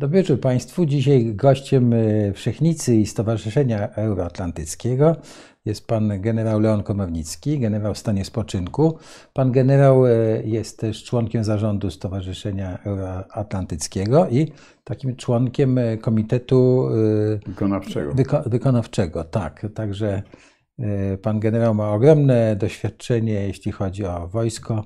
Dobry wieczór Państwu. Dzisiaj gościem e, Wszechnicy i Stowarzyszenia Euroatlantyckiego jest pan generał Leon Komownicki, generał w stanie spoczynku. Pan generał e, jest też członkiem zarządu Stowarzyszenia Euroatlantyckiego i takim członkiem e, Komitetu Wykonawczego. Wyko wykonawczego. Tak, także pan generał ma ogromne doświadczenie, jeśli chodzi o wojsko,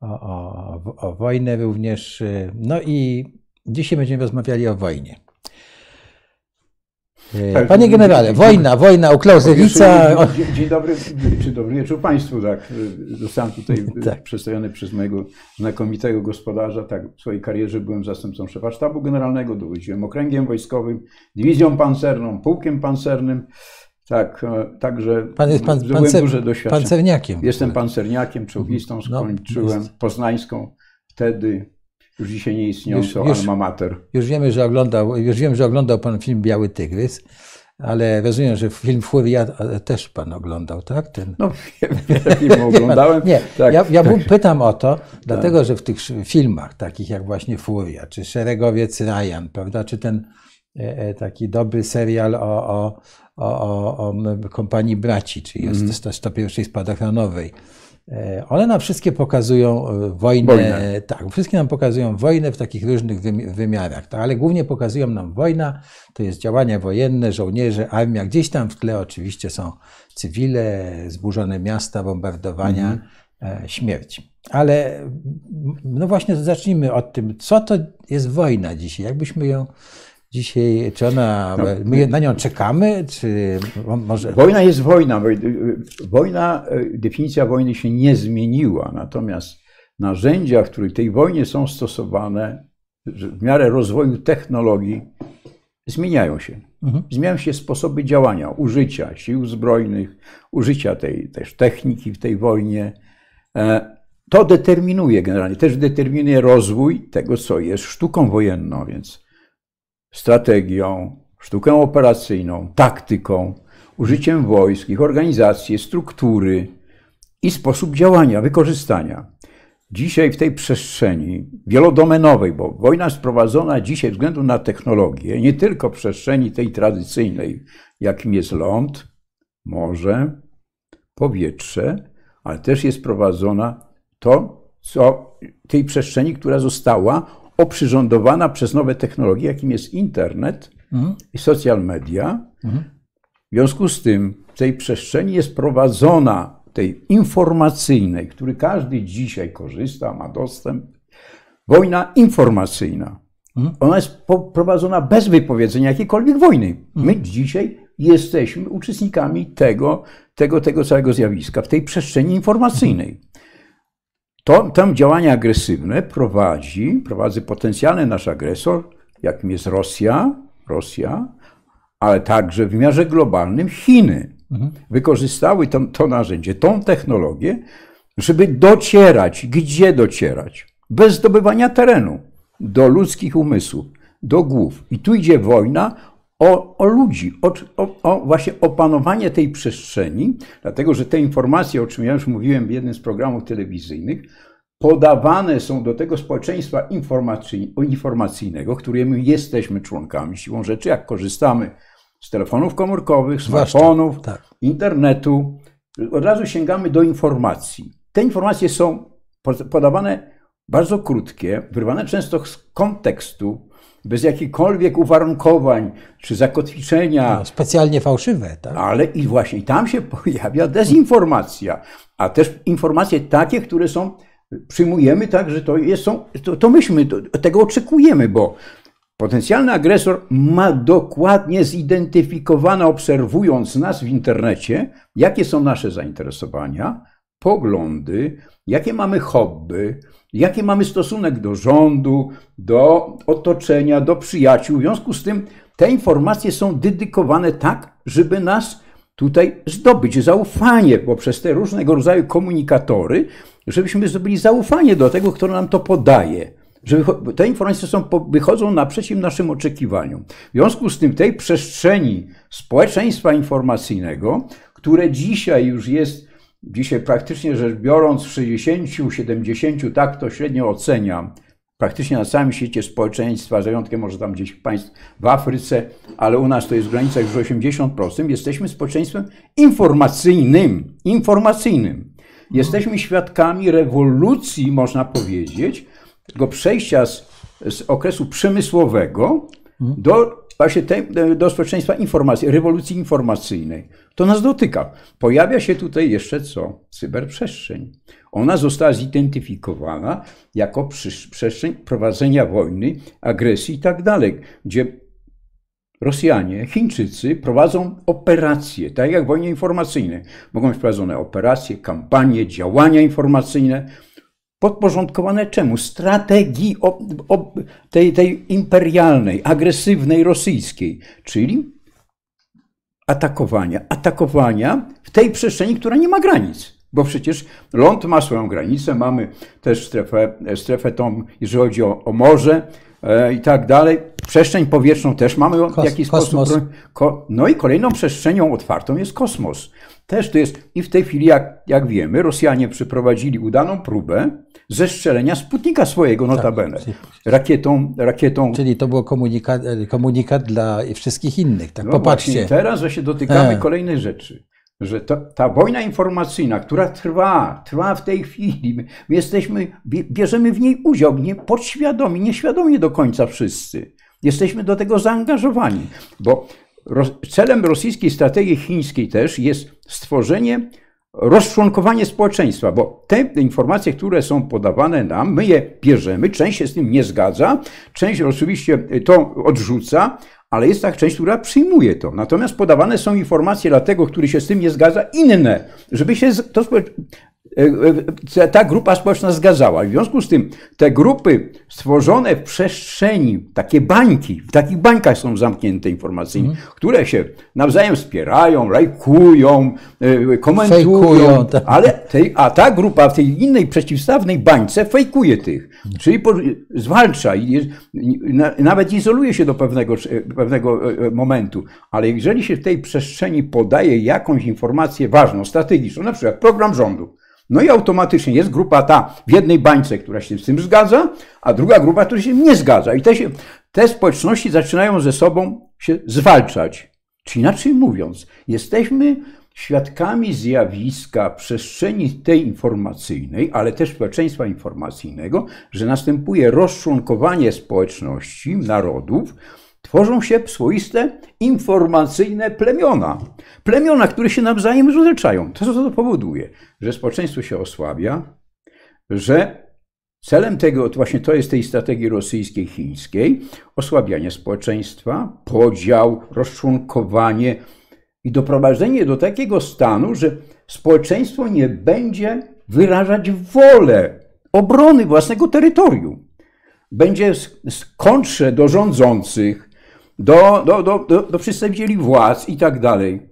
o, o, o wojnę również. No i Dzisiaj będziemy rozmawiali o wojnie. E, tak, Panie generale, wojna, wojna u Klausewica. Dzień, dzień dobry, czy dobry wieczór Państwu. Tak. Zostałem tutaj tak. przedstawiony przez mojego znakomitego gospodarza. Tak, w swojej karierze byłem zastępcą szefa sztabu generalnego, dowodziłem okręgiem wojskowym, dywizją pancerną, pułkiem pancernym. Tak, e, także pan jest pan, pancer, duże doświadczenie. Pancerniakiem. Jestem pancerniakiem, czołgistą, mhm. skończyłem no, poznańską wtedy już dzisiaj nie istniejącą już, już, alma mater. Już wiemy, że oglądał, już wiem, że oglądał Pan film Biały Tygrys, ale rozumiem, że film Furia też Pan oglądał, tak? Ten... No, wiele filmów oglądałem. Nie, tak, ja, ja tak. pytam o to, dlatego, tak. że w tych filmach, takich jak właśnie Furia, czy Szeregowiec Ryan, prawda, czy ten e, e, taki dobry serial o, o, o, o, o kompanii braci, czyli mm. 101 spadochronowej, one nam wszystkie pokazują e, wojnę, wojnę, tak, wszystkie nam pokazują wojnę w takich różnych wymiarach, tak, ale głównie pokazują nam wojna, to jest działania wojenne, żołnierze, armia, gdzieś tam w tle oczywiście są cywile, zburzone miasta, bombardowania, mm -hmm. śmierć. Ale no właśnie zacznijmy od tym, co to jest wojna dzisiaj, jakbyśmy ją dzisiaj, czy ona, no, my na nią czekamy, czy może... Wojna jest wojna. Wojna, e, definicja wojny się nie zmieniła, natomiast narzędzia, w których tej wojnie są stosowane w miarę rozwoju technologii, zmieniają się. Mhm. Zmieniają się sposoby działania, użycia sił zbrojnych, użycia tej też techniki w tej wojnie. E, to determinuje generalnie, też determinuje rozwój tego, co jest sztuką wojenną, więc strategią, sztuką operacyjną, taktyką, użyciem wojsk, ich organizacji, struktury i sposób działania, wykorzystania. Dzisiaj w tej przestrzeni wielodomenowej, bo wojna jest prowadzona dzisiaj względu na technologię, nie tylko w przestrzeni tej tradycyjnej, jakim jest ląd, morze, powietrze, ale też jest prowadzona to, co tej przestrzeni, która została oprzyrządowana przez nowe technologie, jakim jest internet mhm. i social media. Mhm. W związku z tym w tej przestrzeni jest prowadzona, tej informacyjnej, który każdy dzisiaj korzysta, ma dostęp, wojna informacyjna. Mhm. Ona jest prowadzona bez wypowiedzenia jakiejkolwiek wojny. My dzisiaj jesteśmy uczestnikami tego, tego, tego całego zjawiska w tej przestrzeni informacyjnej. To, tam działania agresywne prowadzi, prowadzi potencjalny nasz agresor, jakim jest Rosja, Rosja, ale także w wymiarze globalnym Chiny. Mhm. Wykorzystały to, to narzędzie, tą technologię, żeby docierać, gdzie docierać, bez zdobywania terenu, do ludzkich umysłów, do głów. I tu idzie wojna o, o ludzi, o, o, o, właśnie opanowanie tej przestrzeni, dlatego że te informacje, o czym ja już mówiłem w jednym z programów telewizyjnych, podawane są do tego społeczeństwa informacyjnego, którym jesteśmy członkami siłą rzeczy, jak korzystamy z telefonów komórkowych, smartfonów, tak. internetu, od razu sięgamy do informacji. Te informacje są podawane bardzo krótkie, wyrwane często z kontekstu, bez jakichkolwiek uwarunkowań czy zakotwiczenia. No, specjalnie fałszywe, tak? Ale i właśnie tam się pojawia dezinformacja, a też informacje takie, które są, przyjmujemy tak, że to, jest, są, to, to myśmy to, tego oczekujemy, bo potencjalny agresor ma dokładnie zidentyfikowane, obserwując nas w internecie, jakie są nasze zainteresowania, poglądy, jakie mamy hobby, jaki mamy stosunek do rządu, do otoczenia, do przyjaciół. W związku z tym te informacje są dedykowane tak, żeby nas tutaj zdobyć zaufanie poprzez te różnego rodzaju komunikatory, żebyśmy zdobyli zaufanie do tego, kto nam to podaje. Że te informacje są, wychodzą naprzeciw naszym oczekiwaniom. W związku z tym tej przestrzeni społeczeństwa informacyjnego, które dzisiaj już jest Dzisiaj praktycznie rzecz biorąc w 60-70, tak to średnio oceniam, praktycznie na całym świecie społeczeństwa, z wyjątkiem może tam gdzieś państw w Afryce, ale u nas to jest w granicach już 80%, jesteśmy społeczeństwem informacyjnym. Informacyjnym. Jesteśmy świadkami rewolucji, można powiedzieć, tego przejścia z, z okresu przemysłowego do właśnie do społeczeństwa informacji, rewolucji informacyjnej. To nas dotyka. Pojawia się tutaj jeszcze co? Cyberprzestrzeń. Ona została zidentyfikowana jako przestrzeń prowadzenia wojny, agresji i tak dalej, gdzie Rosjanie, Chińczycy prowadzą operacje, tak jak w wojnie informacyjnej. Mogą być prowadzone operacje, kampanie, działania informacyjne, podporządkowane czemu? Strategii tej, tej imperialnej, agresywnej, rosyjskiej, czyli atakowania. Atakowania w tej przestrzeni, która nie ma granic. Bo przecież ląd ma swoją granicę, mamy też strefę, strefę tą, jeżeli chodzi o, o morze e, i tak dalej. Przestrzeń powietrzną też mamy w jakiś kosmos. sposób. Ko, no i kolejną przestrzenią otwartą jest kosmos. Też to jest, i w tej chwili, jak, jak wiemy, Rosjanie przeprowadzili udaną próbę zestrzelenia Sputnika swojego, tak, notabene, rakietą, rakietą. Czyli to był komunikat, komunikat dla wszystkich innych, tak? No Popatrzcie. Teraz że się dotykamy e. kolejnej rzeczy że to, ta wojna informacyjna, która trwa, trwa w tej chwili, my, my jesteśmy, bierzemy w niej udział, nie podświadomie, nieświadomie do końca wszyscy. Jesteśmy do tego zaangażowani, bo celem rosyjskiej strategii chińskiej też jest stworzenie, rozczłonkowanie społeczeństwa, bo te informacje, które są podawane nam, my je bierzemy, część się z tym nie zgadza, część oczywiście to odrzuca, ale jest tak część, która przyjmuje to. Natomiast podawane są informacje dla tego, który się z tym nie zgadza, inne, żeby się to ta grupa społeczna zgadzała. W związku z tym te grupy stworzone w przestrzeni, takie bańki, w takich bańkach są zamknięte informacyjnie, mm. które się nawzajem wspierają, lajkują, e, komentują, Fejkują, tak. ale tej, a ta grupa w tej innej przeciwstawnej bańce fejkuje tych, mm. czyli po, zwalcza i jest, nawet izoluje się do pewnego, pewnego momentu, ale jeżeli się w tej przestrzeni podaje jakąś informację ważną, strategiczną, na przykład program rządu, no i automatycznie jest grupa ta w jednej bańce, która się z tym zgadza, a druga grupa, która się nie zgadza. I te, się, te społeczności zaczynają ze sobą się zwalczać. Czy inaczej mówiąc, jesteśmy świadkami zjawiska przestrzeni tej informacyjnej, ale też społeczeństwa informacyjnego, że następuje rozczłonkowanie społeczności, narodów, tworzą się swoiste informacyjne plemiona. Plemiona, które się nawzajem rozliczają. To co to powoduje? Że społeczeństwo się osłabia, że celem tego, właśnie to jest tej strategii rosyjskiej, chińskiej, osłabianie społeczeństwa, podział, rozczłonkowanie i doprowadzenie do takiego stanu, że społeczeństwo nie będzie wyrażać wolę obrony własnego terytorium. Będzie kontrze do rządzących, do, do, do, do, do przedstawicieli władz i tak dalej.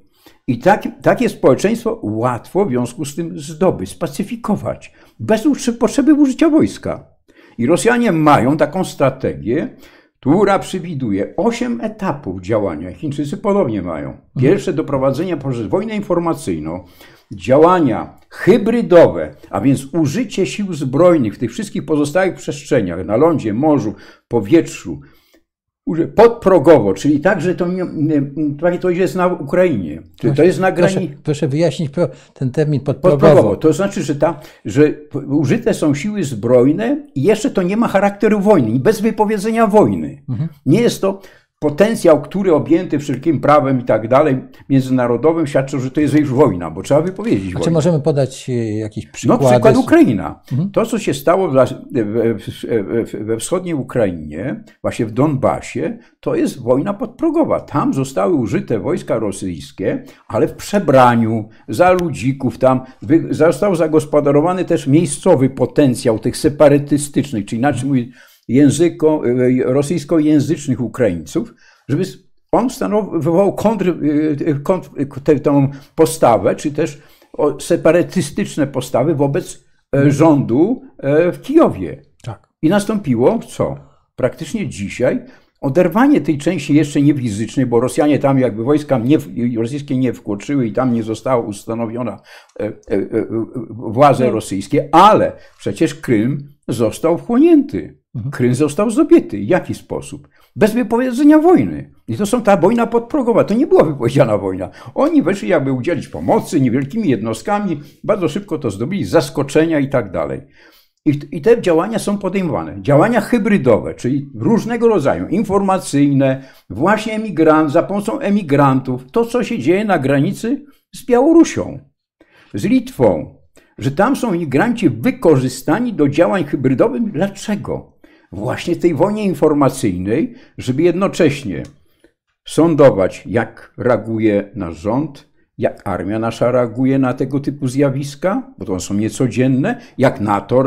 I tak, takie społeczeństwo łatwo w związku z tym zdobyć, spacyfikować, bez potrzeby użycia wojska. I Rosjanie mają taką strategię, która przewiduje osiem etapów działania. Chińczycy podobnie mają. Mhm. Pierwsze doprowadzenie poprzez wojnę informacyjną, działania hybrydowe, a więc użycie sił zbrojnych w tych wszystkich pozostałych przestrzeniach, na lądzie, morzu, powietrzu, podprogowo, czyli tak, że to, nie, to jest na Ukrainie. To jest na granicy. Proszę, proszę, wyjaśnić ten termin podprogowo. podprogowo. To znaczy, że, ta, że użyte są siły zbrojne i jeszcze to nie ma charakteru wojny, bez wypowiedzenia wojny. Mhm. Nie jest to potencjał, który objęty wszelkim prawem i tak dalej międzynarodowym świadczy, że to jest już wojna, bo trzeba wypowiedzieć wojnę. czy możemy podać e, jakiś przykład? No przykład Ukraina. Mhm. To, co się stało we wschodniej Ukrainie, właśnie w Donbasie, to jest wojna podprogowa. Tam zostały użyte wojska rosyjskie, ale w przebraniu, za ludzików tam. Został zagospodarowany też miejscowy potencjał tych separatystycznych, czy inaczej mówiąc, języko, e, rosyjskojęzycznych Ukraińców, żeby on stanowił, wywołał kontr, e, kontr, tę, tę postawę, czy też separatystyczne postawy wobec e, rządu w Kijowie. Tak. I nastąpiło co? Praktycznie dzisiaj oderwanie tej części jeszcze nie fizycznej, bo Rosjanie tam jakby wojska nie, rosyjskie nie wkroczyły i tam nie została ustanowiona e, e, e, władze rosyjskie, ale przecież Krym został wchłonięty. Mhm. Krym został zdobyty. Jaki sposób? Bez wypowiedzenia wojny. I to są ta wojna podprogowa. To nie była wypowiedziana wojna. Oni weszli jakby udzielić pomocy niewielkimi jednostkami, bardzo szybko to zdobyli, zaskoczenia i tak dalej. I, te działania są podejmowane. Działania hybrydowe, czyli różnego rodzaju, informacyjne, właśnie emigrant, za pomocą emigrantów. To, co się dzieje na granicy z Białorusią, z Litwą, że tam są imigranci wykorzystani do działań hybrydowych. Dlaczego? Właśnie tej wojnie informacyjnej, żeby jednocześnie sądować, jak reaguje nasz rząd, jak armia nasza reaguje na tego typu zjawiska, bo to są niecodzienne, jak NATO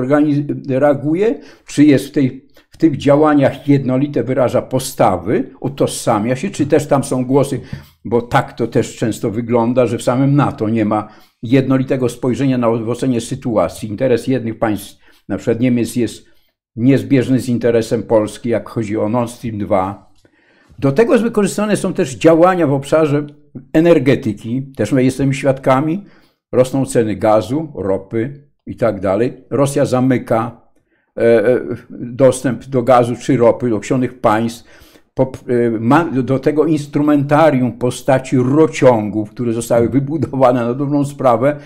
reaguje, czy jest w, tej, w tych działaniach jednolite, wyraża postawy, utożsamia się, czy też tam są głosy, bo tak to też często wygląda, że w samym NATO nie ma jednolitego spojrzenia na ocenie sytuacji. Interes jednych państw, na przykład Niemiec, jest niezbieżny z interesem Polski, jak chodzi o Nord Stream 2. Do tego wykorzystane są też działania w obszarze energetyki. Też my jesteśmy świadkami. Rosną ceny gazu, ropy i tak dalej. Rosja zamyka e, e, dostęp do gazu czy ropy do określonych państw. E, do tego instrumentarium postaci rociągów, które zostały wybudowane na dobrą sprawę,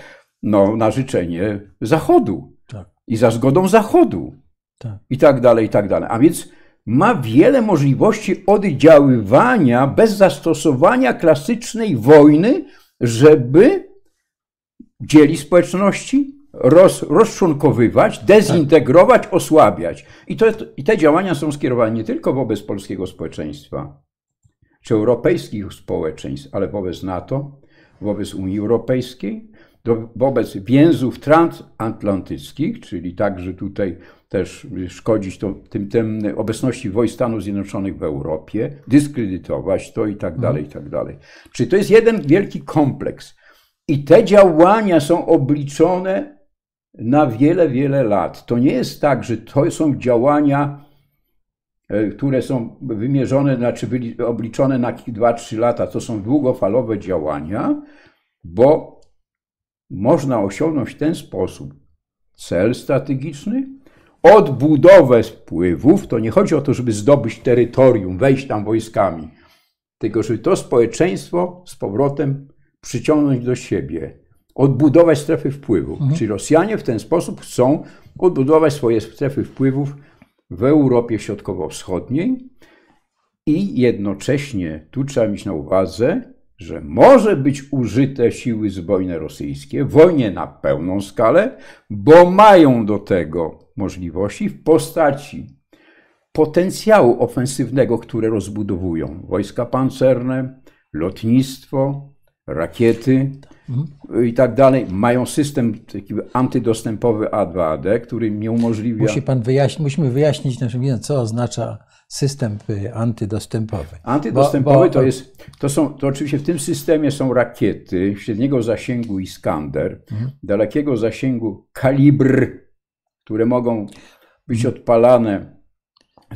no, na życzenie Zachodu tak. i za zgodą Zachodu tak. i tak dalej, i tak dalej. A więc ma wiele możliwości oddziaływania bez zastosowania klasycznej wojny, żeby dzielić społeczności, roz, rozczłonkowywać, dezintegrować, osłabiać. I, to, I te działania są skierowane nie tylko wobec polskiego społeczeństwa, czy europejskich społeczeństw, ale wobec NATO, wobec Unii Europejskiej, wobec więzów transatlantyckich, czyli także tutaj też szkodzić to, tym, tym obecności wojsk Stanów Zjednoczonych w Europie, dyskredytować to i tak dalej, i tak dalej. Czyli to jest jeden wielki kompleks. I te działania są obliczone na wiele, wiele lat. To nie jest tak, że to są działania, e, które są wymierzone, znaczy obliczone na 2-3 lata. To są długofalowe działania, bo można osiągnąć w ten sposób cel strategiczny, odbudowę wpływów, to nie chodzi o to, żeby zdobyć terytorium, wejść tam wojskami, tylko żeby to społeczeństwo z powrotem przyciągnąć do siebie, odbudować strefy wpływów. Mhm. Czyli Rosjanie w ten sposób chcą odbudować swoje strefy wpływów w Europie Środkowo-Wschodniej i jednocześnie tu trzeba mieć na uwadze, że może być użyte siły zbrojne rosyjskie w wojnie na pełną skalę, bo mają do tego możliwości w postaci potencjału ofensywnego, które rozbudowują wojska pancerne, lotnictwo, rakiety mhm. i tak dalej. Mają system taki antydostępowy A2AD, który nie umożliwia. Musi pan wyjaśnić, musimy wyjaśnić naszym widzom, co oznacza system antydostępowy. Antydostępowy bo, bo... to jest, to są, to oczywiście w tym systemie są rakiety średniego zasięgu Iskander, mhm. dalekiego zasięgu kalibr które mogą być odpalane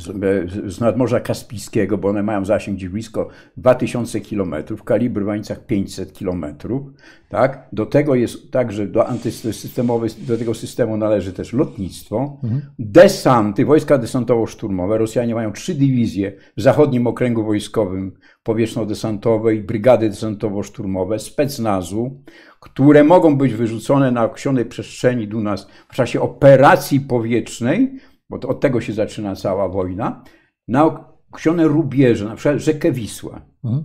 z, z nadmorza Kaspijskiego, bo one mają zasięg gdzieś blisko 2000 km, kalibr w granicach 500 km. Tak? Do tego jest także do do tego systemu należy też lotnictwo, mhm. desanty, wojska desantowo-szturmowe. Rosjanie mają trzy dywizje w zachodnim okręgu wojskowym powietrzno-desantowej, brigady desantowo-szturmowe, specnazu, które mogą być wyrzucone na określonej przestrzeni do nas w czasie operacji powietrznej, bo to od tego się zaczyna cała wojna, na określone rubieże, na przykład rzekę Wisła, mhm.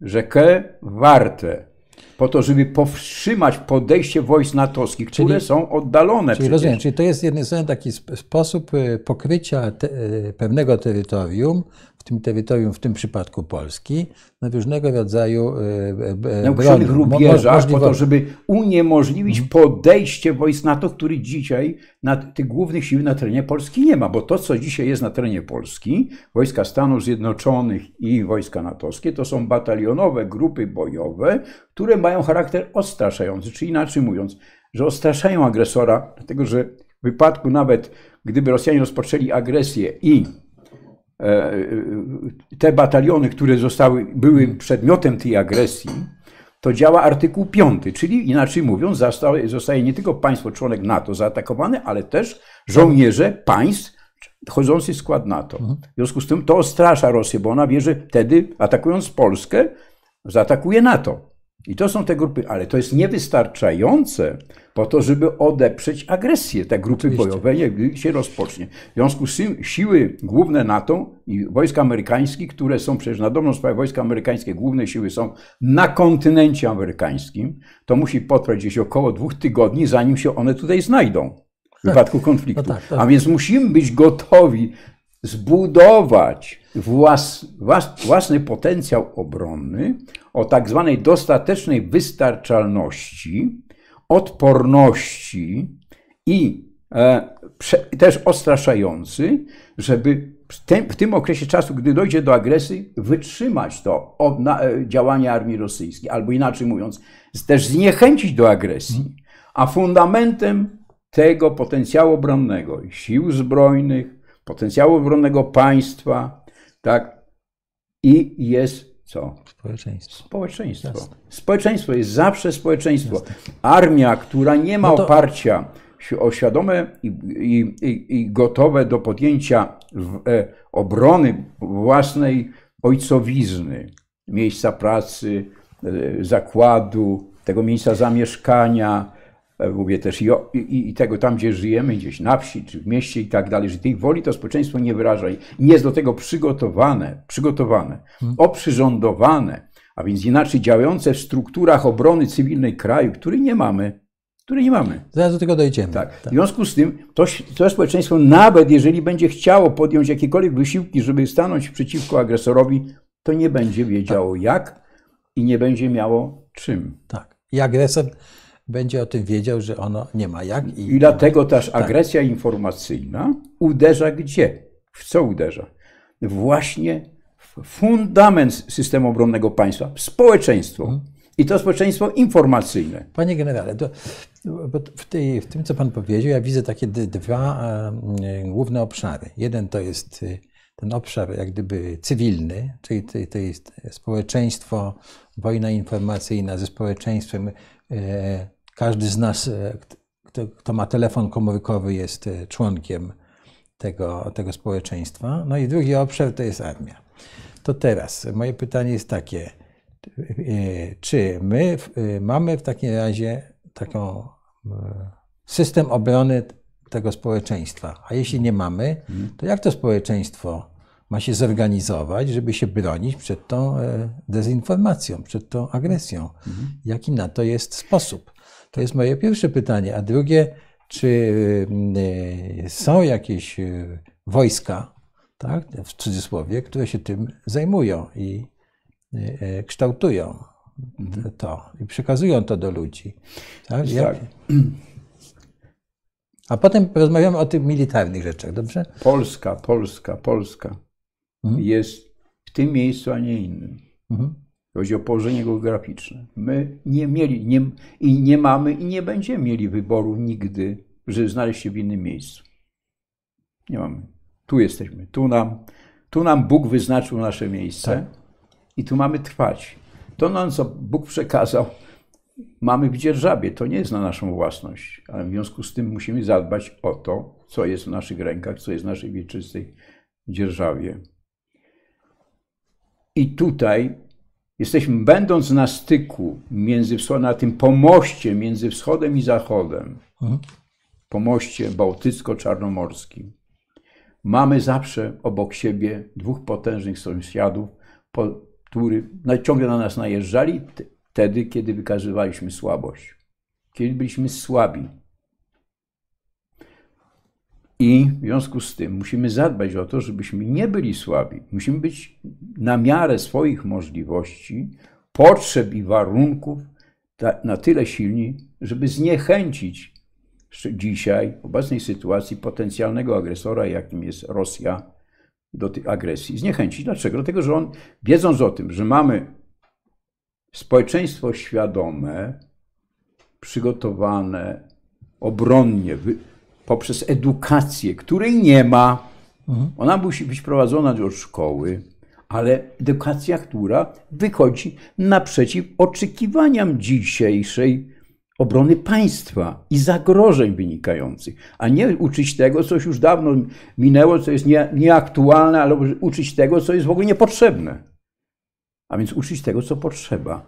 rzekę Wartę, po to, żeby powstrzymać podejście wojsk natowskich, czyli, które są oddalone. Czyli rozumiem, czyli to jest z jednej strony taki sposób y, pokrycia te, y, pewnego terytorium w tym terytorium, w tym przypadku Polski, na różnego rodzaju e, e, na określonych rubieżach, po to, żeby uniemożliwić mhm. podejście wojsk NATO, który dzisiaj na tych głównych sił na terenie Polski nie ma, bo to, co dzisiaj jest na terenie Polski, wojska Stanów Zjednoczonych i wojska natowskie, to są batalionowe grupy bojowe, które mają charakter odstraszający, czy inaczej mówiąc, że odstraszają agresora, dlatego że w wypadku nawet, gdyby Rosjanie rozpoczęli agresję i e, te bataliony, które zostały, były przedmiotem tej agresji, to działa artykuł 5, czyli inaczej mówiąc, zostaje, zostaje nie tylko państwo członek NATO zaatakowane, ale też żołnierze państw wchodzących w skład NATO. W związku z tym to ostrasza Rosję, bo ona wie, że wtedy atakując Polskę, zaatakuje NATO. I to są te grupy, ale to jest niewystarczające po to, żeby odeprzeć agresję. Te grupy Oczywiście. bojowe się rozpocznie. W związku z tym siły główne NATO i wojska amerykańskie, które są przecież na dobrą sprawę, wojska amerykańskie, główne siły są na kontynencie amerykańskim, to musi potrwać gdzieś około dwóch tygodni, zanim się one tutaj znajdą w wypadku konfliktu. No tak, tak. A więc musimy być gotowi zbudować włas, włas, własny potencjał obronny o tak zwanej dostatecznej wystarczalności, odporności i e, prze, też odstraszający, żeby w tym, okresie czasu, gdy dojdzie do agresji, wytrzymać to od na, e, działania armii rosyjskiej, albo inaczej mówiąc, też zniechęcić do agresji. A fundamentem tego potencjału obronnego sił zbrojnych, potencjału obronnego państwa, tak, i jest co? Społeczeństwo. Społeczeństwo. Jasne. Społeczeństwo jest zawsze społeczeństwo. Armia, która nie ma No to- oparcia o świadome i, i, i, gotowe do podjęcia w, e, obrony własnej ojcowizny, miejsca pracy, e, zakładu, tego miejsca zamieszkania, mówię też i, o, i, i tego tam, gdzie żyjemy, gdzieś na wsi czy w mieście i tak dalej, że tej woli to społeczeństwo nie wyraża i nie jest do tego przygotowane, przygotowane, oprzyrządowane, a więc inaczej działające w strukturach obrony cywilnej kraju, który nie mamy, który nie mamy. Zaraz do tego dojdziemy. Tak. W związku z tym to, to społeczeństwo, nawet jeżeli będzie chciało podjąć jakiekolwiek wysiłki, żeby stanąć przeciwko agresorowi, to nie będzie wiedziało jak i nie będzie miało czym. tak. I agresor będzie o tym wiedział, że ono nie ma jak. I, I dlatego też agresja informacyjna uderza gdzie? W co uderza? Właśnie w fundament systemu obronnego państwa, w społeczeństwo. I to społeczeństwo informacyjne. Panie generale, to, bo w, tej, w tym, co pan powiedział, ja widzę takie dwa główne obszary. Jeden to jest e, ten obszar jak gdyby cywilny, czyli to, to jest społeczeństwo, wojna informacyjna ze społeczeństwem. E, każdy z nas, e, kto, kto ma telefon komórkowy, jest e, członkiem tego, tego społeczeństwa. No i drugi obszar to jest armia. To teraz moje pytanie jest takie. Czy my mamy w takim razie taką system obrony tego społeczeństwa? A jeśli nie mamy, to jak to społeczeństwo ma się zorganizować, żeby się bronić przed tą e, dezinformacją, przed tą agresją? Jaki na to jest sposób? To jest moje pierwsze pytanie. A drugie, czy e, są jakieś e, wojska, tak, w cudzysłowie, które się tym zajmują i kształtują to i przekazują to do ludzi. Tak? Tak. A potem porozmawiamy o tych militarnych rzeczach, dobrze? Polska, Polska, Polska Mhm. jest w tym miejscu, a nie innym. Mhm. Chodzi o położenie geograficzne. My nie mieli nie, i nie mamy i nie będziemy mieli wyboru nigdy, żeby znaleźć się w innym miejscu. Nie mamy. Tu jesteśmy. Tu nam, tu nam Bóg wyznaczył nasze miejsce Tak. i tu mamy trwać. To nam, co Bóg przekazał, mamy w dzierżawie. To nie jest na naszą własność, ale w związku z tym musimy zadbać o to, co jest w naszych rękach, co jest w naszej wieczystej dzierżawie. I tutaj jesteśmy, będąc na styku między, wscho- na tym pomoście między wschodem i zachodem, Mhm. pomoście bałtycko-czarnomorskim, mamy zawsze obok siebie dwóch potężnych sąsiadów, którzy ciągle na nas najeżdżali wtedy, kiedy wykazywaliśmy słabość, kiedy byliśmy słabi. I w związku z tym musimy zadbać o to, żebyśmy nie byli słabi. Musimy być na miarę swoich możliwości, potrzeb i warunków na tyle silni, żeby zniechęcić dzisiaj, w obecnej sytuacji, potencjalnego agresora, jakim jest Rosja, do tej agresji. Zniechęcić. Dlaczego? Dlatego, że on, wiedząc o tym, że mamy społeczeństwo świadome, przygotowane obronnie, poprzez edukację, której nie ma, Ona musi być prowadzona do szkoły, ale edukacja, która wychodzi naprzeciw oczekiwaniom dzisiejszej obrony państwa i zagrożeń wynikających, a nie uczyć tego, co już dawno minęło, co jest nie, nieaktualne, albo uczyć tego, co jest w ogóle niepotrzebne. A więc uczyć tego, co potrzeba,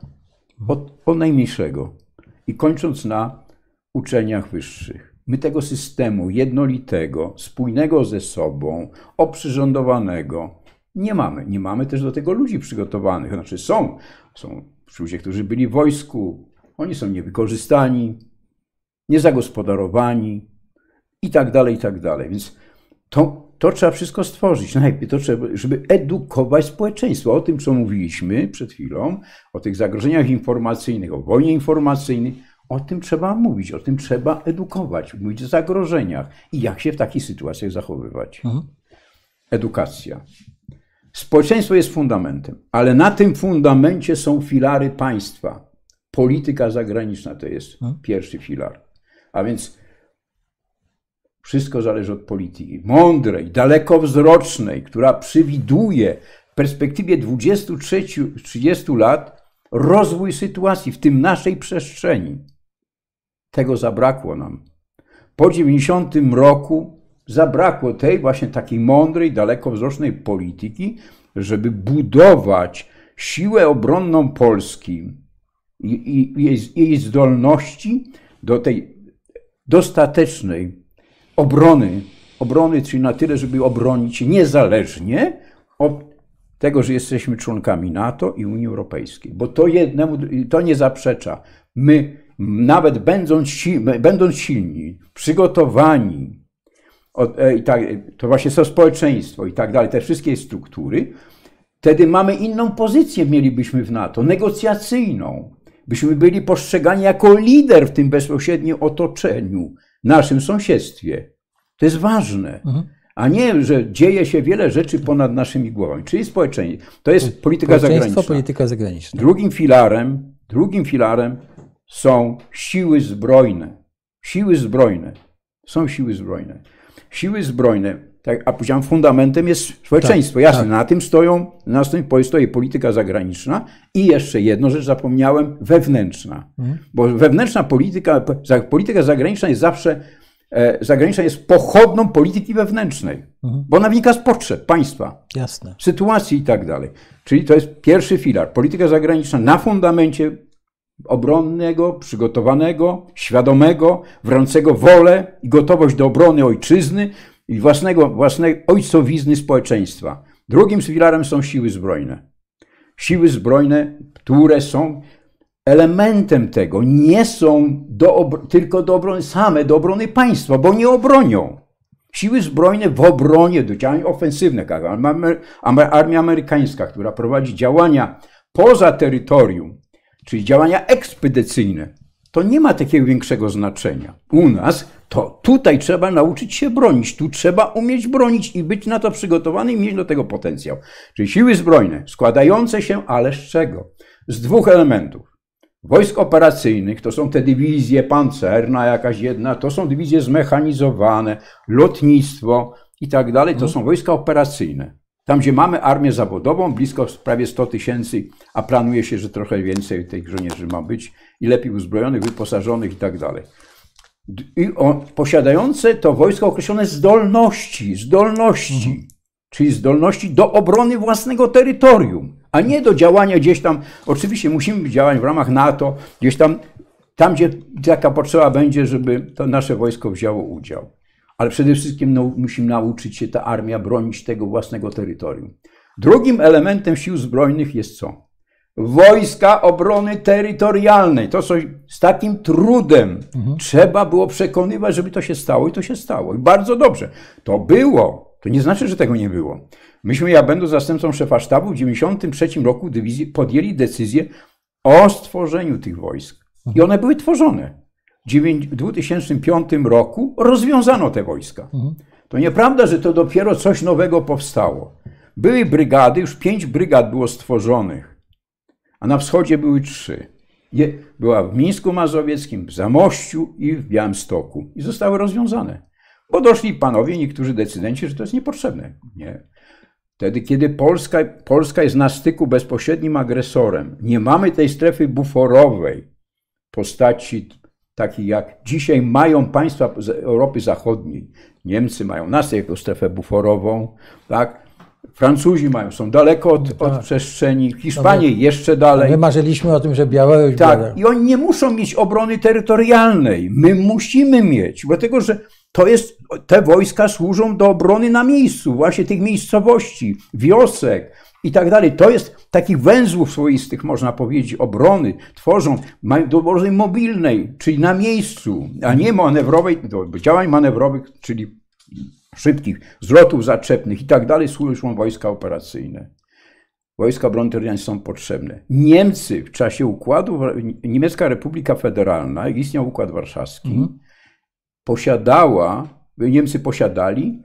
od, od najmniejszego. I kończąc na uczeniach wyższych. My tego systemu jednolitego, spójnego ze sobą, oprzyrządowanego nie mamy. Nie mamy też do tego ludzi przygotowanych. Znaczy są, są ludzie, którzy byli w wojsku, oni są niewykorzystani, niezagospodarowani i tak dalej, i tak dalej. Więc to, to trzeba wszystko stworzyć. Najpierw to trzeba, żeby edukować społeczeństwo. O tym, co mówiliśmy przed chwilą, o tych zagrożeniach informacyjnych, o wojnie informacyjnej, o tym trzeba mówić, o tym trzeba edukować, mówić o zagrożeniach i jak się w takich sytuacjach zachowywać. Mhm. Edukacja. Społeczeństwo jest fundamentem, ale na tym fundamencie są filary państwa. Polityka zagraniczna to jest hmm? pierwszy filar. A więc wszystko zależy od polityki mądrej, dalekowzrocznej, która przewiduje w perspektywie 20-30 lat rozwój sytuacji, w tym naszej przestrzeni. Tego zabrakło nam. Po 90 roku zabrakło tej właśnie takiej mądrej, dalekowzrocznej polityki, żeby budować siłę obronną Polski i, jej, jej zdolności do tej dostatecznej obrony, obrony, czyli na tyle, żeby obronić niezależnie od tego, że jesteśmy członkami NATO i Unii Europejskiej, bo to jednemu, to nie zaprzecza. My, nawet będąc, będąc silni, przygotowani, E, tak, to właśnie to społeczeństwo i tak dalej, te wszystkie struktury, wtedy mamy inną pozycję mielibyśmy w NATO, negocjacyjną. Byśmy byli postrzegani jako lider w tym bezpośrednim otoczeniu, naszym sąsiedztwie. To jest ważne. Mhm. A nie, że dzieje się wiele rzeczy ponad naszymi głowami. Czyli społeczeństwo. To jest polityka zagraniczna. polityka zagraniczna. Drugim filarem, drugim filarem są siły zbrojne. Siły zbrojne. Są siły zbrojne siły zbrojne, tak, a powiedziałem, fundamentem jest społeczeństwo. Tak, Jasne, tak. na tym stoją, na tym stoi polityka zagraniczna i jeszcze jedno rzecz zapomniałem, wewnętrzna. Mhm. Bo wewnętrzna polityka, polityka zagraniczna jest zawsze, e, zagraniczna jest pochodną polityki wewnętrznej, mhm. bo ona wynika z potrzeb państwa, Jasne. sytuacji i tak dalej. Czyli to jest pierwszy filar. Polityka zagraniczna na fundamencie obronnego, przygotowanego, świadomego, wręcego wolę i gotowość do obrony ojczyzny i własnego, własnej ojcowizny społeczeństwa. Drugim filarem są siły zbrojne. Siły zbrojne, które są elementem tego, nie są do, tylko do obrony same, do obrony państwa, bo nie obronią. Siły zbrojne w obronie do działań ofensywnych, armia amerykańska, która prowadzi działania poza terytorium czyli działania ekspedycyjne, to nie ma takiego większego znaczenia. U nas to tutaj trzeba nauczyć się bronić, tu trzeba umieć bronić i być na to przygotowany i mieć do tego potencjał. Czyli siły zbrojne składające się, ale z czego? Z dwóch elementów. Wojsk operacyjnych to są te dywizje pancerna, jakaś jedna, to są dywizje zmechanizowane, lotnictwo i tak dalej, to mhm. są wojska operacyjne. Tam, gdzie mamy armię zawodową, blisko prawie 100 tysięcy, a planuje się, że trochę więcej tych żołnierzy ma być i lepiej uzbrojonych, wyposażonych i tak dalej. I posiadające to wojsko określone zdolności, zdolności, czyli zdolności do obrony własnego terytorium, a nie do działania gdzieś tam. Oczywiście musimy działać w ramach NATO, gdzieś tam, tam gdzie taka potrzeba będzie, żeby to nasze wojsko wzięło udział ale przede wszystkim no, musimy nauczyć się ta armia bronić tego własnego terytorium. Drugim elementem sił zbrojnych jest co? Wojska obrony terytorialnej. To coś z takim trudem mhm. trzeba było przekonywać, żeby to się stało i to się stało. I bardzo dobrze. To było. To nie znaczy, że tego nie było. Myśmy, ja będąc zastępcą szefa sztabu, w 1993 roku dywizji podjęli decyzję o stworzeniu tych wojsk. I one były tworzone 2005 roku rozwiązano te wojska. Mhm. To nieprawda, że to dopiero coś nowego powstało. Były brygady, już pięć brygad było stworzonych, a na wschodzie były trzy. Była w Mińsku Mazowieckim, w Zamościu i w Białymstoku. I zostały rozwiązane. Bo doszli panowie, niektórzy decydenci, że to jest niepotrzebne. Nie. Wtedy, kiedy Polska, Polska jest na styku bezpośrednim agresorem, nie mamy tej strefy buforowej postaci takich jak dzisiaj mają państwa z Europy Zachodniej. Niemcy mają nas jako strefę buforową, tak? Francuzi mają, są daleko od, No tak. od przestrzeni, Hiszpanie No my- jeszcze dalej. My marzyliśmy o tym, że Białoruś Tak, była- i oni nie muszą mieć obrony terytorialnej. My musimy mieć, dlatego że to jest, te wojska służą do obrony na miejscu, właśnie tych miejscowości, wiosek i tak dalej. To jest takich węzłów swoistych, można powiedzieć, obrony tworzą, mają do obrony mobilnej, czyli na miejscu, a nie manewrowej, do działań manewrowych, czyli szybkich, zwrotów zaczepnych i tak dalej, służą wojska operacyjne. Wojska obrony terytorialnej są potrzebne. Niemcy w czasie układu, Niemiecka Republika Federalna, jak istniał Układ Warszawski, Mhm. posiadała, Niemcy posiadali,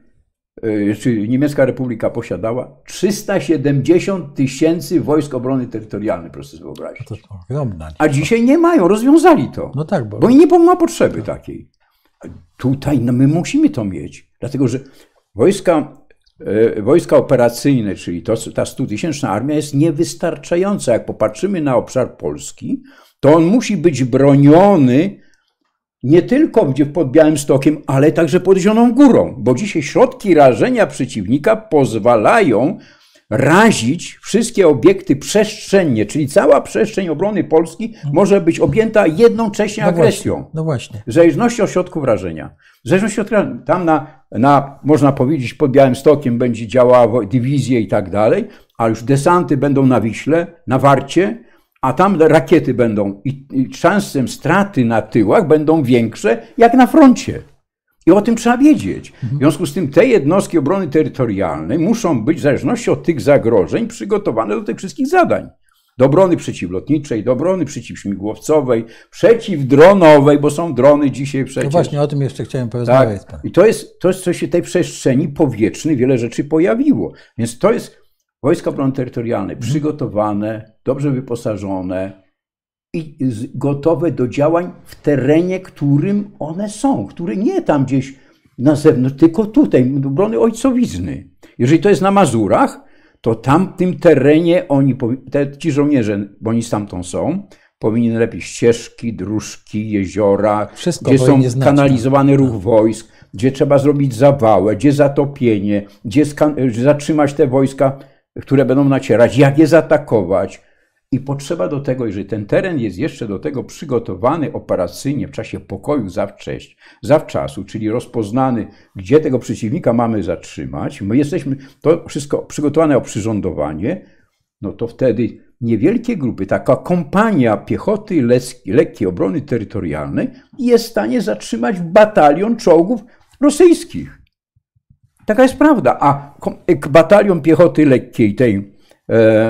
czy Niemiecka Republika posiadała 370 tysięcy wojsk obrony terytorialnej, proszę sobie wyobrazić. To ogromna. A dzisiaj nie mają, rozwiązali to. No tak, bo, Bo nie ma potrzeby takiej. Tutaj no, my musimy to mieć, dlatego że wojska, e, wojska operacyjne, czyli to, ta 100-tysięczna armia jest niewystarczająca. Jak popatrzymy na obszar Polski, to on musi być broniony nie tylko pod Białymstokiem, ale także pod Zieloną Górą, bo dzisiaj środki rażenia przeciwnika pozwalają razić wszystkie obiekty przestrzennie, czyli cała przestrzeń obrony Polski może być objęta jednocześnie no agresją. właśnie, no właśnie. W zależności od środków wrażenia. W zależności od tam na, na, można powiedzieć, pod Białymstokiem będzie działała dywizja i tak dalej, a już desanty będą na Wiśle, na Warcie, a tam rakiety będą i, i szansem straty na tyłach będą większe jak na froncie. I o tym trzeba wiedzieć. W związku z tym te jednostki obrony terytorialnej muszą być w zależności od tych zagrożeń przygotowane do tych wszystkich zadań. Do obrony przeciwlotniczej, do obrony przeciwśmigłowcowej, przeciwdronowej, bo są drony dzisiaj No przecież. właśnie o tym jeszcze chciałem porozmawiać. z Tak. I to jest, to jest coś się tej przestrzeni powietrznej, wiele rzeczy pojawiło. Więc to jest wojska obrony terytorialnej przygotowane, dobrze wyposażone i gotowe do działań w terenie, którym one są, który nie tam gdzieś na zewnątrz, tylko tutaj, obrony ojcowizny. Jeżeli to jest na Mazurach, to tam w tym terenie oni, te, ci żołnierze, bo oni stamtąd są, powinni lepiej ścieżki, dróżki, jeziora, Wszystko gdzie są znać, kanalizowany ruch wojsk, gdzie trzeba zrobić zawałę, gdzie zatopienie, gdzie zatrzymać te wojska, które będą nacierać, jak je zaatakować. I potrzeba do tego, jeżeli ten teren jest jeszcze do tego przygotowany operacyjnie w czasie pokoju zawcześć, zawczasu, czyli rozpoznany, gdzie tego przeciwnika mamy zatrzymać, my jesteśmy, to wszystko przygotowane o przyrządowanie, no to wtedy niewielkie grupy, taka kompania piechoty lekkiej, obrony terytorialnej jest w stanie zatrzymać batalion czołgów rosyjskich. Taka jest prawda. A ek- batalion piechoty lekkiej tej e,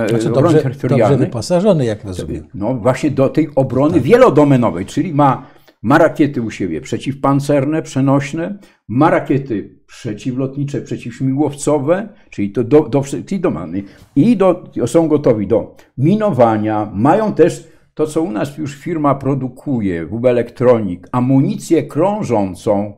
Znaczy obrony dobrze, dobrze terytorialnej, wyposażony, jak rozumiem. no właśnie do tej obrony Tak. wielodomenowej, czyli ma, ma rakiety u siebie przeciwpancerne, przenośne, ma rakiety przeciwlotnicze, przeciwśmigłowcowe, czyli to do, do wszystkich domeny i do, są gotowi do minowania, mają też to, co u nas już firma produkuje, WB Electronic, amunicję krążącą.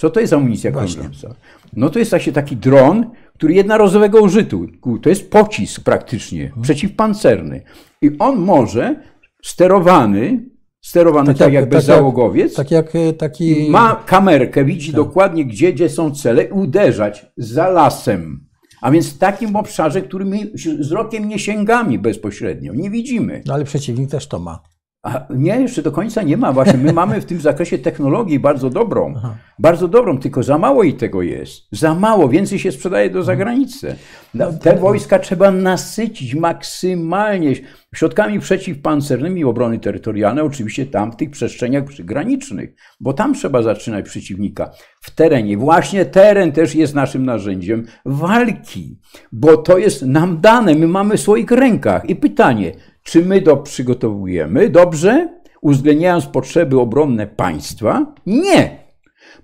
Co to jest amunicja krążąca? No to jest właśnie taki dron, który jednorazowego użytku. To jest pocisk praktycznie, Mhm. przeciwpancerny. I on może sterowany, sterowany tak, jak- jak tak jak- bezzałogowiec, Tak jak e, taki. ma kamerkę, widzi Tak. dokładnie, gdzie, gdzie są cele i uderzać za lasem. A więc w takim obszarze, który my wzrokiem nie sięgamy bezpośrednio, nie widzimy. No ale przeciwnik też to ma. A nie, jeszcze do końca nie ma. Właśnie my mamy w tym zakresie technologię bardzo dobrą. Aha. Bardzo dobrą, tylko za mało i tego jest. Za mało, więcej się sprzedaje do zagranicy. No, Te wojska trzeba nasycić maksymalnie środkami przeciwpancernymi obrony terytorialnej, oczywiście tam w tych przestrzeniach przygranicznych, bo tam trzeba zaczynać przeciwnika w terenie. Właśnie teren też jest naszym narzędziem walki, bo to jest nam dane, my mamy w swoich rękach. I pytanie, czy my to przygotowujemy dobrze, uwzględniając potrzeby obronne państwa? Nie.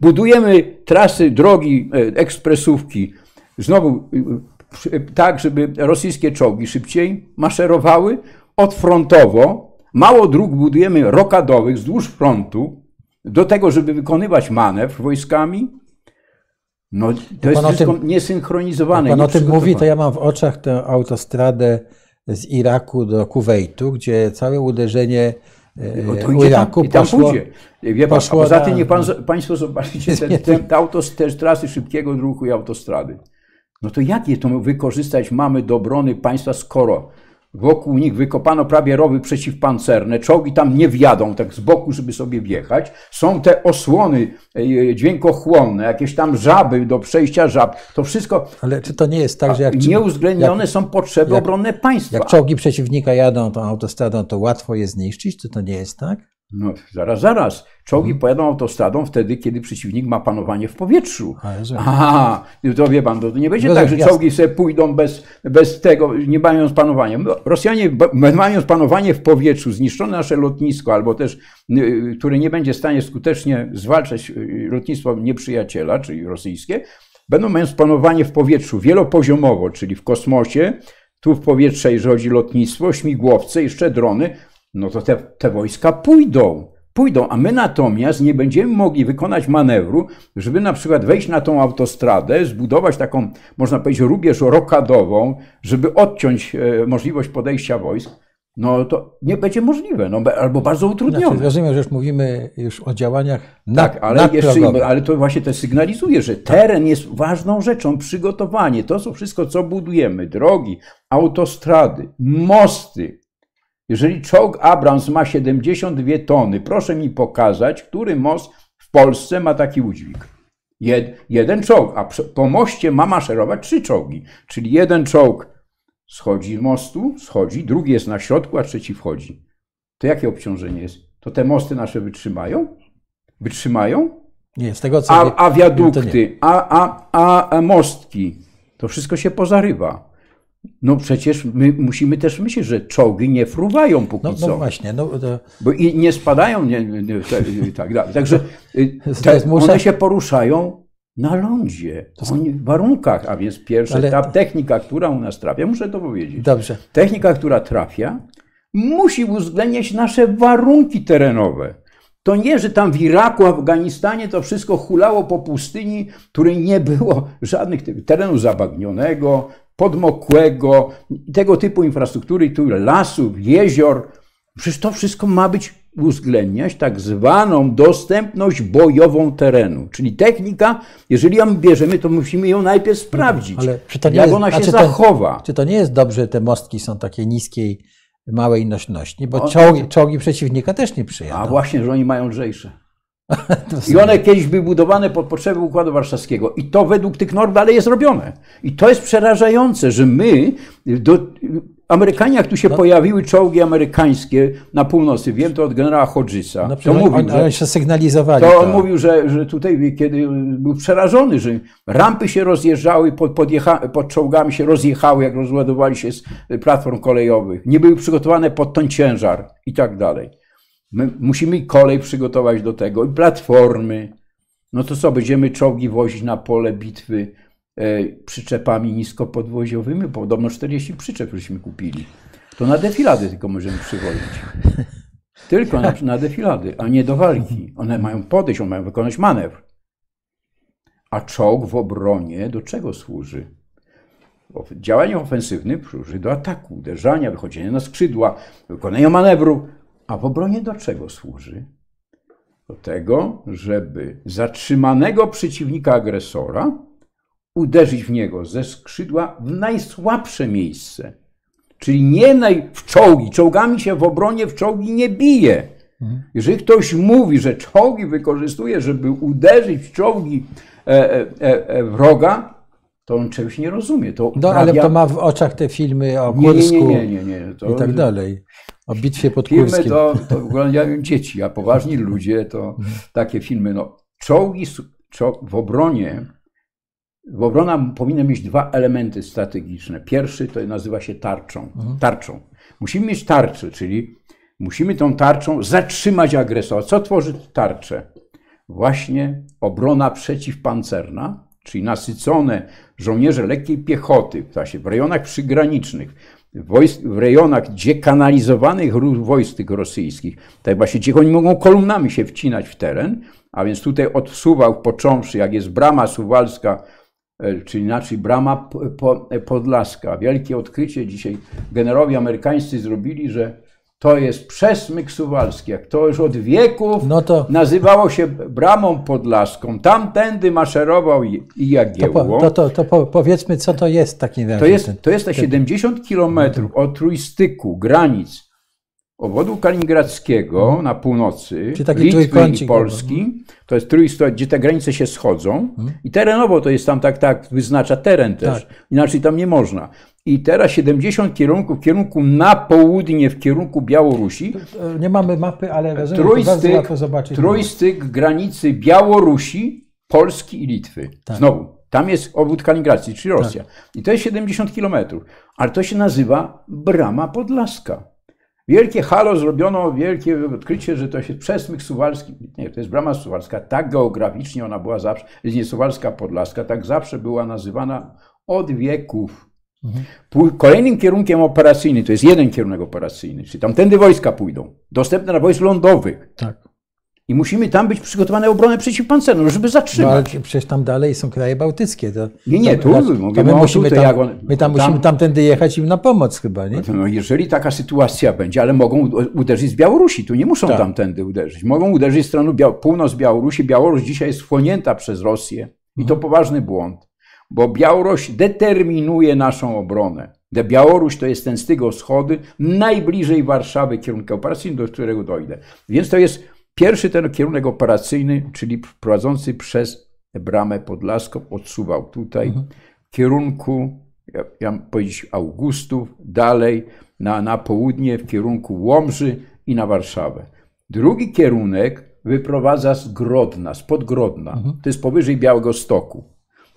Budujemy trasy, drogi, e, ekspresówki, znowu e, przy- tak, żeby rosyjskie czołgi szybciej maszerowały, odfrontowo. Mało dróg budujemy rokadowych wzdłuż frontu, do tego, żeby wykonywać manewr wojskami, No, to jest wszystko tym, niesynchronizowane. Pan o tym mówi, to ja mam w oczach tę autostradę z Iraku do Kuwejtu, gdzie całe uderzenie no to Iraku tam, poszło, tam pójdzie. Wie pan, poszło a poza tym niech pan, Państwo zobaczycie ten, ten, te, autos, te trasy szybkiego ruchu i autostrady. No to jak je to wykorzystać mamy do obrony państwa, skoro Wokół nich wykopano prawie rowy przeciwpancerne, czołgi tam nie wjadą tak z boku, żeby sobie wjechać. Są te osłony e, dźwiękochłonne, jakieś tam żaby do przejścia żab. To wszystko. Ale czy to nie jest tak, że jak. Nieuwzględnione jak, są potrzeby jak, obronne państwa. Jak czołgi przeciwnika jadą tą autostradą, to łatwo je zniszczyć? Czy to nie jest tak? No, zaraz, zaraz. Czołgi hmm. pojadą autostradą wtedy, kiedy przeciwnik ma panowanie w powietrzu. Aha, to wie pan, to nie będzie tak, że czołgi sobie pójdą bez, bez tego, nie mając panowania. No, Rosjanie mając panowanie w powietrzu, zniszczone nasze lotnisko, albo też, y, które nie będzie w stanie skutecznie zwalczać y, lotnictwo nieprzyjaciela, czyli rosyjskie, będą mając panowanie w powietrzu wielopoziomowo, czyli w kosmosie, tu w powietrze, jeżeli chodzi o lotnictwo, śmigłowce, jeszcze drony, no to te, te wojska pójdą. Pójdą, a my natomiast nie będziemy mogli wykonać manewru, żeby na przykład wejść na tą autostradę, zbudować taką, można powiedzieć, rubież rokadową, żeby odciąć e, możliwość podejścia wojsk. No to nie będzie możliwe, no, albo bardzo utrudnione. Znaczy, rozumiem, że już mówimy już o działaniach nad, Tak, ale, jeszcze, ale to właśnie to sygnalizuje, że teren jest ważną rzeczą, przygotowanie, to są wszystko, co budujemy, drogi, autostrady, mosty, jeżeli czołg Abrams ma 72 tony, proszę mi pokazać, który most w Polsce ma taki udźwig. Jed, jeden czołg, a po moście ma maszerować trzy czołgi. Czyli jeden czołg schodzi z mostu, schodzi, drugi jest na środku, a trzeci wchodzi. To jakie obciążenie jest? To te mosty nasze wytrzymają? Wytrzymają? Nie, z tego co. A, a wiadukty, a, a, a mostki, to wszystko się pozarywa. No przecież my musimy też myśleć, że czołgi nie fruwają póki no, co. No właśnie. No, to... Bo i nie spadają, nie, nie, tak dalej. Także y, te, one się poruszają na lądzie, Oni w warunkach, a więc pierwsza Ale... ta technika, która u nas trafia, muszę to powiedzieć. Dobrze. Technika, która trafia, musi uwzględniać nasze warunki terenowe. To nie, że tam w Iraku, Afganistanie to wszystko hulało po pustyni, której nie było żadnych terenu zabagnionego, podmokłego, tego typu infrastruktury, tu lasów, jezior. Przecież to wszystko ma być uwzględniać tak zwaną dostępność bojową terenu. Czyli technika, jeżeli ją bierzemy, to musimy ją najpierw sprawdzić, Ale czy to nie jak jest, ona się czy zachowa. To, czy to nie jest dobrze, że te mostki są takie niskiej, małej nośności, bo czołgi, czołgi przeciwnika też nie przyjadą. A właśnie, że oni mają lżejsze. I one kiedyś były budowane pod potrzeby Układu Warszawskiego. I to według tych norm dalej jest robione. I to jest przerażające, że my, do, Amerykanie, jak tu się no. pojawiły czołgi amerykańskie na północy, wiem to od generała Hodgesa, no, to on, mówił, on, że, się sygnalizowali. To, to on mówił, że, że tutaj, kiedy był przerażony, że rampy się rozjeżdżały, pod, podjecha, pod czołgami się rozjechały, jak rozładowali się z platform kolejowych. Nie były przygotowane pod ten ciężar i tak dalej. My musimy kolej przygotować do tego i platformy. No to co, będziemy czołgi wozić na pole bitwy e, przyczepami niskopodwoziowymi? Podobno 40 przyczep żeśmy kupili. To na defilady tylko możemy przywozić. Tylko na, na defilady, a nie do walki. One mają podejść, one mają wykonać manewr. A czołg w obronie do czego służy? Działanie ofensywne służy do ataku, uderzania, wychodzenia na skrzydła, wykonania manewru. A w obronie do czego służy? Do tego, żeby zatrzymanego przeciwnika agresora uderzyć w niego ze skrzydła w najsłabsze miejsce. Czyli nie naj... w czołgi. Czołgami się w obronie w czołgi nie bije. Jeżeli ktoś mówi, że czołgi wykorzystuje, żeby uderzyć w czołgi e, e, e, e wroga, to on czegoś nie rozumie. To no, ale to ma w oczach te filmy o Kursku nie, nie, nie, nie, to, i tak dalej. O bitwie pod filmy Kurskiem. to, to oglądają dzieci, a poważni ludzie to mhm. takie filmy. No, czołgi w obronie, w obrona powinna mieć dwa elementy strategiczne. Pierwszy to nazywa się tarczą. Mhm. tarczą. Musimy mieć tarczę, czyli musimy tą tarczą zatrzymać agresora. Co tworzy tarczę? Właśnie obrona przeciwpancerna, czyli nasycone żołnierze lekkiej piechoty, w rejonach przygranicznych, wojsk, w rejonach dziekanalizowanych wojsk tych rosyjskich, tak właśnie, gdzie oni mogą kolumnami się wcinać w teren, A więc tutaj od począwszy, jak jest brama suwalska, e, czy inaczej brama po- po- podlaska. Wielkie odkrycie dzisiaj generowie amerykańscy zrobili, że to jest przesmyk suwalski. Jak to już od wieków No to, nazywało się bramą podlaską. Tamtędy maszerował i i to, Jagiełło. po, to, to, to po, powiedzmy, co to jest razie. To jest, to jest te 70 kilometrów od trójstyku granic obwodu kaliningradzkiego na północy. Czyli taki Litwy i. Polski. To jest trójstok, gdzie te granice się schodzą. I terenowo to jest tam tak, tak, wyznacza teren też. Tak. Inaczej tam nie można. I teraz 70 kierunków w kierunku na południe, w kierunku Białorusi. Nie mamy mapy, ale rozumiem, to Trójstyk, łatwo zobaczyć. trójstyk granicy Białorusi, Polski i Litwy. Tak. Znowu, tam jest obwód Kaliningradzki, czyli Rosja. I to jest 70 kilometrów. Ale to się nazywa Brama Podlaska. Wielkie halo zrobiono, wielkie odkrycie, że to jest przesmyk suwalski. Nie, to jest Brama Suwalska. Tak geograficznie ona była zawsze, jest nie Suwalska Podlaska, tak zawsze była nazywana od wieków. Pół- Kolejnym kierunkiem operacyjnym, to jest jeden kierunek operacyjny, czyli tamtędy wojska pójdą, dostępne na wojsk lądowych. Tak. I musimy tam być przygotowane obronę przeciwpancerną, żeby No, ale zatrzymać. przecież tam dalej są kraje bałtyckie. To, Nie, nie, to, tu to mówimy my musimy tutaj, tam, on- my tam tam- musimy tamtędy jechać im na pomoc chyba, nie? No, jeżeli taka sytuacja będzie, ale mogą uderzyć z Białorusi, tu nie muszą Tak. tamtędy uderzyć. Mogą uderzyć z strony Bia- północ Białorusi. Białoruś dzisiaj jest wchłonięta przez Rosję i to poważny błąd, bo Białoruś determinuje naszą obronę. De Białoruś to jest ten z tego wschody, najbliżej Warszawy kierunku operacyjnego, do którego dojdę. Więc to jest pierwszy ten kierunek operacyjny, czyli prowadzący przez bramę podlaską, odsuwał tutaj w kierunku, ja, ja mam powiedzieć, Augustów, dalej na, na południe w kierunku Łomży i na Warszawę. Drugi kierunek wyprowadza z Grodna, spod Grodna. To jest powyżej Białego Stoku.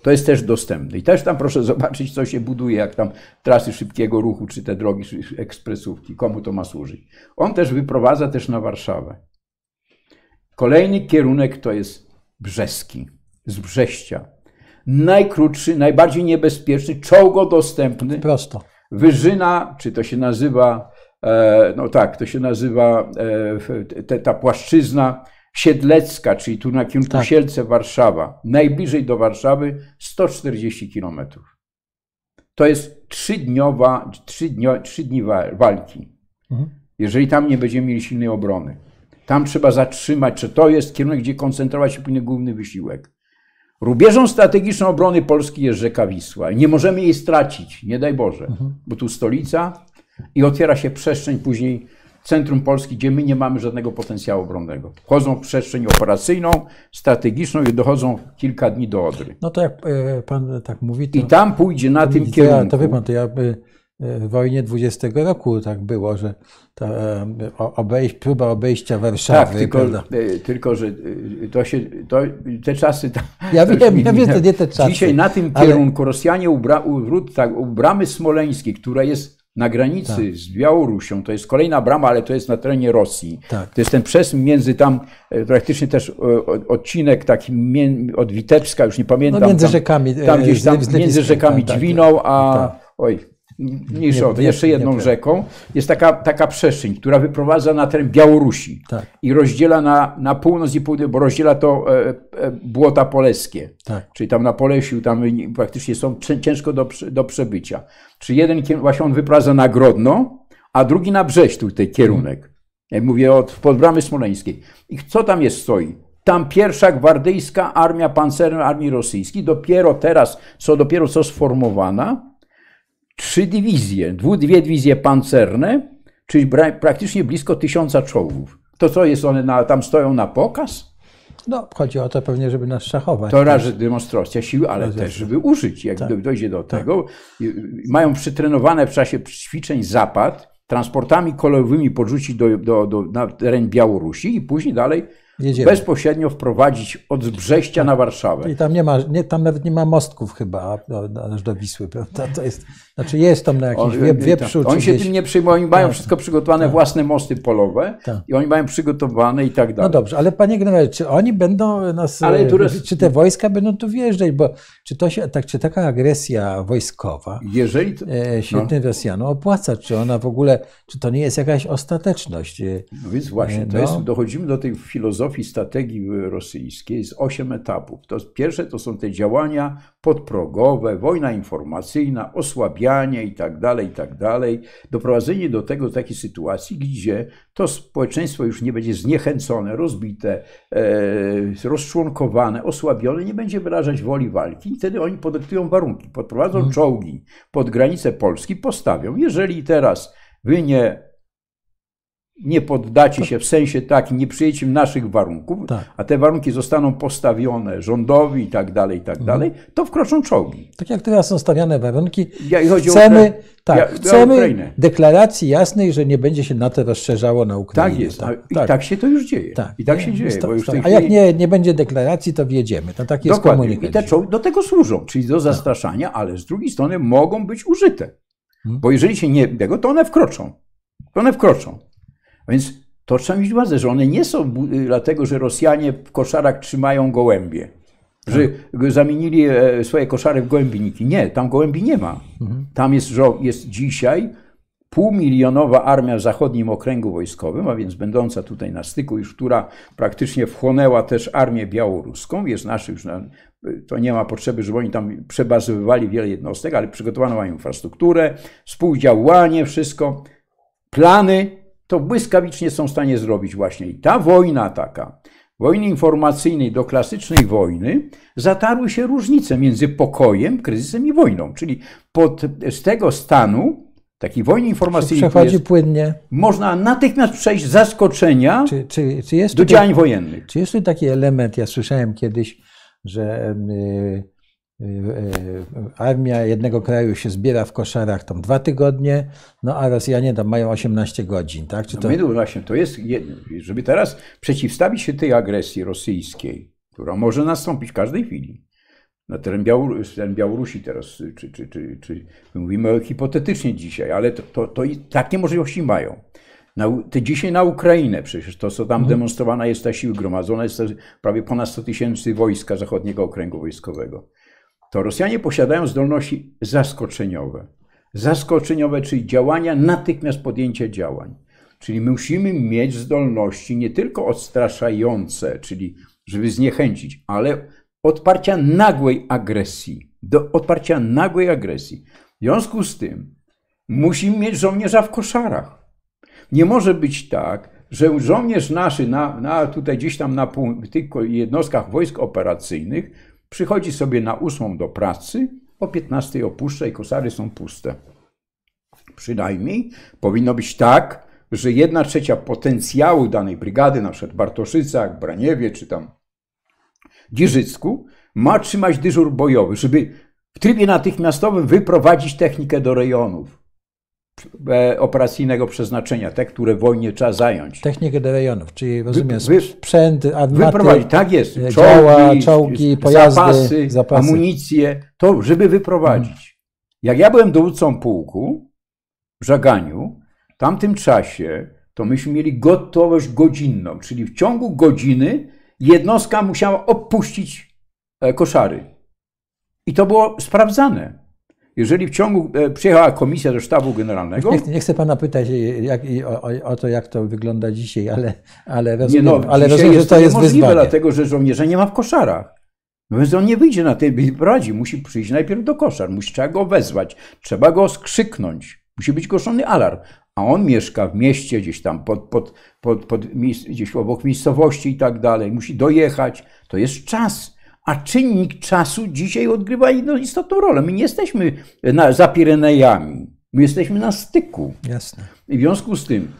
To jest też dostępne. I też tam proszę zobaczyć, co się buduje, jak tam trasy szybkiego ruchu, czy te drogi czy ekspresówki, komu to ma służyć. On też wyprowadza też na Warszawę. Kolejny kierunek to jest brzeski, z Brześcia. Najkrótszy, najbardziej niebezpieczny, czołgodostępny, Prosto. Wyżyna, czy to się nazywa, e, no tak, to się nazywa e, te, ta płaszczyzna siedlecka, czyli tu na kierunku Tak. Sielce, Warszawa. Najbliżej do Warszawy 140 kilometrów. To jest trzydniowa, trzy, dnio, trzy dni wa- walki. Mhm. Jeżeli tam nie będziemy mieli silnej obrony. Tam trzeba zatrzymać, czy to jest kierunek, gdzie koncentrować się powinien główny wysiłek. Rubieżą strategiczną obrony Polski jest rzeka Wisła. Nie możemy jej stracić, nie daj Boże, bo tu stolica i otwiera się przestrzeń później centrum Polski, gdzie my nie mamy żadnego potencjału obronnego. Wchodzą w przestrzeń operacyjną, strategiczną i dochodzą kilka dni do Odry. No to jak e, pan tak mówi, to, I tam pójdzie na tym to, ja, kierunku. to wie pan, to ja by e, wojnie 20 roku tak było, że ta e, obejść, próba obejścia Warszawy, tak, tylko, prawda? e, tylko, że e, to się, to, te czasy... To, Ja to wiem, ja wiem, to nie te czasy. Dzisiaj na tym ale- kierunku Rosjanie u, bra, u, tak, u bramy smoleńskiej, która jest na granicy Tak. z Białorusią, to jest kolejna brama, ale to jest na terenie Rosji. Tak. To jest ten przesmyk między tam, praktycznie też odcinek taki od Witebska, już nie pamiętam. No między tam, rzekami, Tam gdzieś tam między rzekami tak, tak, Dźwiną, a tak. oj, mniejsza Nie, o to, nie, jeszcze nie jedną wiem. rzeką, jest taka, taka przestrzeń, która wyprowadza na teren Białorusi Tak. i rozdziela na, na północ i południe, bo rozdziela to e, e, błota poleskie. Tak. Czyli tam na Polesiu, tam nie- praktycznie są cię- ciężko do, do przebycia. Czy jeden właśnie on wyprowadza na Grodno, a drugi na Brześć, tutaj kierunek. Jak mówię od pod bramy smoleńskiej. I co tam jest stoi? Tam pierwsza gwardyjska armia pancerna armii rosyjskiej, dopiero teraz, co dopiero co sformowana, trzy dywizje, dwie dywizje pancerne, czyli praktycznie blisko tysiąca czołgów. To co jest, one na, tam stoją na pokaz? No, chodzi o to pewnie, żeby nas szachować. To raz, że demonstracja siły, ale Tak. też, żeby użyć, jak do- dojdzie do tego. I- i- Mają przytrenowane w czasie ćwiczeń zapad, transportami kolejowymi podrzucić do, do, do, na teren Białorusi i później dalej Jedziemy. bezpośrednio wprowadzić od Brześcia na Warszawę. I tam nie ma, nie, tam nawet nie ma mostków chyba aż do Wisły, prawda? To jest, znaczy jest tam na jakimś On- wiep, wieprzu Oni się gdzieś. tym nie przejmują, oni mają Tak. wszystko przygotowane, własne mosty polowe Tak. i oni mają przygotowane i tak No dalej. dobrze, ale panie generale, czy oni będą nas, e, czy te wojska będą tu wjeżdżać, bo czy, to się, tak, czy taka agresja wojskowa Jeżeli to, e, się tym Rosjanom opłaca, czy ona w ogóle, czy to nie jest jakaś ostateczność? E, no więc właśnie, no. jest, dochodzimy do tej filozofii filozofii strategii rosyjskiej jest osiem etapów. To pierwsze to są te działania podprogowe, wojna informacyjna, osłabianie i tak dalej, i tak dalej. Doprowadzenie do tego, do takiej sytuacji, gdzie to społeczeństwo już nie będzie zniechęcone, rozbite, e, rozczłonkowane, osłabione, nie będzie wyrażać woli walki. I wtedy oni podyktują warunki, podprowadzą hmm. czołgi pod granicę Polski, postawią. Jeżeli teraz wy nie nie poddacie się w sensie takim, nie przyjęcie naszych warunków, tak. a te warunki zostaną postawione rządowi i tak dalej, i tak mhm. dalej, to wkroczą czołgi. Tak jak teraz są stawiane warunki, ja, chcemy, tak, ja, chcemy deklaracji jasnej, że nie będzie się NATO rozszerzało na Ukrainę. Tak jest, tak, i tak. tak się to już dzieje. Tak. I tak się dzieje. Sta, sta, a jak nie, nie będzie deklaracji, to wjedziemy. To taki jest komunikat. I te czołgi do tego służą, czyli do zastraszania, ale z drugiej strony mogą być użyte. Hmm. Bo jeżeli się nie tego, to one wkroczą. To one wkroczą. Więc to trzeba mieć uwadze, że one nie są dlatego, że Rosjanie w koszarach trzymają gołębie. Że tak. zamienili e, swoje koszary w gołębniki. Nie, tam gołębi nie ma. Mhm. Tam jest, jest dzisiaj półmilionowa armia w zachodnim okręgu wojskowym, a więc będąca tutaj na styku, już która praktycznie wchłonęła też armię białoruską, jest naszych, to nie ma potrzeby, żeby oni tam przebazowywali wiele jednostek, ale przygotowano mają infrastrukturę, współdziałanie, wszystko, plany to błyskawicznie są w stanie zrobić właśnie. I ta wojna taka, wojny informacyjnej do klasycznej wojny, zatarły się różnice między pokojem, kryzysem i wojną. Czyli pod, z tego stanu takiej wojny informacyjnej przechodzi jest, płynnie. można natychmiast przejść z zaskoczenia czy, czy, czy do tutaj, działań wojennych. Czy jest tu taki element, ja słyszałem kiedyś, że yy, armia jednego kraju się zbiera w koszarach tam dwa tygodnie, no a Rosjanie tam mają 18 godzin, tak? Czy to... No właśnie, to jest, żeby teraz przeciwstawić się tej agresji rosyjskiej, która może nastąpić w każdej chwili, na teren, Białorusi, teren Białorusi teraz, czy, czy, czy, czy mówimy hipotetycznie dzisiaj, ale to, to, to takie możliwości mają. Na, te dzisiaj na Ukrainę przecież to, co tam mhm. demonstrowana jest, ta siły gromadzona, jest prawie ponad 100 tysięcy wojska zachodniego okręgu wojskowego to Rosjanie posiadają zdolności zaskoczeniowe. Zaskoczeniowe, czyli działania, natychmiast podjęcie działań. Czyli musimy mieć zdolności nie tylko odstraszające, czyli żeby zniechęcić, ale odparcia nagłej agresji. Do odparcia nagłej agresji. W związku z tym musimy mieć żołnierza w koszarach. Nie może być tak, że żołnierz nasz na, na tutaj gdzieś tam na tych jednostkach wojsk operacyjnych Przychodzi sobie na ósmą do pracy, o 15 opuszcza i kosary są puste. Przynajmniej powinno być tak, że jedna trzecia potencjału danej brygady, na przykład Bartoszycach, Braniewie czy tam Giżycku, ma trzymać dyżur bojowy, żeby w trybie natychmiastowym wyprowadzić technikę do rejonów. E, operacyjnego przeznaczenia, te, które w wojnie trzeba zająć. Technikę do rejonów, czyli rozumiem wy, sprzęt, armaty, tak jest, e, czołgi, czołgi pojazdy, zapasy, zapasy, amunicję, to żeby wyprowadzić. Jak ja byłem dowódcą pułku w Żaganiu, w tamtym czasie to myśmy mieli gotowość godzinną, czyli w ciągu godziny jednostka musiała opuścić e, koszary. I to było sprawdzane. Jeżeli w ciągu e, przyjechała komisja do sztabu generalnego. Nie, nie chcę pana pytać jak, o, o, to, jak to wygląda dzisiaj, ale, ale rozumiem, nie no, ale rozumiem jest że to jest możliwe, wyzwanie. dlatego że żołnierza nie ma w koszarach. No więc on nie wyjdzie na tej radzi, musi przyjść najpierw do koszar, musi trzeba go wezwać, trzeba go skrzyknąć, musi być głoszony alarm. A on mieszka w mieście, gdzieś tam pod, pod, pod, pod, gdzieś obok miejscowości i tak dalej, musi dojechać. To jest czas. A czynnik czasu dzisiaj odgrywa istotną rolę. My nie jesteśmy na, za Pirenejami. My jesteśmy na styku. Jasne. I w związku z tym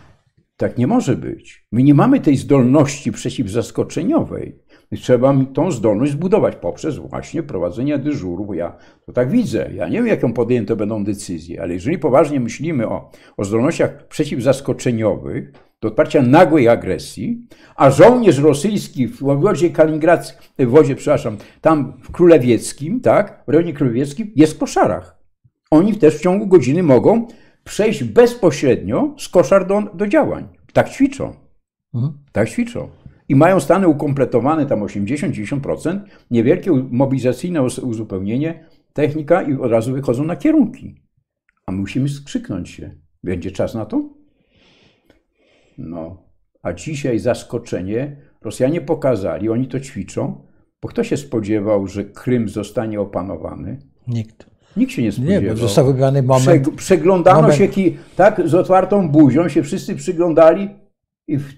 tak nie może być. My nie mamy tej zdolności przeciwzaskoczeniowej. Trzeba mi tą zdolność zbudować poprzez właśnie prowadzenie dyżurów. Ja to tak widzę. Ja nie wiem, jaką podjęte będą decyzje, ale jeżeli poważnie myślimy o, o zdolnościach przeciwzaskoczeniowych, do odparcia nagłej agresji, a żołnierz rosyjski w wodzie Kaliningradzkim, w wodzie, przepraszam, tam w Królewieckim, tak, w rejonie Królewieckim jest w koszarach. Oni też w ciągu godziny mogą przejść bezpośrednio z koszar do, do działań. Tak ćwiczą. Mhm. Tak ćwiczą. I mają stany ukompletowane, tam 80-90%, niewielkie mobilizacyjne uzupełnienie, technika i od razu wychodzą na kierunki. A musimy skrzyknąć się. Będzie czas na to? No, a dzisiaj zaskoczenie Rosjanie pokazali, oni to ćwiczą, bo kto się spodziewał, że Krym zostanie opanowany? Nikt. Nikt się nie spodziewał. Nie, bo został wybrany moment. Przeg- przeglądano moment. się ki- tak z otwartą buzią, się wszyscy przyglądali i w,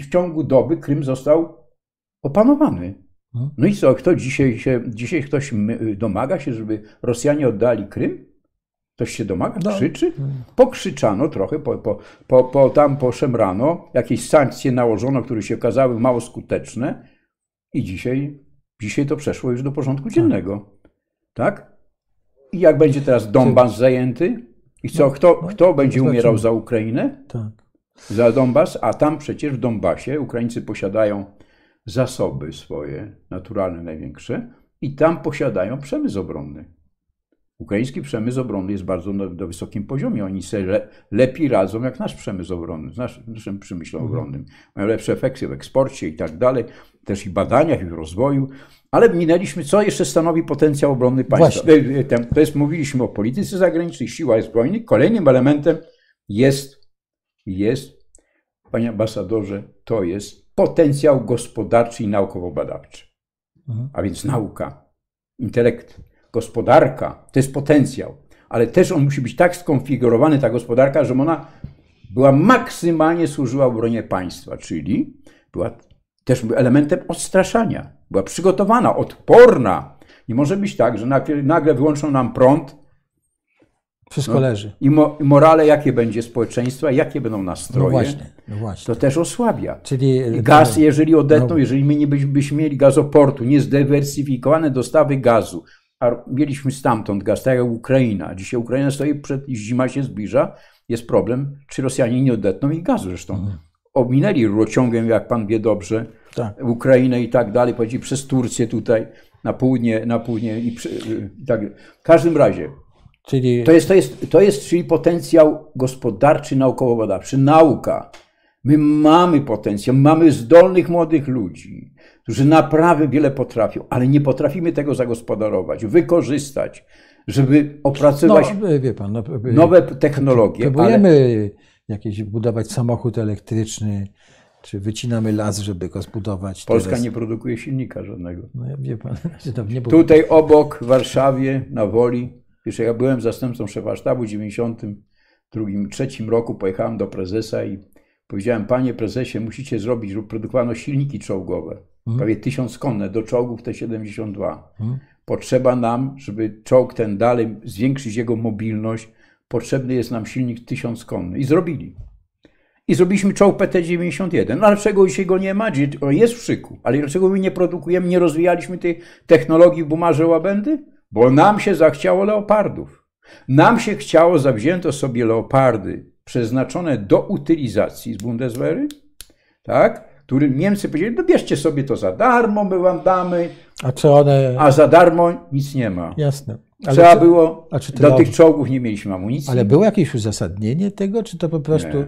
w, ciągu doby Krym został opanowany. Mhm. No i co, kto dzisiaj się, dzisiaj ktoś domaga się, żeby Rosjanie oddali Krym? Ktoś się domaga? No. Krzyczy? Pokrzyczano trochę, po, po, po, po, tam poszemrano, jakieś sankcje nałożono, które się okazały mało skuteczne i dzisiaj, dzisiaj to przeszło już do porządku dziennego. Tak? I jak będzie teraz Donbas zajęty? I co, kto, no, kto będzie zobaczymy. umierał za Ukrainę? Tak. Za Donbas? A tam przecież w Donbasie Ukraińcy posiadają zasoby swoje, naturalne największe, i tam posiadają przemysł obronny. Ukraiński przemysł obronny jest bardzo na, na wysokim poziomie. Oni sobie le, lepiej radzą jak nasz przemysł obronny, z nasz, naszym przemyślem obronnym. Mają lepsze efekty w eksporcie i tak dalej, też i badaniach, i w rozwoju. Ale minęliśmy, co jeszcze stanowi potencjał obronny państwa. Właśnie. E, e, To jest, mówiliśmy o polityce zagranicznej, siła zbrojnych. Kolejnym elementem jest, jest, panie ambasadorze, to jest potencjał gospodarczy i naukowo-badawczy. Mhm. A więc nauka, intelekt, gospodarka to jest potencjał, ale też on musi być tak skonfigurowany, ta gospodarka, żeby ona była maksymalnie służyła obronie państwa, czyli była też elementem odstraszania. Była przygotowana, odporna. Nie może być tak, że nagle, nagle wyłączą nam prąd Wszystko No. leży. i, mo, i morale, jakie będzie społeczeństwa, jakie będą nastroje. No właśnie, no właśnie. To też osłabia. Czyli I Gaz, jeżeli odetną, jeżeli my nie byśmy mieli gazoportu, niezdywersyfikowane dostawy gazu, mieliśmy stamtąd gaz, tak jak Ukraina. Dzisiaj Ukraina stoi przed, zima się zbliża, jest problem, czy Rosjanie nie odetną ich gazu. Zresztą Mhm. ominęli rurociągiem, jak pan wie dobrze, tak. Ukrainę i tak dalej, powiedzieli przez Turcję tutaj, na południe, na południe i, przy, i tak. W każdym razie, Czyli to jest, to jest, to jest czyli potencjał gospodarczy, naukowo-badawczy, nauka. My mamy potencjał, mamy zdolnych młodych ludzi, którzy naprawdę wiele potrafią, ale nie potrafimy tego zagospodarować, wykorzystać, żeby opracować no, wie pan, no, nowe technologie. Ale próbujemy jakieś budować samochód elektryczny, czy wycinamy las, żeby go zbudować. Polska Teraz- nie produkuje silnika żadnego. No ja wie pan, nie było. Tutaj obok, w Warszawie, na Woli, jeszcze ja byłem zastępcą szefa sztabu w 92 trzecim roku, pojechałem do prezesa i powiedziałem, panie prezesie, musicie zrobić, żeby produkowano silniki czołgowe, Mhm. prawie tysiąc konne do czołgów T-72. Mhm. Potrzeba nam, żeby czołg ten dalej, zwiększyć jego mobilność, potrzebny jest nam silnik tysiąc konny. I zrobili. I zrobiliśmy czołg PT-91. No ale dlaczego dzisiaj go nie ma? Jest w szyku. Ale dlaczego my nie produkujemy, nie rozwijaliśmy tej technologii w bumarze łabędy? Bo nam się zachciało leopardów. Nam się chciało, zawzięto sobie leopardy przeznaczone do utylizacji z Bundeswehry, tak? Którym Niemcy powiedzieli, no bierzcie sobie to za darmo, my wam damy, A czy one. a za darmo nic nie ma. Jasne. Trzeba czy- było, a czy do tych czołgów nie mieliśmy amunicji. Ale było jakieś uzasadnienie tego, czy to po prostu. Nie.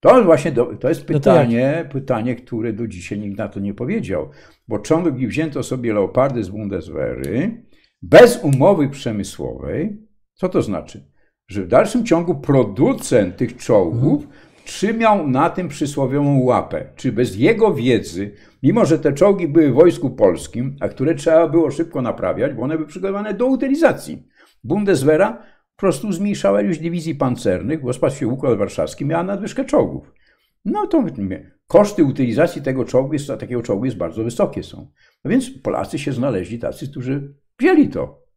To właśnie do, to jest No to pytanie, pytanie, które do dzisiaj nikt na to nie powiedział. Bo czołgi wzięto sobie leopardy z Bundeswehry bez umowy przemysłowej. Co to znaczy? Że w dalszym ciągu producent tych czołgów trzymał na tym przysłowiową łapę. Czy bez jego wiedzy, mimo że te czołgi były w wojsku polskim, a które trzeba było szybko naprawiać, bo one były przygotowane do utylizacji. Bundeswehra po prostu zmniejszała ilość dywizji pancernych, bo spadł się układ warszawski, miała nadwyżkę czołgów. No to koszty utylizacji tego czołgu jest, takiego czołgu jest bardzo wysokie są. No więc Polacy się znaleźli tacy, którzy wzięli to.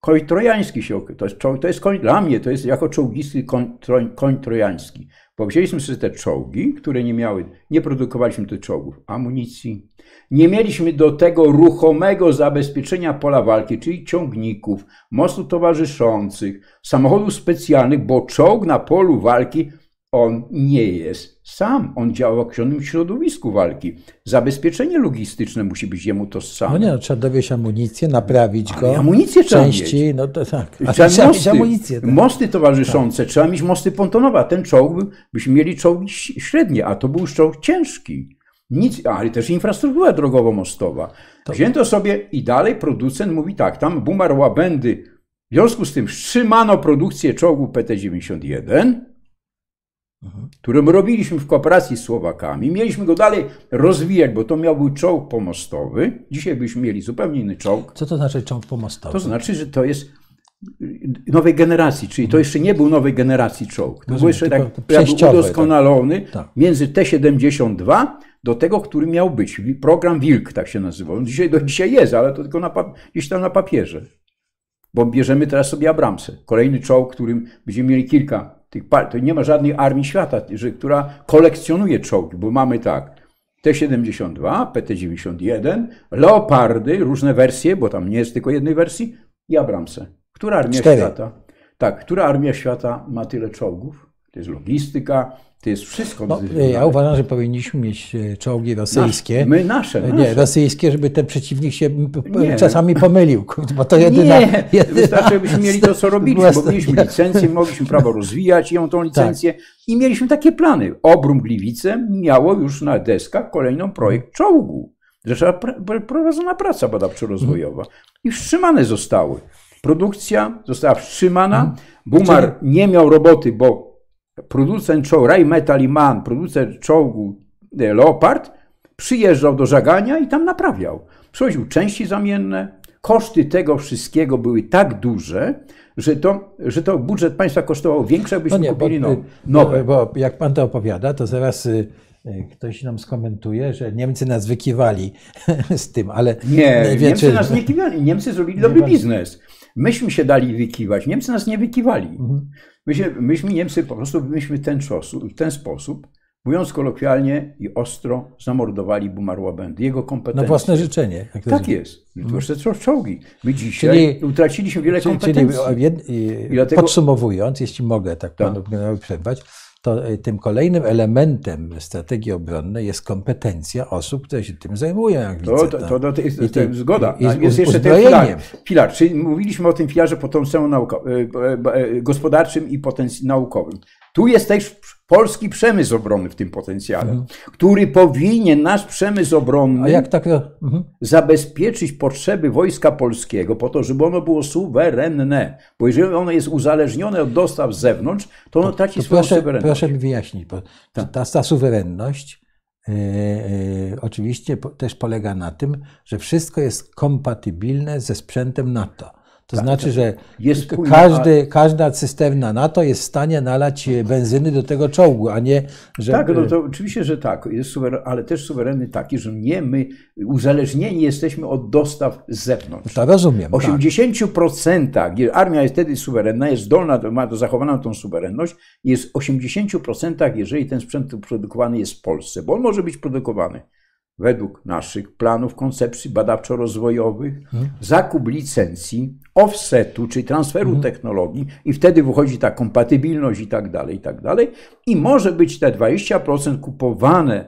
Koń trojański się, to jest, to jest koń, dla mnie to jest jako czołgisty koń, koń trojański. Bo wzięliśmy sobie te czołgi, które nie miały, nie produkowaliśmy tych czołgów amunicji, nie mieliśmy do tego ruchomego zabezpieczenia pola walki, czyli ciągników, mostów towarzyszących, samochodów specjalnych, bo czołg na polu walki, on nie jest sam. On działa w określonym środowisku walki. Zabezpieczenie logistyczne musi być jemu to samo. No nie, no, trzeba dowieść amunicję, naprawić go. Ale amunicję trzeba części, mieć. no to tak. A Trzeba, trzeba mieć mosty, amunicję. Tak. mosty towarzyszące, trzeba mieć mosty pontonowe. A ten czołg, byśmy mieli czołgi średnie, a to był już czołg ciężki. Nic, ale też infrastruktura drogowo-mostowa. Wzięto sobie i dalej producent mówi tak, tam Bumar Łabędy, w związku z tym wstrzymano produkcję czołgu PT-91, którym robiliśmy w kooperacji z Słowakami. Mieliśmy go dalej rozwijać, bo to miał być czołg pomostowy. Dzisiaj byśmy mieli zupełnie inny czołg. Co to znaczy czołg pomostowy? To znaczy, że to jest nowej generacji, czyli to jeszcze nie był nowej generacji czołg. To był jeszcze tak jakby udoskonalony tak. między T-72 do tego, który miał być. Program Wilk tak się nazywał. On dzisiaj, do dzisiaj jest, ale to tylko na, gdzieś tam na papierze. Bo bierzemy teraz sobie Abramsy. Kolejny czołg, którym będziemy mieli kilka tych To nie ma żadnej armii świata, która kolekcjonuje czołgi, bo mamy tak. T-72, PT-91, Leopardy, różne wersje, bo tam nie jest tylko jednej wersji, i Abramse. Która armia Cztery. świata? Tak, która armia świata ma tyle czołgów? To jest logistyka, to jest wszystko. No, ja uważam, że powinniśmy mieć e, czołgi rosyjskie. my nasze, nasze. Nie, rosyjskie, żeby ten przeciwnik się nie. czasami pomylił, bo to jedyna... Nie, jedyna... wystarczy, żebyśmy mieli to, co robiliśmy, bo mieliśmy licencję, mogliśmy prawo rozwijać ją, tą tak. licencję tak. i mieliśmy takie plany. Obrum Gliwice miało już na deskach kolejną projekt czołgu. Zresztą prowadzona praca badawczo-rozwojowa. I wstrzymane zostały. Produkcja została wstrzymana. Mhm. Bumar nie miał roboty, bo producent czołgu, Rheinmetall i Mann, producent czołgu Leopard, przyjeżdżał do żagania i tam naprawiał. Przywoził części zamienne. Koszty tego wszystkiego były tak duże, że to, że to budżet państwa kosztował większe, jakbyśmy no nie, kupili bo, nowe. Bo jak pan to opowiada, to zaraz y, ktoś nam skomentuje, że Niemcy nas wykiwali z tym, ale... Nie, nie Niemcy nas nie kiwali. Niemcy zrobili dobry biznes. Myśmy się dali wykiwać, Niemcy nas nie wykiwali. Mhm. Myśmy, myśmy Niemcy po prostu myśmy ten, w ten sposób, mówiąc kolokwialnie i ostro, zamordowali Bumarła Będy, jego kompetencje. Na własne życzenie. tak jest. To jeszcze mhm. czołgi. My dzisiaj czyli, utraciliśmy wiele kompetencji. Czyli, dlatego... Podsumowując, jeśli mogę tak, tak. panu przerwać, to e, tym kolejnym elementem strategii obronnej jest kompetencja osób, które się tym zajmują. Jak to, widzę, to, to, to, jest, to jest zgoda. I, jest jeszcze ten filar, filar. Czyli mówiliśmy o tym filarze potomstwem e, e, gospodarczym i potenc- naukowym. Tu jest też polski przemysł obronny w tym potencjale, mhm. który powinien nasz przemysł obronny tak... mhm. zabezpieczyć potrzeby wojska polskiego po to, żeby ono było suwerenne. Bo jeżeli ono jest uzależnione od dostaw z zewnątrz, to ono traci to swoją proszę, suwerenność. Proszę mi wyjaśnić, bo tak. ta, ta suwerenność yy, yy, oczywiście po, też polega na tym, że wszystko jest kompatybilne ze sprzętem NATO. To tak, znaczy, że jest każdy, każda cysterna NATO jest w stanie nalać benzyny do tego czołgu, a nie, że... Tak, no to oczywiście, że tak, jest suweren, ale też suwerenny taki, że nie my uzależnieni jesteśmy od dostaw z zewnątrz. To rozumiem. W 80%, tak. armia jest wtedy suwerenna, jest zdolna, ma do zachowaną tą suwerenność, jest w 80%, jeżeli ten sprzęt produkowany jest w Polsce, bo on może być produkowany według naszych planów koncepcji badawczo-rozwojowych, hmm. zakup licencji, offsetu, czyli transferu hmm. technologii i wtedy wychodzi ta kompatybilność i tak dalej, i tak dalej. I może być te 20% kupowane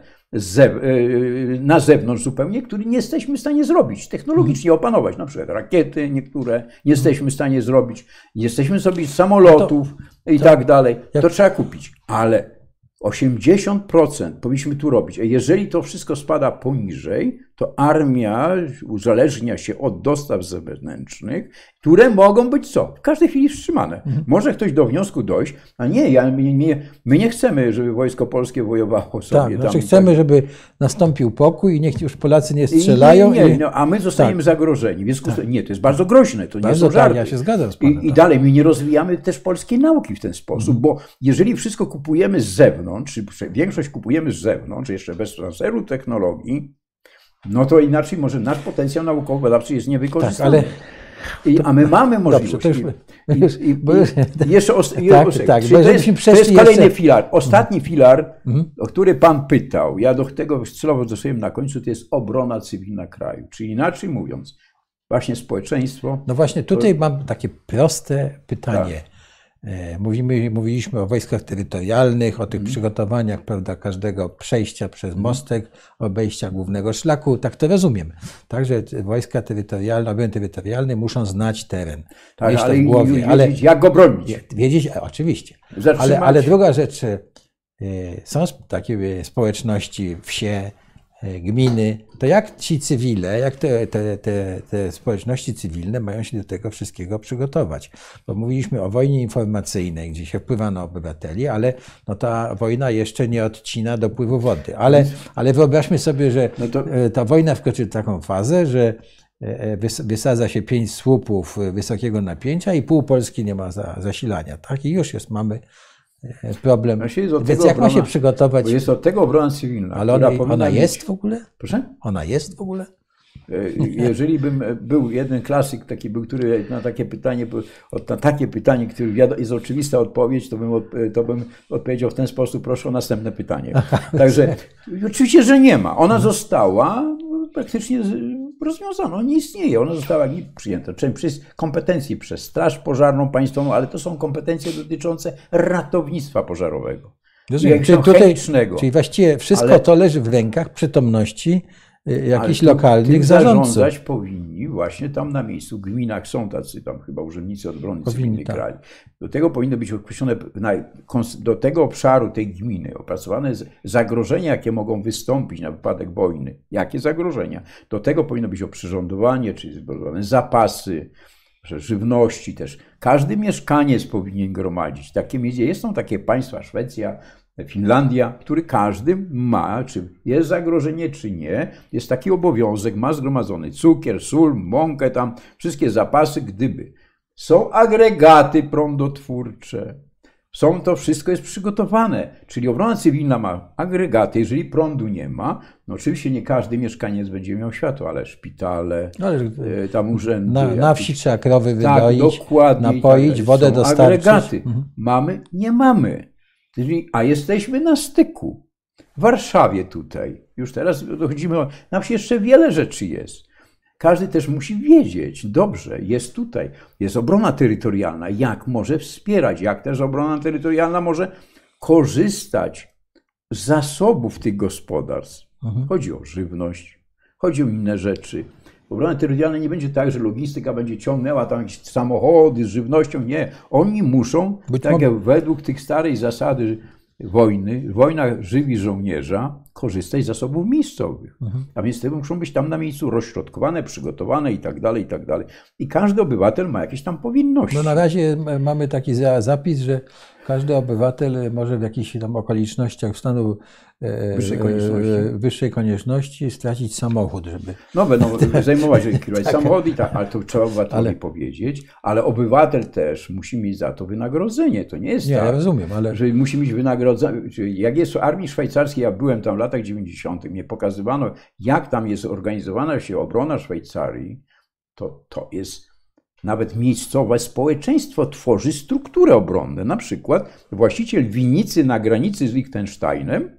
na zewnątrz zupełnie, który nie jesteśmy w stanie zrobić, technologicznie hmm. opanować, na przykład rakiety niektóre nie jesteśmy w stanie zrobić, nie jesteśmy zrobić samolotów to, i tak dalej. To trzeba kupić, ale 80% powinniśmy tu robić. A jeżeli to wszystko spada poniżej, to armia uzależnia się od dostaw zewnętrznych, które mogą być co? W każdej chwili wstrzymane. Mhm. Może ktoś do wniosku dojść, a nie, ja, my, my nie chcemy, żeby wojsko polskie wojowało sobie. Tak, znaczy chcemy, tak. żeby nastąpił pokój i niech już Polacy nie strzelają. Nie, nie, no, a my zostaniemy tak. zagrożeni. Więc tak. nie, to jest bardzo groźne, to bardzo nie są żarty. Tak, ja się zgadzam z panem, I, I, tak. dalej, my nie rozwijamy też polskiej nauki w ten sposób, mhm. bo jeżeli wszystko kupujemy z zewnątrz, czy większość kupujemy z zewnątrz, jeszcze bez transferu technologii, no to inaczej może nasz potencjał naukowo-badawczy jest niewykorzystany. Tak, ale... I, a my mamy możliwość. Dobrze, I, i, i, jeszcze os, tak, tak, to, jest, to jest kolejny jeszcze... filar. Ostatni mhm. filar, mhm. o który Pan pytał, ja do tego celowo dostałem na końcu, to jest obrona cywilna kraju. Czyli inaczej mówiąc, właśnie społeczeństwo. No właśnie tutaj to... mam takie proste pytanie. Tak. E, mówimy, mówiliśmy o wojskach terytorialnych, o tych mm. przygotowaniach prawda, każdego przejścia przez mhm. mostek, obejścia głównego szlaku. Tak to rozumiem. Także wojska terytorialne, obrony terytorialne muszą znać teren. Tak, mieć ale, to w głowie, wiedzieć, ale jak go bronić. Wiedzieć, oczywiście. Ale, ale druga rzecz, e, są takie społeczności, wsie, e, gminy, to jak ci cywile, jak te, te, te, te społeczności cywilne mają się do tego wszystkiego przygotować? Bo mówiliśmy o wojnie informacyjnej, gdzie się wpływa na obywateli, ale no ta wojna jeszcze nie odcina dopływu wody. Ale, ale wyobraźmy sobie, że No e, ta wojna wkroczy w taką fazę, że e, wys- wysadza się pięć słupów e, wysokiego napięcia i pół Polski nie ma za, zasilania. Tak? I już jest, mamy e, problem. No jest Więc jak ma się obrona- przygotować? Jest od tego obrona cywilna. Ale ona, ona mieć- jest w ogóle? Proszę? Ona jest w ogóle? E, Jeżeli bym e, był jeden klasyk taki był, który na takie pytanie, na takie pytanie, wiado- jest oczywista odpowiedź, to bym, e, to bym odpowiedział w ten sposób, proszę o następne pytanie. Także oczywiście, że nie ma. Ona została praktycznie rozwiązana, ona nie istnieje. Ona została przyjęta. Czyli przez kompetencji przez Straż Pożarną państwową, ale to są kompetencje dotyczące ratownictwa pożarowego. Rozumiem. Czyli, tutaj, czyli właściwie wszystko Ale- to leży w rękach przytomności jakichś Ale to lokalnych zarządców. zarządzać powinni właśnie tam na miejscu. W gminach są tacy tam chyba urzędnicy obrony Powinni, cywilnej tak. kraju. Do tego powinny być określone, do tego obszaru tej gminy opracowane zagrożenia, jakie mogą wystąpić na wypadek wojny. Jakie zagrożenia? Do tego powinno być oprzyrządowanie, czyli zapasy, żywności też. Każdy mieszkaniec powinien gromadzić. Takie miejsce, są takie państwa, Szwecja, Finlandia, który każdy ma, czy jest zagrożenie, czy nie, jest taki obowiązek, ma zgromadzony cukier, sól, mąkę tam, wszystkie zapasy, gdyby. Są agregaty prądotwórcze. Są to wszystko jest przygotowane. Czyli obrona cywilna ma agregaty. Jeżeli prądu nie ma, no oczywiście nie każdy mieszkaniec będzie miał światło, ale szpitale, No, ale e, tam urzędy. na, na wsi trzeba krowy tak, wydoić, tak napoić, wodę Są dostarczyć. Agregaty. Mhm. Mamy? Nie mamy. A jesteśmy na styku. W Warszawie tutaj. Już teraz dochodzimy. O, na wsi jeszcze wiele rzeczy jest. Każdy też musi wiedzieć, dobrze, jest tutaj, jest obrona terytorialna, jak może wspierać, jak też obrona terytorialna może korzystać z zasobów tych gospodarstw. Mhm. Chodzi o żywność, chodzi o inne rzeczy. Obrona terytorialna nie będzie tak, że logistyka będzie ciągnęła tam jakieś samochody z żywnością. Nie. Oni muszą, Być tak jak według tych starej zasady wojny, wojna żywi żołnierza, korzystać z zasobów miejscowych. Mhm. A więc te muszą być tam na miejscu rozśrodkowane, przygotowane i tak dalej, i tak dalej. I każdy obywatel ma jakieś tam powinności. No na razie mamy taki za- zapis, że każdy obywatel może w jakichś tam okolicznościach stanu e, Wyższej konieczności. e, wyższej konieczności stracić samochód, żeby. No będą zajmować się kierować Tak. samochody tak, ale to trzeba obywatelowi Ale- powiedzieć, ale obywatel też musi mieć za to wynagrodzenie. To nie jest Nie, tak, ja rozumiem, ale że musi mieć wynagrodzenie. Jak jest w armii szwajcarskiej, ja byłem tam w latach 90., mnie pokazywano, jak tam jest organizowana się obrona Szwajcarii, to to jest nawet miejscowe społeczeństwo tworzy strukturę obronną. Na przykład właściciel winnicy na granicy z Liechtensteinem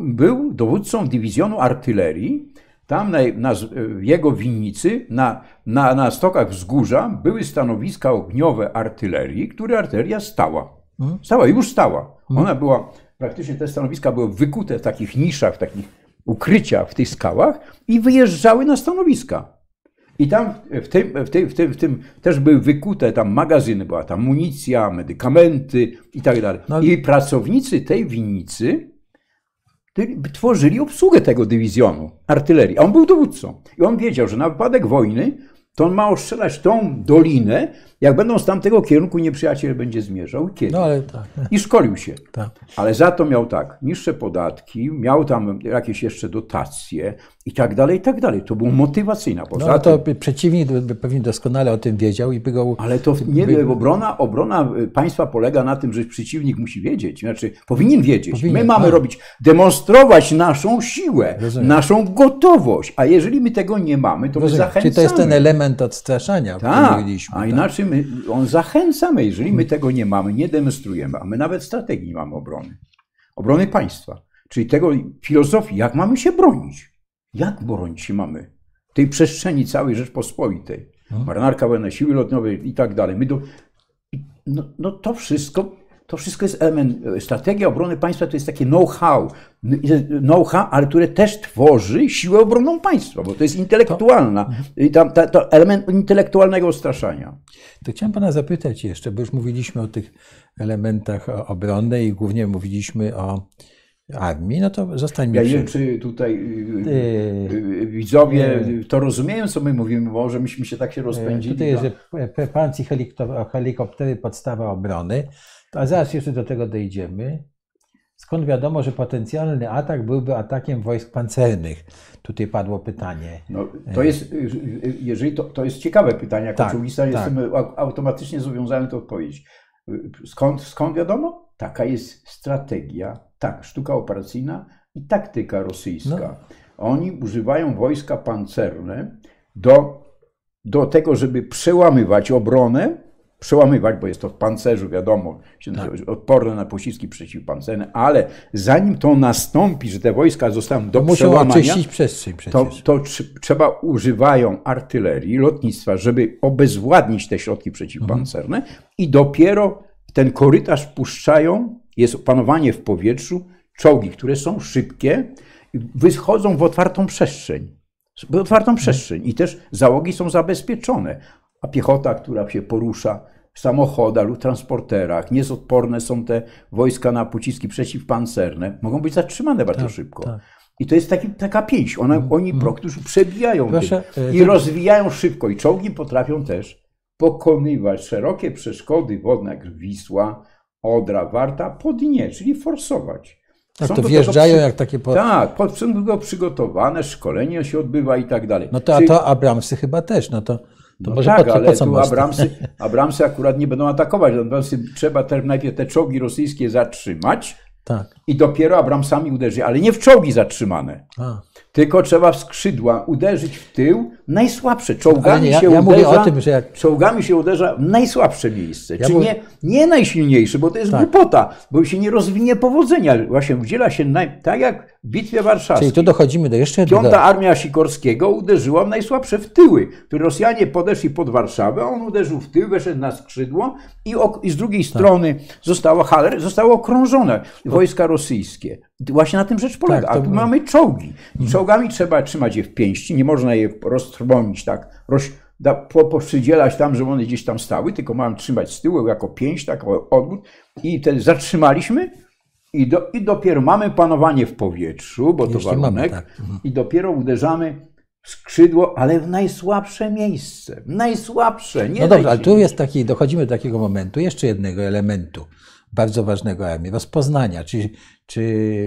był dowódcą dywizjonu artylerii. Tam na, na, jego winnicy, na, na, na stokach wzgórza, były stanowiska ogniowe artylerii, które artyleria stała. Mhm. Stała, już stała. Ona była, praktycznie te stanowiska były wykute w takich niszach, w takich ukryciach w tych skałach i wyjeżdżały na stanowiska. I tam w tym, w, tym, w, tym, w tym też były wykute tam magazyny, była tam amunicja, medykamenty i tak dalej. No- I pracownicy tej winnicy tworzyli obsługę tego dywizjonu artylerii. A on był dowódcą. I on wiedział, że na wypadek wojny to on ma ostrzelać tą dolinę, jak będą z tamtego kierunku nieprzyjaciel będzie zmierzał. I Kiedy? no ale tak, I szkolił się. tak. Ale za to miał tak, niższe podatki, miał tam jakieś jeszcze dotacje i tak dalej, i tak dalej. To było motywacyjne. No Poza ale to tym, przeciwnik by- pewnie doskonale o tym wiedział i by go. ale to nie by- obrona, obrona państwa polega na tym, że przeciwnik musi wiedzieć, znaczy powinien wiedzieć. Powinien, My mamy tak. robić, demonstrować naszą siłę, Rozumiem. naszą gotowość, a jeżeli my tego nie mamy, to my Rozumiem. zachęcamy. Czyli to jest ten element odstraszania, Tak, mówiliśmy. a tak. inaczej my, on zachęcamy, jeżeli my tego nie mamy, nie demonstrujemy, a my nawet strategii nie mamy obrony. Obrony państwa. Czyli tego filozofii, jak mamy się bronić. Jak bronić się mamy? Tej przestrzeni całej Rzeczpospolitej. Marynarka wojenna, siły lotniowe i tak dalej. My do, no, no to wszystko, to wszystko jest element, strategia obrony państwa to jest takie know-how, know-how, ale które też tworzy siłę obronną państwa, bo to jest intelektualna, i tam, ta, to element intelektualnego odstraszania. To chciałem pana zapytać jeszcze, bo już mówiliśmy o tych elementach o- obronnej i głównie mówiliśmy o armii, no to zostańmy Ja nie wiem, czy tutaj y, Yy, y, widzowie yy. to rozumieją, co my mówimy, może myśmy się tak się rozpędzili. Tutaj jest, no. że helikoptery podstawa obrony, a zaraz jeszcze do tego dojdziemy. Skąd wiadomo, że potencjalny atak byłby atakiem wojsk pancernych? Tutaj padło pytanie. No, to jest, y, y, jeżeli to, to jest ciekawe pytanie, jako Tak, tak. jestem automatycznie zobowiązany to odpowiedzieć. Y, Skąd, skąd wiadomo? Taka jest strategia, tak, sztuka operacyjna i taktyka rosyjska. No. Oni używają wojska pancerne do, do tego, żeby przełamywać obronę, przełamywać, bo jest to w pancerzu, wiadomo, Tak. odporne na pociski przeciwpancerne, ale zanim to nastąpi, że te wojska zostaną do Muszą przełamania, przestrzeń to, przecież. to tr- trzeba używają artylerii, lotnictwa, żeby obezwładnić te środki przeciwpancerne Mhm. i dopiero ten korytarz puszczają, jest opanowanie w powietrzu, czołgi, które są szybkie, wychodzą w otwartą przestrzeń. W otwartą przestrzeń i też załogi są zabezpieczone. A piechota, która się porusza w samochodach lub transporterach, niezodporne są te wojska na pociski przeciwpancerne, mogą być zatrzymane bardzo Tak, szybko. tak. I to jest taki, taka pięść. Ona, oni po prostu przebijają Proszę, tym e, i rozwijają szybko. I czołgi potrafią też pokonywać szerokie przeszkody wodne, jak Wisła, Odra, Warta, po dnie, czyli forsować. Tak, Są to wjeżdżają jak takie... Po... Tak, pod są do tego przygotowane, szkolenie się odbywa i tak dalej. No to, a to Abramsy chyba też, no to, to no może tak, po, ale po co tu? Abramsy, Abramsy akurat nie będą atakować. Natomiast trzeba te, najpierw te czołgi rosyjskie zatrzymać Tak. i dopiero Abramsami uderzyć, ale nie w czołgi zatrzymane. A. Tylko trzeba w skrzydła uderzyć w tył najsłabsze. Czołgami nie, ja- się ja uderza, o tym, że jak- czołgami się uderza w najsłabsze miejsce. Ja Czy mówię- nie, nie najsilniejsze, bo to jest Tak. głupota, bo się nie rozwinie powodzenia. Właśnie udziela się naj, tak jak w Bitwie Warszawskiej. Czyli tu dochodzimy do jeszcze jednego... Piąta Armia Sikorskiego uderzyła w najsłabsze w tyły, które Rosjanie podeszli pod Warszawę, on uderzył w tył, weszedł na skrzydło i, ok, i z drugiej Tak. strony zostało Haller, zostało okrążone wojska rosyjskie. Właśnie na tym rzecz polega. Tak, a tu było- mamy czołgi. I czołgami trzeba trzymać je w pięści, nie można je roztrwonić tak, roz, da, po, poprzydzielać tam, żeby one gdzieś tam stały, tylko mamy trzymać z tyłu jako pięść, tak odwód. I wtedy zatrzymaliśmy i, do, I dopiero mamy panowanie w powietrzu, bo to Jeśli mamy, warunek, tak. Mhm. i dopiero uderzamy w skrzydło, ale w najsłabsze miejsce. Najsłabsze, nie No dobrze, ale tu jest taki, dochodzimy do takiego momentu, jeszcze jednego elementu bardzo ważnego armii, rozpoznania, czy, czy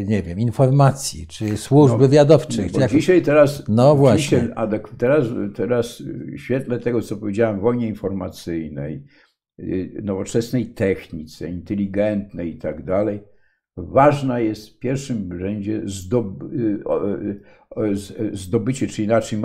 nie wiem, informacji, czy służb wywiadowczych. czy Bo jak- dzisiaj teraz, No właśnie. Dzisiaj, teraz, teraz w świetle tego, co powiedziałem, wojnie informacyjnej, y, nowoczesnej technice, inteligentnej i tak dalej, ważna jest w pierwszym rzędzie y, y, zdobycie, czy inaczej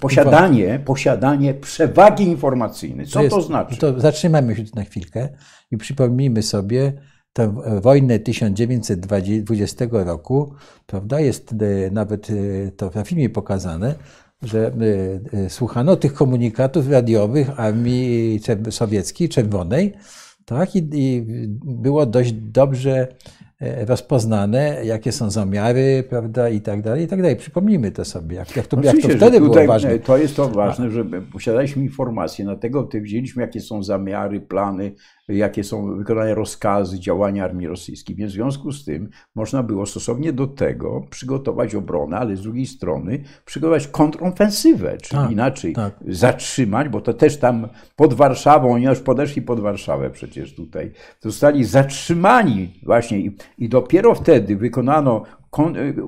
posiadanie, posiadanie przewagi informacyjnej. Co to, jest- znaczy? To zatrzymajmy się tu na chwilkę i przypomnijmy sobie tę wojnę 1920 roku, prawda? Jest e, nawet to na filmie pokazane, że słuchano tych komunikatów radiowych armii sowieckiej, czerwonej, tak? I, I było dość dobrze e, rozpoznane, jakie są zamiary, prawda, i tak dalej, i tak dalej. Przypomnijmy to sobie, jak, jak, to, jak to wtedy było ważne. e, To jest to ważne, że posiadaliśmy informacje, na tego ty wzięliśmy, jakie są zamiary, plany, jakie są wykonane rozkazy, działania armii rosyjskiej. Więc w związku z tym można było stosownie do tego przygotować obronę, ale z drugiej strony przygotować kontrofensywę, czyli Tak, inaczej tak. zatrzymać, bo to też tam pod Warszawą, oni już podeszli pod Warszawę przecież tutaj, zostali zatrzymani właśnie i, i dopiero wtedy wykonano kon,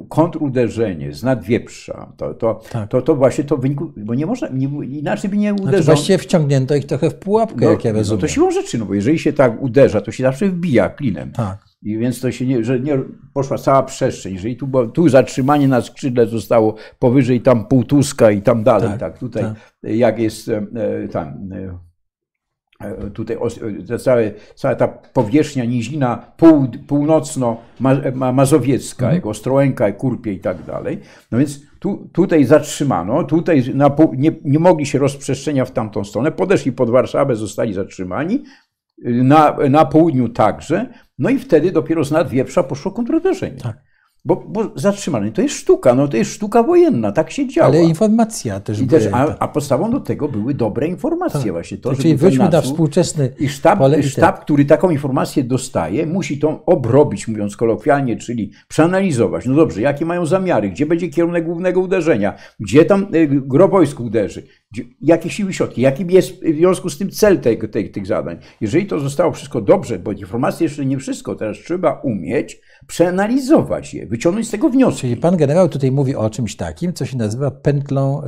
kontruderzenie z nadwieprza. To, to, Tak. to, to właśnie to wyniku, bo nie można, nie, inaczej by nie Znaczy, uderzono. właściwie wciągnięto ich trochę w pułapkę, no, jak ja no rozumiem. to siłą rzeczy, no bo jeżeli się tak uderza, to się zawsze wbija klinem. Tak. I więc to się nie, że nie poszła cała przestrzeń. Jeżeli tu, było, tu zatrzymanie na skrzydle zostało powyżej tam półtuska i tam dalej, tak, Tak, tutaj tak. jak jest e, e, tam e, tutaj e, te całe, cała ta powierzchnia nizina pół, północno-mazowiecka, jak Ostrołęka, Kurpie i tak dalej. No więc tu, tutaj zatrzymano, tutaj na nie, nie mogli się rozprzestrzeniać w tamtą stronę, podeszli pod Warszawę, zostali zatrzymani, na, na południu także, no i wtedy dopiero z nadwieprza poszło kontruderzenie. Tak. Bo, bo zatrzymany to jest sztuka, no to jest sztuka wojenna, tak się działa. Ale informacja też. I też a, a podstawą do tego były dobre informacje tak. właśnie. To, Czyli wróćmy na współczesny I sztab, sztab, który taką informację dostaje, musi tą obrobić, mówiąc kolokwialnie, czyli przeanalizować. No dobrze, jakie mają zamiary, gdzie będzie kierunek głównego uderzenia, gdzie tam y, gro wojsk uderzy, jakie siły środki, jaki jest w związku z tym cel tej, tej, tych zadań. Jeżeli to zostało wszystko dobrze, bo informacje jeszcze nie wszystko, teraz trzeba umieć przeanalizować je, wyciągnąć z tego wnioski. Czyli pan generał tutaj mówi o czymś takim, co się nazywa pętlą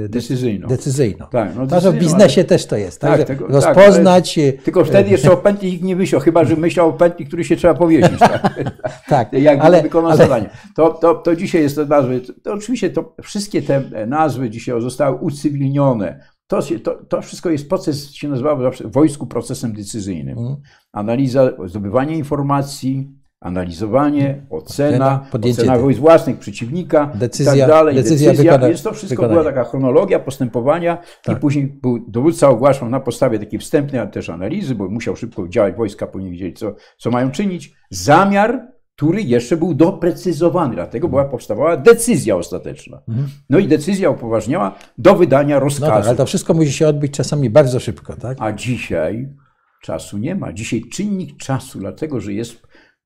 yy, decyzyjną. decyzyjną. Tak, no, decyzyjną, w biznesie ale... też to jest, tak? tak tego, rozpoznać. Tak, ale, tylko wtedy jeszcze o pętli nikt nie myślał, chyba że myślał o pętli, który się trzeba powiedzieć. Tak, tak jak ale, wykonał ale... zadanie. To, to, to dzisiaj jest to nazwy. To, to oczywiście to wszystkie te nazwy dzisiaj zostały ucywilnione. To, to, to, wszystko jest proces, się nazywa zawsze w wojsku procesem decyzyjnym. Mm. Analiza, zdobywanie informacji, analizowanie, ocena, ocena wojsk własnych, przeciwnika decyzja, i tak dalej, decyzja, decyzja wykona, więc to wszystko wykonanie. była taka chronologia postępowania tak. i później był, dowódca ogłaszał na podstawie takiej wstępnej, ale też analizy, bo musiał szybko działać, wojska powinni wiedzieć, co, co mają czynić, zamiar, który jeszcze był doprecyzowany, dlatego była powstawała decyzja ostateczna. Mhm. No i decyzja upoważniała do wydania rozkazu. No tak, ale to wszystko musi się odbyć czasami bardzo szybko, tak? A dzisiaj czasu nie ma. Dzisiaj czynnik czasu, dlatego że jest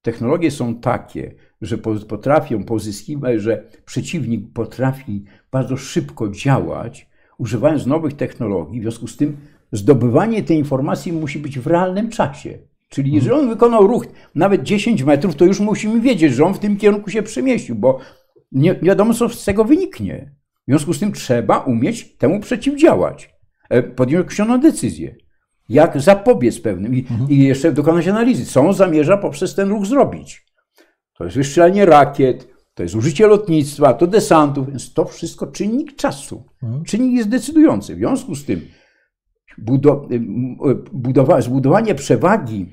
Technologie są takie, że potrafią pozyskiwać, że przeciwnik potrafi bardzo szybko działać, używając nowych technologii. W związku z tym zdobywanie tej informacji musi być w realnym czasie. Czyli jeżeli on wykonał ruch nawet 10 metrów, to już musimy wiedzieć, że on w tym kierunku się przemieścił, bo nie, wiadomo, co z tego wyniknie. W związku z tym trzeba umieć temu przeciwdziałać, e, podjąć określoną decyzję jak zapobiec pewnym i, mhm. i jeszcze dokonać analizy, co on zamierza poprzez ten ruch zrobić. To jest wystrzelanie rakiet, to jest użycie lotnictwa, to desantów, więc to wszystko czynnik czasu. Mhm. Czynnik jest decydujący. W związku z tym budowa, zbudowanie przewagi,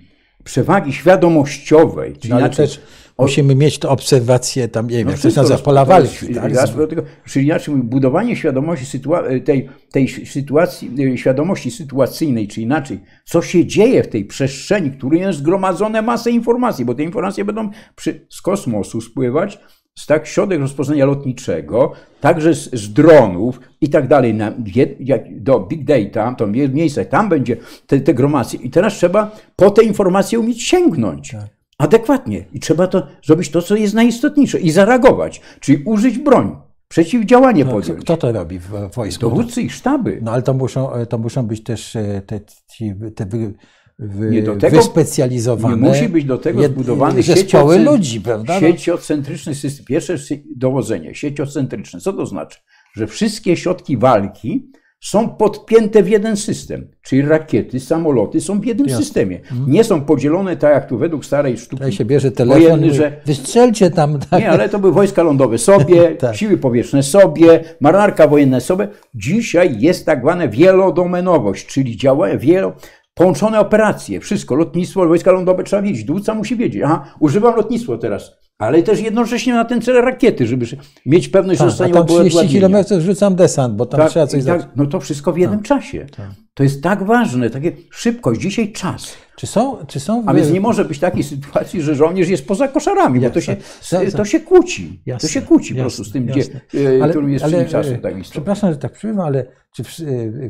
przewagi świadomościowej, czyli no, inaczej, też Musimy mieć to obserwację tam, nie wiem, no jak to się nazywa, pola walki. Tak? Czyli inaczej budowanie świadomości tej, tej sytuacji, e, świadomości sytuacyjnej, czy inaczej, co się dzieje w tej przestrzeni, w której jest zgromadzone masę informacji, bo te informacje będą przy, z kosmosu spływać, z tak środek rozpoznania lotniczego, także z, z dronów i tak dalej, na, do big data, to miejsce, tam będzie te, te gromadzenie. I teraz trzeba po te informacje umieć sięgnąć. Tak adekwatnie. I trzeba to zrobić to, co jest najistotniejsze i zareagować, czyli użyć broń. Przeciwdziałanie no, podjąć. Kto to robi w wojsku? Dowódcy i sztaby. No ale to muszą, to muszą być też e, te, te, w, nie do tego, wyspecjalizowane. Nie musi być do tego zbudowany zespoły ludzi, prawda? No. Sieciocentryczny system. Pierwsze dowodzenie, sieciocentryczne. Co to znaczy? Że wszystkie środki walki są podpięte w jeden system, czyli rakiety, samoloty są w jednym Jasne. systemie. Mhm. Nie są podzielone tak jak tu według starej sztuki. Tutaj się bierze telefon wojenny, że wystrzelcie tam. Tak. Nie, ale to były wojska lądowe sobie, tak. siły powietrzne sobie, marynarka wojenna sobie. Dzisiaj jest tak zwana wielodomenowość, czyli działa wielo, połączone operacje, wszystko, lotnictwo, wojska lądowe trzeba wiedzieć, dowódca musi wiedzieć, aha, używam lotnictwo teraz, ale też jednocześnie na ten cel rakiety, żeby mieć pewność, tak, że zostanie tam 30 km rzucam desant, bo tam tak, trzeba coś tak, No to wszystko w jednym tak, czasie. Tak. To jest tak ważne, takie szybkość, dzisiaj czas. Czy są, czy są... A więc nie może być takiej sytuacji, że żołnierz jest poza koszarami, bo to się, to się kłóci. Jasne, to się kłóci jasne, po prostu z tym, gdzie, e, ale, którym jest ale, czasu. Tak przepraszam, że tak przybywam, ale czy w,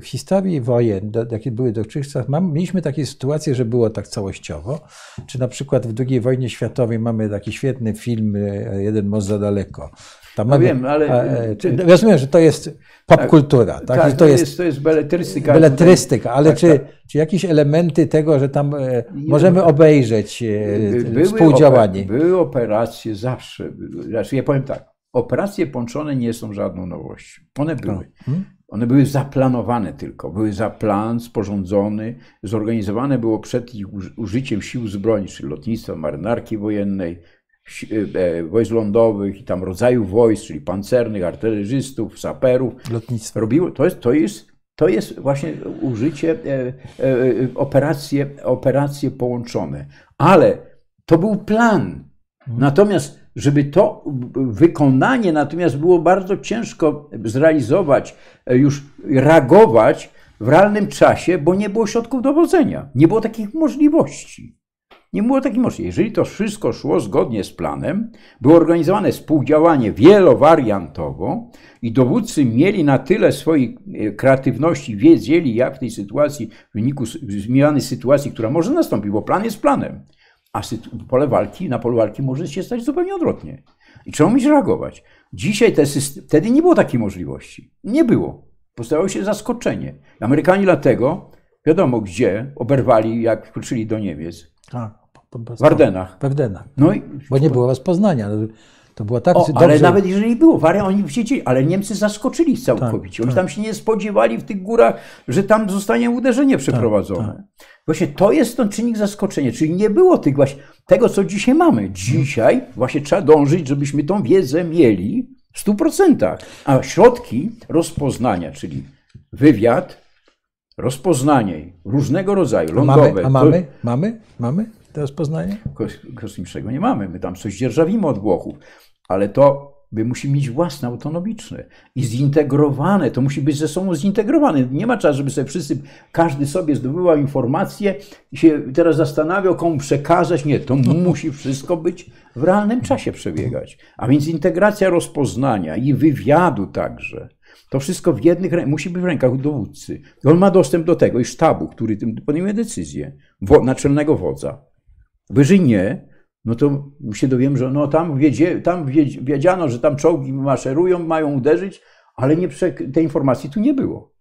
w, historii wojen, jakie były dotychczas, mam, mieliśmy takie sytuacje, że było tak całościowo? Czy na przykład w II wojnie światowej mamy taki świetny film e, Jeden most za daleko, tam no mamy, wiem, ale... E, czy, rozumiem, że to jest popkultura, tak? tak? to, jest, to jest beletrystyka. Beletrystyka, ale tak, czy, tak. czy jakieś elementy tego, że tam e, możemy obejrzeć e, były współdziałanie? Oper, były operacje zawsze, znaczy ja powiem tak, operacje połączone nie są żadną nowością. One były. Hmm? One były zaplanowane tylko, były za plan sporządzony, zorganizowane było przed ich użyciem sił zbrojnych, czyli lotnictwa, marynarki wojennej, wojsk lądowych i tam rodzaju wojsk, czyli pancernych, artylerzystów, saperów. Lotnictwo. Robiło, to, jest, to, jest, to jest właśnie użycie, e, operacje, operacje połączone. Ale to był plan. Mhm. Natomiast, żeby to wykonanie natomiast było bardzo ciężko zrealizować, już reagować w realnym czasie, bo nie było środków dowodzenia. Nie było takich możliwości. Nie było takiej możliwości. Jeżeli to wszystko szło zgodnie z planem, było organizowane współdziałanie wielowariantowo i dowódcy mieli na tyle swojej e, kreatywności, wiedzieli jak w tej sytuacji, w wyniku zmiany sytuacji, która może nastąpić, bo plan jest planem, a pole walki, na polu walki może się stać zupełnie odwrotnie. I trzeba umieć reagować. Dzisiaj te wtedy nie było takiej możliwości. Nie było. Postawiło się zaskoczenie. Amerykanie dlatego, wiadomo gdzie, oberwali, jak wkroczyli do Niemiec. Tak, w Ardenach. W Ardenach. No i, Bo nie było rozpoznania. To było tak o, dobrze... Ale nawet jeżeli było, wariant oni wiedzieli, ale Niemcy zaskoczyli całkowicie. Tak, oni tak. tam się nie spodziewali w tych górach, że tam zostanie uderzenie przeprowadzone. Tak, tak. Właśnie to jest ten czynnik zaskoczenia, czyli nie było tych właśnie, tego, co dzisiaj mamy. Dzisiaj właśnie trzeba dążyć, żebyśmy tą wiedzę mieli w 100%. A środki rozpoznania, czyli wywiad, rozpoznanie różnego rodzaju, lądowe. A mamy? A mamy? Mamy? Mamy to rozpoznanie? Kosmicznego nie mamy. My tam coś dzierżawimy od Włochów, ale to my musimy mieć własne, autonomiczne i zintegrowane. To musi być ze sobą zintegrowane. Nie ma czasu, żeby sobie wszyscy, każdy sobie zdobywał informacje i się teraz zastanawiał, komu przekazać. Nie, to musi wszystko być w realnym czasie przebiegać. A więc integracja rozpoznania i wywiadu także. To wszystko w jednych musi być w rękach dowódcy. I on ma dostęp do tego i sztabu, który podejmuje decyzję, naczelnego wodza. Jeżeli nie, no to się dowiem, że no tam, wiedzie, tam wiedziano, że tam czołgi maszerują, mają uderzyć, ale nie, tej informacji tu nie było.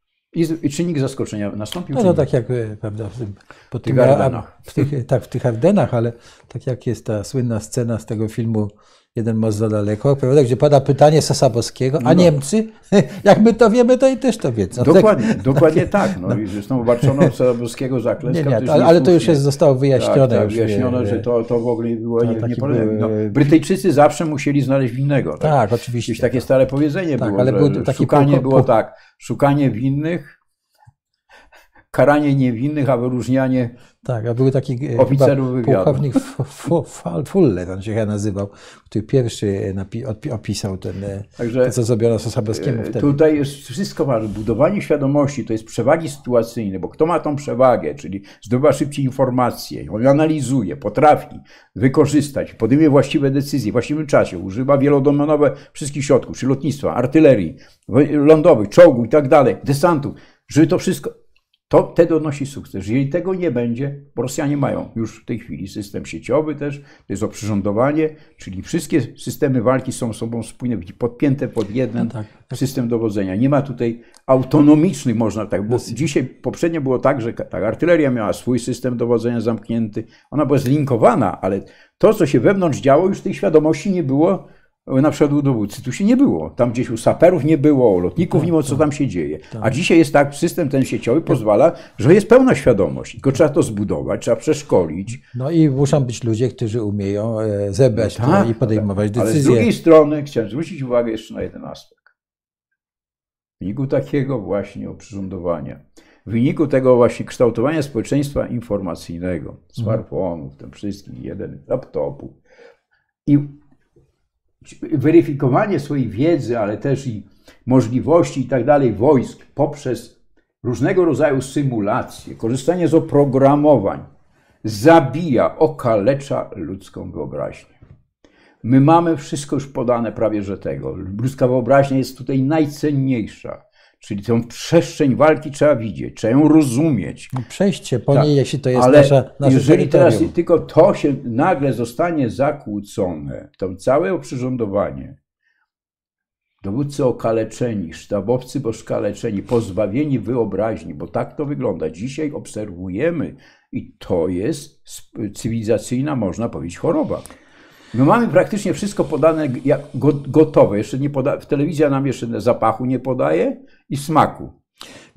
I czynnik zaskoczenia nastąpił. No, no tak jak e, prawda, w, tym, po tych Ardenach. W tych, tak, w tych Ardenach, ale tak jak jest ta słynna scena z tego filmu jeden most za daleko, prawda, gdzie pada pytanie Sosabowskiego, a no. Niemcy, jak my to wiemy, to i też to wiedzą. Dokładnie, tak. dokładnie tak. No, no. I zresztą obarczono Sosabowskiego za klęskę. Nie, nie, ale, ale to już jest, zostało wyjaśnione. Tak, tak, wyjaśnione, że to, to w ogóle nie było nie, nie problem. No, Brytyjczycy zawsze musieli znaleźć winnego. Tak, tak oczywiście. Gdzieś takie stare powiedzenie tak, było, ale że taki szukanie było tak, szukanie winnych, karanie niewinnych, a wyróżnianie tak, a był taki e, oficerów wywiadu. pułkownik Fuller, on się chyba nazywał, który pierwszy opisał ten, e, Także, to, co zrobiono Sosabowskiemu e, wtedy. Tutaj jest wszystko ważne. Budowanie świadomości to jest przewagi sytuacyjne, bo kto ma tą przewagę, czyli zdobywa szybciej informacje, on analizuje, potrafi wykorzystać, podejmuje właściwe decyzje w właściwym czasie, używa wielodomenowe wszystkich środków, czy lotnictwa, artylerii, lądowych, czołgu i tak dalej, desantu, żeby to wszystko to wtedy odnosi sukces. Jeżeli tego nie będzie, bo Rosjanie mają już w tej chwili system sieciowy też, to jest oprzyrządowanie, czyli wszystkie systemy walki są sobą spójne, podpięte pod jeden no tak, system dowodzenia. Nie ma tutaj autonomicznych, można tak, bo dzisiaj poprzednio było tak, że tak, artyleria miała swój system dowodzenia zamknięty, ona była zlinkowana, ale to, co się wewnątrz działo, już tej świadomości nie było na przykład u dowódcy. Tu się nie było. Tam gdzieś u saperów nie było, u lotników tak, nie było, co tak. tam się dzieje. A tak. dzisiaj jest tak, system ten sieciowy pozwala, że jest pełna świadomość. Tylko trzeba to zbudować, trzeba przeszkolić. No i muszą być ludzie, którzy umieją e, zebrać no tak, i podejmować decyzje. Ale z drugiej strony chciałem zwrócić uwagę jeszcze na jeden aspekt. W wyniku takiego właśnie oprzyrządowania, w wyniku tego właśnie kształtowania społeczeństwa informacyjnego, mhm. smartfonów, tym wszystkim, jeden laptopu i weryfikowanie swojej wiedzy, ale też i możliwości i tak dalej wojsk poprzez różnego rodzaju symulacje, korzystanie z oprogramowań zabija, okalecza ludzką wyobraźnię. My mamy wszystko już podane prawie że tego. Ludzka wyobraźnia jest tutaj najcenniejsza. Czyli tę przestrzeń walki trzeba widzieć, trzeba ją rozumieć. No przejście po tak. niej, jeśli to jest Ale nasza, nasze jeżeli teraz tylko to się nagle zostanie zakłócone, to całe oprzyrządowanie, dowódcy okaleczeni, sztabowcy oszkaleczeni, pozbawieni wyobraźni, bo tak to wygląda. Dzisiaj obserwujemy i to jest cywilizacyjna, można powiedzieć, choroba. My mamy praktycznie wszystko podane jak gotowe. Jeszcze nie poda, telewizja nam jeszcze zapachu nie podaje i smaku.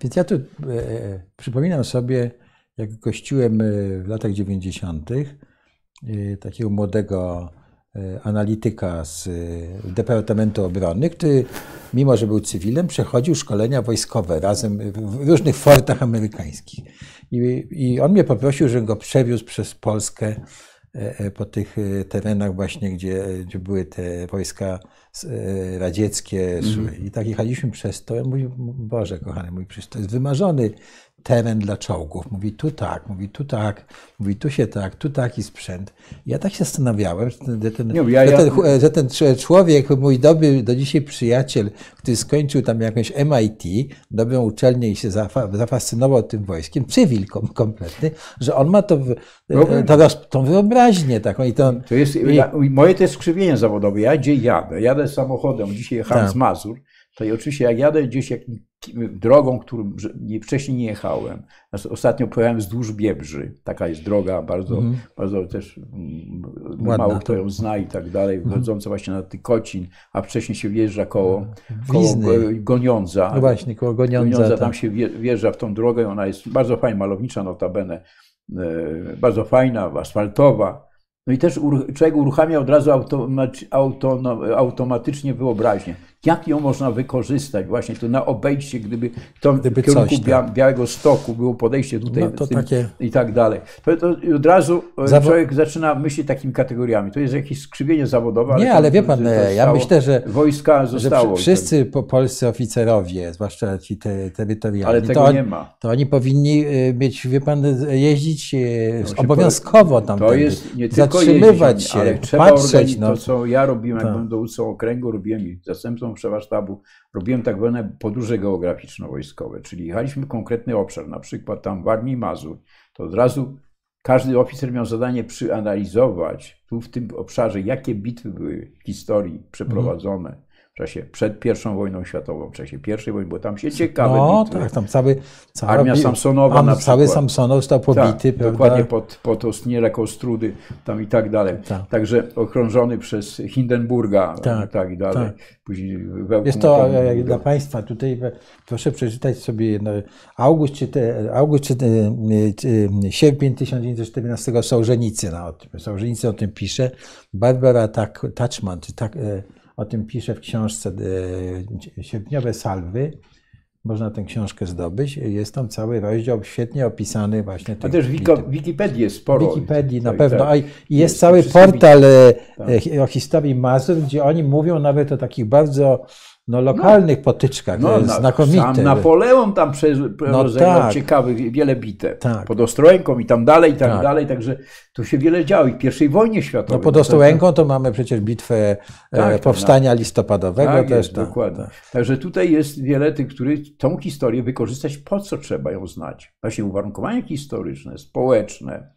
Więc ja tu e, e przypominam sobie, jak gościłem e, w latach 90. E, takiego młodego e, analityka z Departamentu Obrony, który mimo, że był cywilem, przechodził szkolenia wojskowe razem w różnych fortach amerykańskich. I, I on mnie poprosił, żebym go przewiózł przez Polskę E, e, po tych e, terenach właśnie, gdzie, gdzie były te wojska radzieckie. Mm. I tak jechaliśmy przez to. Ja mówię, Boże kochany mój, przecież to jest wymarzony teren dla czołgów. Mówi tu tak, mówi tu tak, mówi tu się tak, tu taki sprzęt. Ja tak się zastanawiałem, że ten, że ten, ja- że ten, że ten człowiek, mój dobry do dzisiaj przyjaciel, który skończył tam jakąś MIT, dobrą uczelnię i się zafa- zafascynował tym wojskiem, cywil kom, kompletny, że on ma to, to, roz- tą wyobraźnię taką i to, To jest, ja, moje to jest skrzywienie zawodowe. Ja gdzie jadę? Jadę samochodem. Dzisiaj jechałem Tak. Mazur. To i oczywiście jak jadę gdzieś jakim, drogą, którą wcześniej nie jechałem. Ostatnio pojechałem wzdłuż Biebrzy. Taka jest droga bardzo, bardzo też mm, Ładna mało to. kto ją zna i tak dalej. Wchodząca właśnie na Tykocin, a wcześniej się wjeżdża koło, koło Wizny. Go- Goniądza. no właśnie, koło Goniądza. Goniądza, tam. tam się wje- wjeżdża w tą drogę, ona jest bardzo fajna, malownicza notabene, e, bardzo fajna, asfaltowa. No i też człowiek uruchamia od razu automatycznie wyobraźnię. Jak ją można wykorzystać właśnie to na obejście, gdyby to Gdyby w kierunku. Bia- Białego Stoku było podejście tutaj No to tym, takie- i tak dalej. To, to od razu e, Zawo- człowiek zaczyna myśleć takimi kategoriami. To jest jakieś skrzywienie zawodowe. Nie, to- ale wie to- pan, to ja myślę, że- Wojska że zostało. wszy- wszyscy po polscy oficerowie, zwłaszcza ci te, terytorialni, ale to, tego oni, nie ma. to oni powinni y, mieć, wie pan, jeździć się obowiązkowo tam, To jest nie tylko zatrzymywać jeździć, się, ale trzeba patrzeć. No. to, co ja robiłem, jak Tak. byłem dowódcą okręgu, robiłem zastępcą szefa sztabu, robiłem tak zwane podróże geograficzno-wojskowe, czyli jechaliśmy w konkretny obszar, na przykład tam w Armii Mazur, to od razu każdy oficer miał zadanie przeanalizować tu w tym obszarze, jakie bitwy były w historii przeprowadzone w czasie przed pierwszą wojną światową, w czasie pierwszej wojny, bo tam się ciekawe No bitwy. tak, tam cały, cała, Armia Samsonowa tam na Cały przykład. Samsonow został pobity, tak, dokładnie pod, pod Ostniele Kostrudy tam i tak dalej. Tak. Także okrążony przez Hindenburga Tak, tak, i dalej. Później wełką Jest to e, dla Państwa tutaj, e, proszę przeczytać sobie no, August czy, te, August czy, te, e, czy e, sierpień 1914 Sołżenicyna o tym, Sołżenicyn o tym pisze, Barbara tak, czy tak, e, o tym pisze w książce e, Sierpniowe Salwy. Można tę książkę zdobyć. Jest tam cały rozdział świetnie opisany właśnie A też w Wikipedii jest sporo. Wikipedii na Tak, pewno. tak. I jest Jest cały portal Tak. o historii Mazur, gdzie oni mówią nawet o takich bardzo no, lokalnych potyczkach. No, e, na, znakomite. Sam Napoleon tam przez, rozegrał tak. ciekawych wiele bitew. Tak. Pod Ostrołęką i tam dalej, i tak, Tak. dalej. Także tu się wiele działo. I w pierwszej wojnie światowej. No pod Ostrołęką to mamy przecież bitwę e, Tak, powstania listopadowego Tak, też. jest, tak, dokładnie. tak. Także tutaj jest wiele tych, którzy tą historię wykorzystać, po co trzeba ją znać. Właśnie uwarunkowania historyczne, społeczne,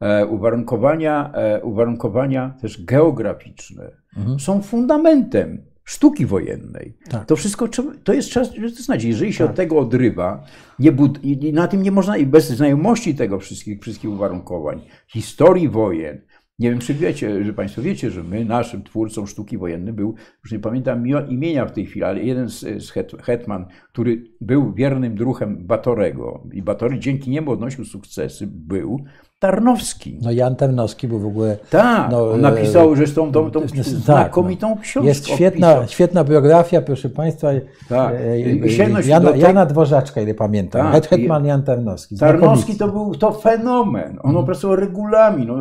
e, uwarunkowania, uwarunkowania też geograficzne są fundamentem sztuki wojennej. Tak. To wszystko to jest czas, to jeżeli się od tego odrywa, nie bud- i na tym nie można, i bez znajomości tego wszystkich, wszystkich uwarunkowań, historii wojen, nie wiem, czy wiecie, że Państwo wiecie, że my, naszym twórcą sztuki wojennej był, już nie pamiętam imienia w tej chwili, ale jeden z, z het, hetman, który był wiernym druhem Batorego. I Batory dzięki niemu odnosił sukcesy, był Tarnowski. No Jan Tarnowski był w ogóle. Tak, no, on napisał zresztą tą, tą tak, no. znakomitą książkę. Jest świetna, odpisał. świetna biografia, proszę Państwa. Tak. e, e, Jana, tej- Jana Dworzaczka, ile pamiętam. Tak, Het- Hetman Jan Tarnowski. Tarnowski to był to fenomen. On opracował regulamin, no,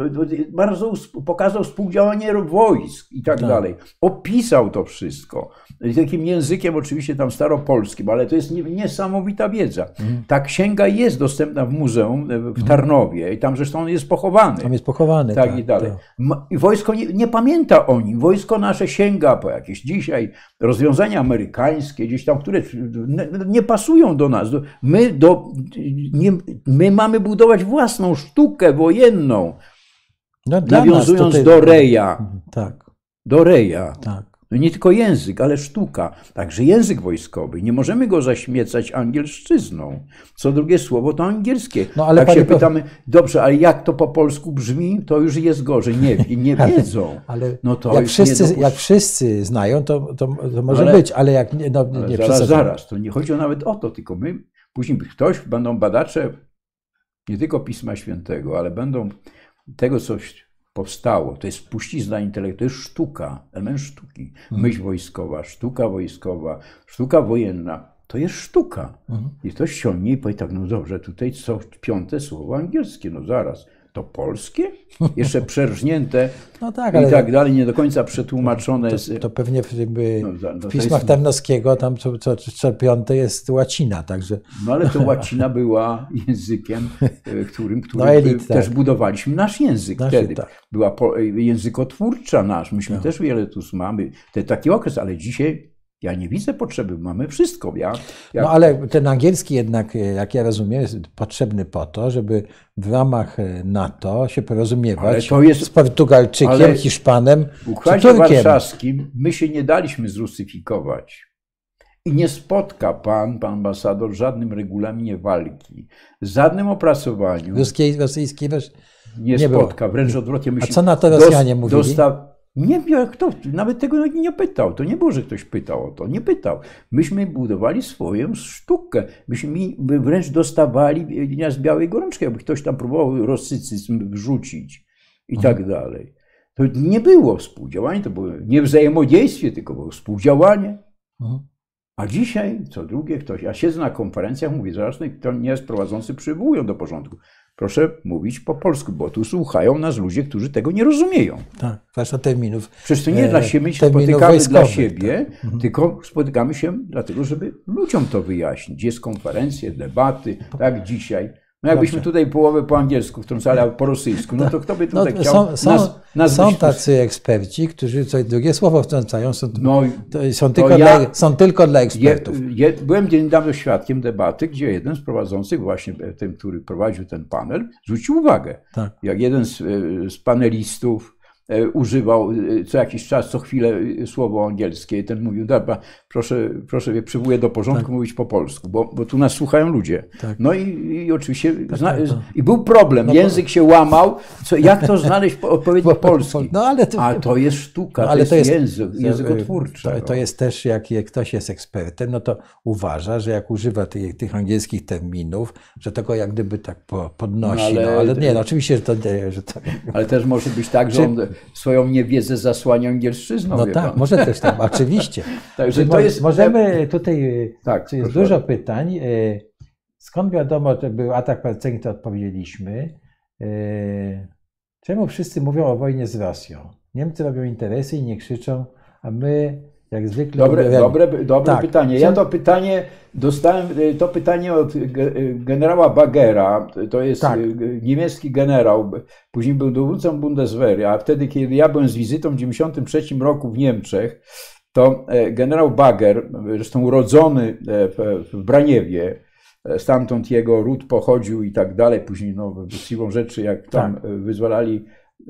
bardzo pokazał współdziałanie wojsk i tak, Tak. dalej. Opisał to wszystko. Takim językiem oczywiście tam staropolskim, ale to jest nie- niesamowita wiedza. Mhm. Ta księga jest dostępna w muzeum e, w Tarnowie i tam zresztą on jest pochowany. Tam jest pochowany. tak, i dalej. tak. I wojsko nie, nie pamięta o nim. Wojsko nasze sięga po jakieś dzisiaj rozwiązania amerykańskie, gdzieś tam, które nie, pasują do nas. My, do, nie, my mamy budować własną sztukę wojenną, No, nas nawiązując tutaj- do Reja. Tak, Do Reja. tak. No nie tylko język, ale sztuka. Także język wojskowy. Nie możemy go zaśmiecać angielszczyzną. Co drugie słowo to angielskie. No, ale jak panie się prof- pytamy, dobrze, ale jak to po polsku brzmi, to już jest gorzej. Nie, nie wiedzą. Ale No to jak, wszyscy, nie dopuszcz- jak wszyscy znają, to, to, to może Ale- być, ale jak nie, no, Ale nie zaraz, zaraz, to nie chodzi nawet o to, tylko my, później ktoś, będą badacze nie tylko Pisma Świętego, ale będą tego, co powstało, to jest spuścizna intelektu, to jest sztuka, element sztuki, Mhm. myśl wojskowa, sztuka wojskowa, sztuka wojenna, to jest sztuka. Mhm. I ktoś siągnie i powie tak, no dobrze, tutaj co piąte słowo angielskie, no zaraz, to polskie? Jeszcze przerżnięte No tak, i tak dalej, nie do końca przetłumaczone. to, to pewnie w, jakby No, no w pismach jest- Tarnowskiego tam co, co, co piąte jest łacina, także No ale to łacina była językiem, e, którym, którym No, elit, też tak. budowaliśmy nasz język Nasz, wtedy. tak. Była po, e, językotwórcza nasz. Myśmy No. też wiele tu mamy. To taki okres, ale dzisiaj ja nie widzę potrzeby. Mamy wszystko. Ja, ja, No ale ten angielski jednak, e, jak ja rozumiem, jest potrzebny po to, żeby w ramach e, NATO się porozumiewać jest- z Portugalczykiem, ale Hiszpanem w czy Turkiem. Warszawskim my się nie daliśmy zrusyfikować. I nie spotka pan, pan ambasador, w żadnym regulaminie walki, żadnym opracowaniu. Ruskiej, rosyjskiej nie, Nie było. spotka, wręcz odwrotnie. A Myśmy co na to Rosjanie mówili? Nie wiem, kto, nawet tego nie pytał. To nie było, że ktoś pytał o to. Nie pytał. Myśmy budowali swoją sztukę. Myśmy wręcz dostawali linia z białej gorączki, jakby ktoś tam próbował rosycyzm wrzucić i Mhm. tak dalej. To nie było współdziałanie, to było nie wzajemodejstwie, tylko było współdziałanie. Mhm. A dzisiaj co drugie ktoś, ja siedzę na konferencjach, mówię, ważne, kto nie jest prowadzący, przywołują do porządku. Proszę mówić po polsku, bo tu słuchają nas ludzie, którzy tego nie rozumieją. Tak, zwłaszcza terminów. Przecież to nie E, dla siebie my się spotykamy dla siebie, tak. Mhm. tylko spotykamy się dlatego, żeby ludziom to wyjaśnić. Jest konferencje, debaty, tak dzisiaj. No jakbyśmy Dobrze. tutaj połowę po angielsku wtrącali, a po rosyjsku, no to kto by No, tutaj chciał są, są, nas, nas są tacy eksperci, którzy co drugie słowo wtrącają, są, No, są, tylko, ja- dla, są tylko dla Je, ekspertów. je, byłem niedawno świadkiem debaty, gdzie jeden z prowadzących, właśnie ten, który prowadził ten panel, zwrócił uwagę, Tak. jak jeden z, e, z panelistów używał e, co jakiś czas, co chwilę e, słowo angielskie. Ten mówił, dobra, proszę, proszę mnie przywołuję do porządku mówić po polsku, bo, bo tu nas słuchają ludzie. Tak. No i, i oczywiście zna, tak, to- i był problem, No bo- język się łamał, co, jak to znaleźć po- odpowiednik polski. No ale to, A to jest sztuka, No, ale to jest, język, językotwórczy. To, to no. jest też, jak, jak ktoś jest ekspertem, no to uważa, że jak używa tych, tych angielskich terminów, że to go jak gdyby tak po, podnosi. No, No, ale- ale, nie, no oczywiście, że to, że to Ale też może być tak, że on swoją niewiedzę zasłania angielszczyzną. no tak, pan. może też tak, oczywiście. Także to jest. Możemy tutaj, e, Tak, jest dużo bardzo. pytań. e, Skąd wiadomo, że był atak palceni, to odpowiedzieliśmy. E, Czemu wszyscy mówią o wojnie z Rosją? Niemcy robią interesy i nie krzyczą, a my jak zwykle Dobre, dobre, dobre Tak. pytanie. Ja to pytanie dostałem, y, to pytanie od y, generała Bagera, to jest Tak. y, niemiecki generał, później był dowódcą Bundeswehry, a wtedy, kiedy ja byłem z wizytą w 1993 roku w Niemczech, to e, generał Bager, zresztą urodzony e, w, Braniewie, e, stamtąd jego ród pochodził i tak dalej, później no, siłą rzeczy, jak tam Tak. wyzwalali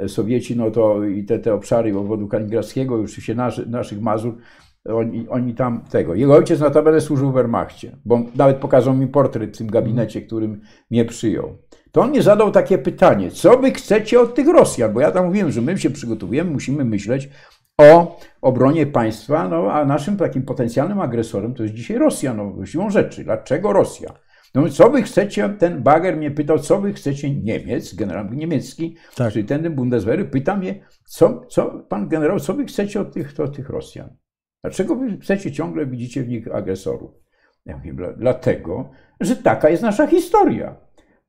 Sowieci, no to i te, te obszary obwodu kaliningradzkiego, już się naszy, naszych Mazur, oni, oni tam tego. Jego ojciec notabene służył w Wehrmachcie, bo nawet pokazał mi portret w tym gabinecie, którym mnie przyjął. To on mnie zadał takie pytanie, co wy chcecie od tych Rosjan? Bo ja tam mówiłem, że my się przygotowujemy, musimy myśleć o obronie państwa, no a naszym takim potencjalnym agresorem to jest dzisiaj Rosja, no siłą rzeczy. Dlaczego Rosja? No mówię, co wy chcecie, ten Bager mnie pytał, co wy chcecie, Niemiec, generał niemiecki, Tak. czyli ten Bundeswehry, pyta mnie, co, co pan generał, co wy chcecie od tych, od tych Rosjan? Dlaczego wy chcecie ciągle, widzicie w nich agresorów? Ja mówię, "Dla- dlatego, że taka jest nasza historia.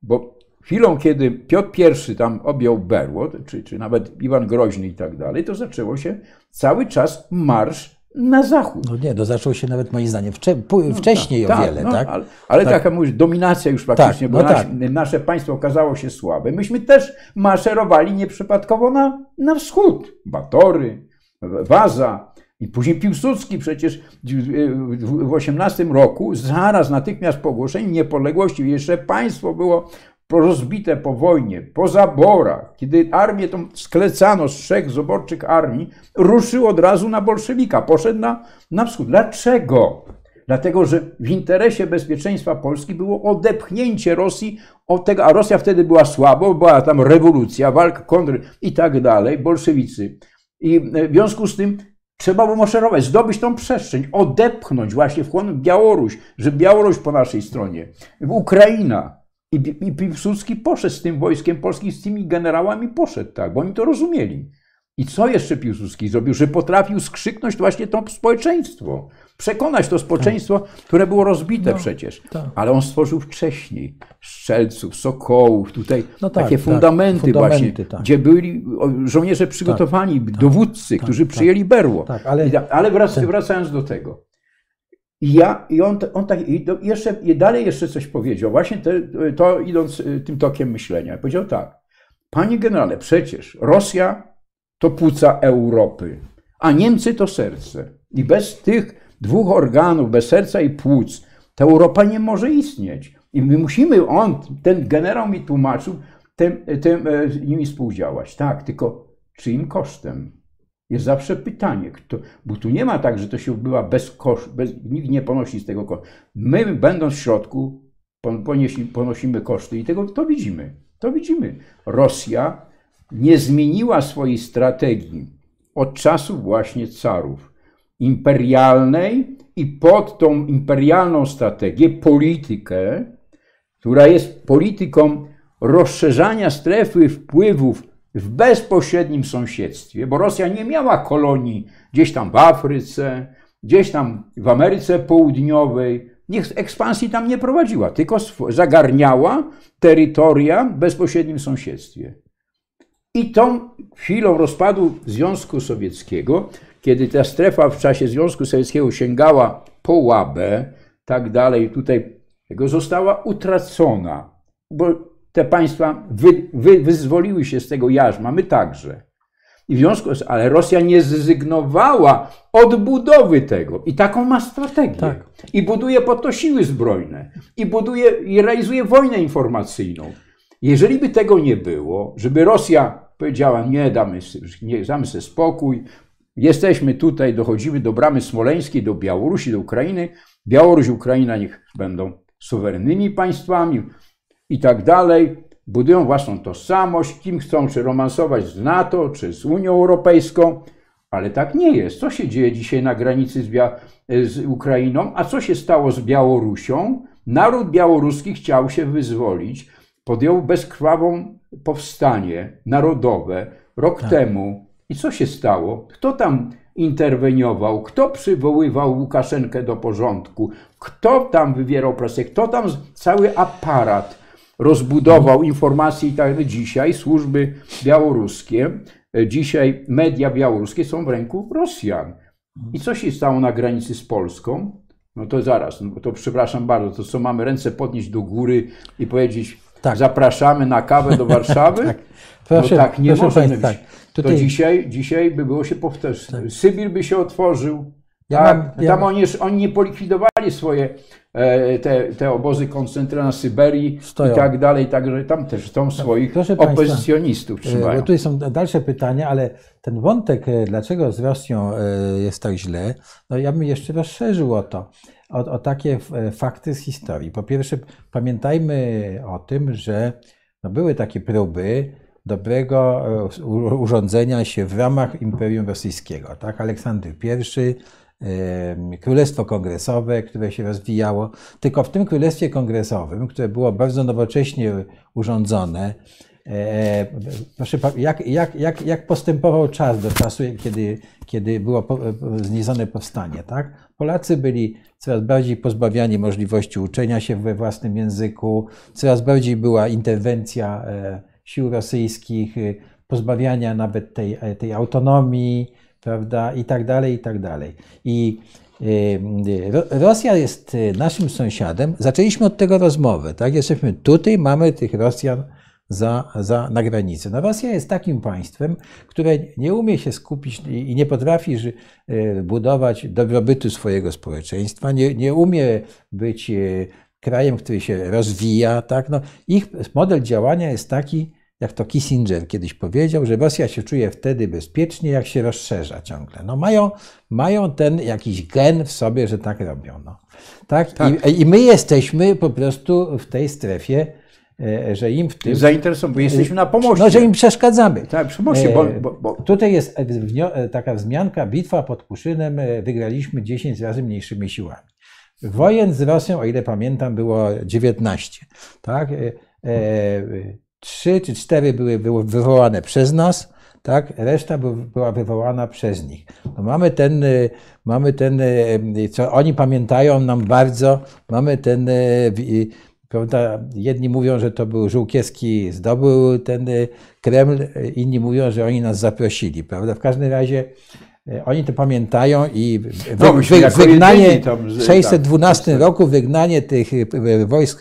Bo chwilą, kiedy Piotr I tam objął Berło, czy, czy nawet Iwan Groźny i tak dalej, to zaczęło się cały czas marsz na zachód. No nie, to zaczął się nawet moim zdaniem wcze, pu- wcześniej o wiele, no, tak? Ale, ale Tak. taka mówisz, dominacja już praktycznie, Tak, bo no nasz, tak. nasze państwo okazało się słabe. Myśmy też maszerowali nieprzypadkowo na, na wschód. Batory, Waza i później Piłsudski przecież w- w 18 roku, zaraz natychmiast po ogłoszeniu niepodległości, jeszcze państwo było rozbite po wojnie, po zaborach, kiedy armię tą sklecano z trzech zaborczych armii, ruszył od razu na bolszewika, poszedł na, na wschód. Dlaczego? Dlatego, że w interesie bezpieczeństwa Polski było odepchnięcie Rosji od tego, a Rosja wtedy była słabo, była tam rewolucja, walka kontr i tak dalej, bolszewicy. I e, w związku z tym trzeba było maszerować, zdobyć tą przestrzeń, odepchnąć właśnie wchłonąć Białoruś, że Białoruś po naszej stronie, Ukraina. I, I Piłsudski poszedł z tym wojskiem polskim, z tymi generałami poszedł, tak, bo oni to rozumieli. I co jeszcze Piłsudski zrobił? Że potrafił skrzyknąć właśnie to społeczeństwo. przekonać to społeczeństwo, które było rozbite No, przecież. tak. Ale on stworzył wcześniej strzelców, sokołów, tutaj No tak, takie tak, fundamenty, fundamenty, właśnie, tak. gdzie byli żołnierze przygotowani, dowódcy, którzy przyjęli berło. Tak, ale- I ale wrac, wracając do tego. I ja, i on, on tak, i jeszcze, i dalej jeszcze coś powiedział, właśnie te, to idąc y, tym tokiem myślenia. Powiedział tak, panie generale, przecież Rosja to płuca Europy, a Niemcy to serce. I bez tych dwóch organów, bez serca i płuc, ta Europa nie może istnieć. I my musimy, on, ten generał mi tłumaczył, tym, tym, e, z nimi współdziałać. Tak, tylko czyim kosztem? Jest zawsze pytanie, kto, bo tu nie ma tak, że to się odbywa bez kosztu, nikt nie ponosi z tego kosztu. My, będąc w środku, pon- ponieśli, ponosimy koszty i tego to widzimy. To widzimy. Rosja nie zmieniła swojej strategii od czasów właśnie carów imperialnej i pod tą imperialną strategię politykę, która jest polityką rozszerzania strefy wpływów w bezpośrednim sąsiedztwie, bo Rosja nie miała kolonii gdzieś tam w Afryce, gdzieś tam w Ameryce Południowej, niech ekspansji tam nie prowadziła, tylko zagarniała terytoria w bezpośrednim sąsiedztwie. I tą chwilą rozpadu Związku Sowieckiego, kiedy ta strefa w czasie Związku Sowieckiego sięgała po Łabę, tak dalej, tutaj została utracona, bo te państwa wy, wy, wyzwoliły się z tego jarzma, my także. I w związku z, ale Rosja nie zrezygnowała od budowy tego. I taką ma strategię. Tak. I buduje po to siły zbrojne. I buduje i realizuje wojnę informacyjną. Jeżeli by tego nie było, żeby Rosja powiedziała, nie damy, nie damy sobie spokój, jesteśmy tutaj, dochodzimy do bramy smoleńskiej, do Białorusi, do Ukrainy, Białoruś, Ukraina niech będą suwerennymi państwami i tak dalej, budują własną tożsamość, kim chcą, czy romansować z NATO, czy z Unią Europejską, ale tak nie jest. Co się dzieje dzisiaj na granicy z, Bia- z Ukrainą, a co się stało z Białorusią? Naród białoruski chciał się wyzwolić, podjął bezkrwawą powstanie narodowe rok temu. I co się stało? Kto tam interweniował? Kto przywoływał Łukaszenkę do porządku? Kto tam wywierał presję? Kto tam cały aparat rozbudował informacje i tak? Dzisiaj służby białoruskie, e, dzisiaj media białoruskie są w ręku Rosjan. I co się stało na granicy z Polską? No to zaraz, no to przepraszam bardzo, to co mamy ręce podnieść do góry i powiedzieć, Tak. zapraszamy na kawę do Warszawy? Tak. Proszę- no tak nie proszę może państwa, być. tak. To Tutaj- dzisiaj, dzisiaj by było się powtarzać. Sybir by się otworzył. Ja tak, mam- ja tam oni, oni nie polikwidowali swoje e, te, te obozy koncentracyjne na Syberii Stoją. i tak dalej, także tam też są swoich proszę państwa, opozycjonistów E, trzymają. Tutaj są dalsze pytania, ale ten wątek, e, dlaczego z Rosją jest tak źle, no ja bym jeszcze rozszerzył o to, o, o takie fakty z historii. Po pierwsze, pamiętajmy o tym, że no były takie próby dobrego urządzenia się w ramach Imperium Rosyjskiego. Tak? Aleksander I, Królestwo Kongresowe, które się rozwijało. Tylko w tym Królestwie Kongresowym, które było bardzo nowocześnie urządzone, e, proszę, jak, jak, jak, jak postępował czas do czasu, kiedy, kiedy było zniesione powstanie, tak? Polacy byli coraz bardziej pozbawiani możliwości uczenia się we własnym języku, coraz bardziej była interwencja e, sił rosyjskich, e, pozbawiania nawet tej, tej autonomii, prawda, i tak dalej, i tak dalej. I Ro- Rosja jest e, naszym sąsiadem. Zaczęliśmy od tego rozmowę, tak? Jesteśmy tutaj, mamy tych Rosjan za, za, na granicy. No Rosja jest takim państwem, które nie umie się skupić i nie potrafi e, budować dobrobytu swojego społeczeństwa, nie, nie umie być krajem, który się rozwija. Tak? No, ich model działania jest taki, jak to Kissinger kiedyś powiedział, że Rosja się czuje wtedy bezpiecznie, jak się rozszerza ciągle. No mają, mają ten jakiś gen w sobie, że tak robią. No. Tak? I, I my jesteśmy po prostu w tej strefie, e, że im w tym... Zainteresowani, bo jesteśmy na pomoście. No, że im przeszkadzamy. Tak, bo, E, bo, bo Tutaj jest e, taka wzmianka, bitwa pod Kuszynem, wygraliśmy 10 razy mniejszymi siłami. Wojen z Rosją, o ile pamiętam, było 19. Tak? E, Trzy czy cztery były wywo- wywołane przez nas, tak? Reszta była wywołana przez nich. No mamy ten, y, mamy ten, y, co oni pamiętają nam bardzo, mamy ten, y, prawda, jedni mówią, że to był Żółkiewski zdobył ten Kreml, inni mówią, że oni nas zaprosili, prawda? W każdym razie oni to pamiętają i no, wy, wygnanie w 612 tak, roku, wygnanie tych wojsk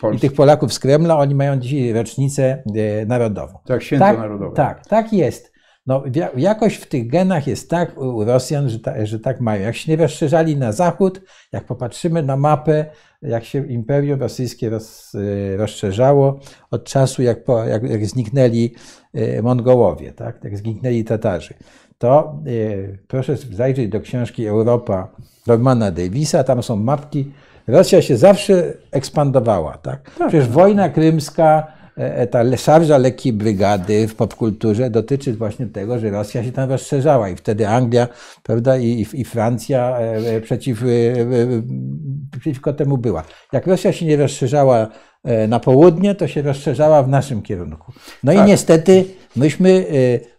Polski. i tych Polaków z Kremla, oni mają dzisiaj rocznicę narodową. Tak, święto tak, narodowe. Tak, tak jest. No, jakoś w tych genach jest tak u Rosjan, że, ta, że tak mają. Jak się nie rozszerzali na zachód, jak popatrzymy na mapę, jak się Imperium Rosyjskie roz, e, rozszerzało od czasu, jak, po, jak, jak zniknęli e, Mongołowie, tak? jak zniknęli Tatarzy, to e, proszę zajrzeć do książki Europa Normana Davisa, tam są mapki. Rosja się zawsze ekspandowała. Tak? tak Przecież tak. wojna krymska, E, e, ta szarża lekkiej brygady w popkulturze dotyczy właśnie tego, że Rosja się tam rozszerzała i wtedy Anglia prawda, i, i Francja przeciw, przeciwko temu była. Jak Rosja się nie rozszerzała na południe, to się rozszerzała w naszym kierunku. No tak. i niestety myśmy,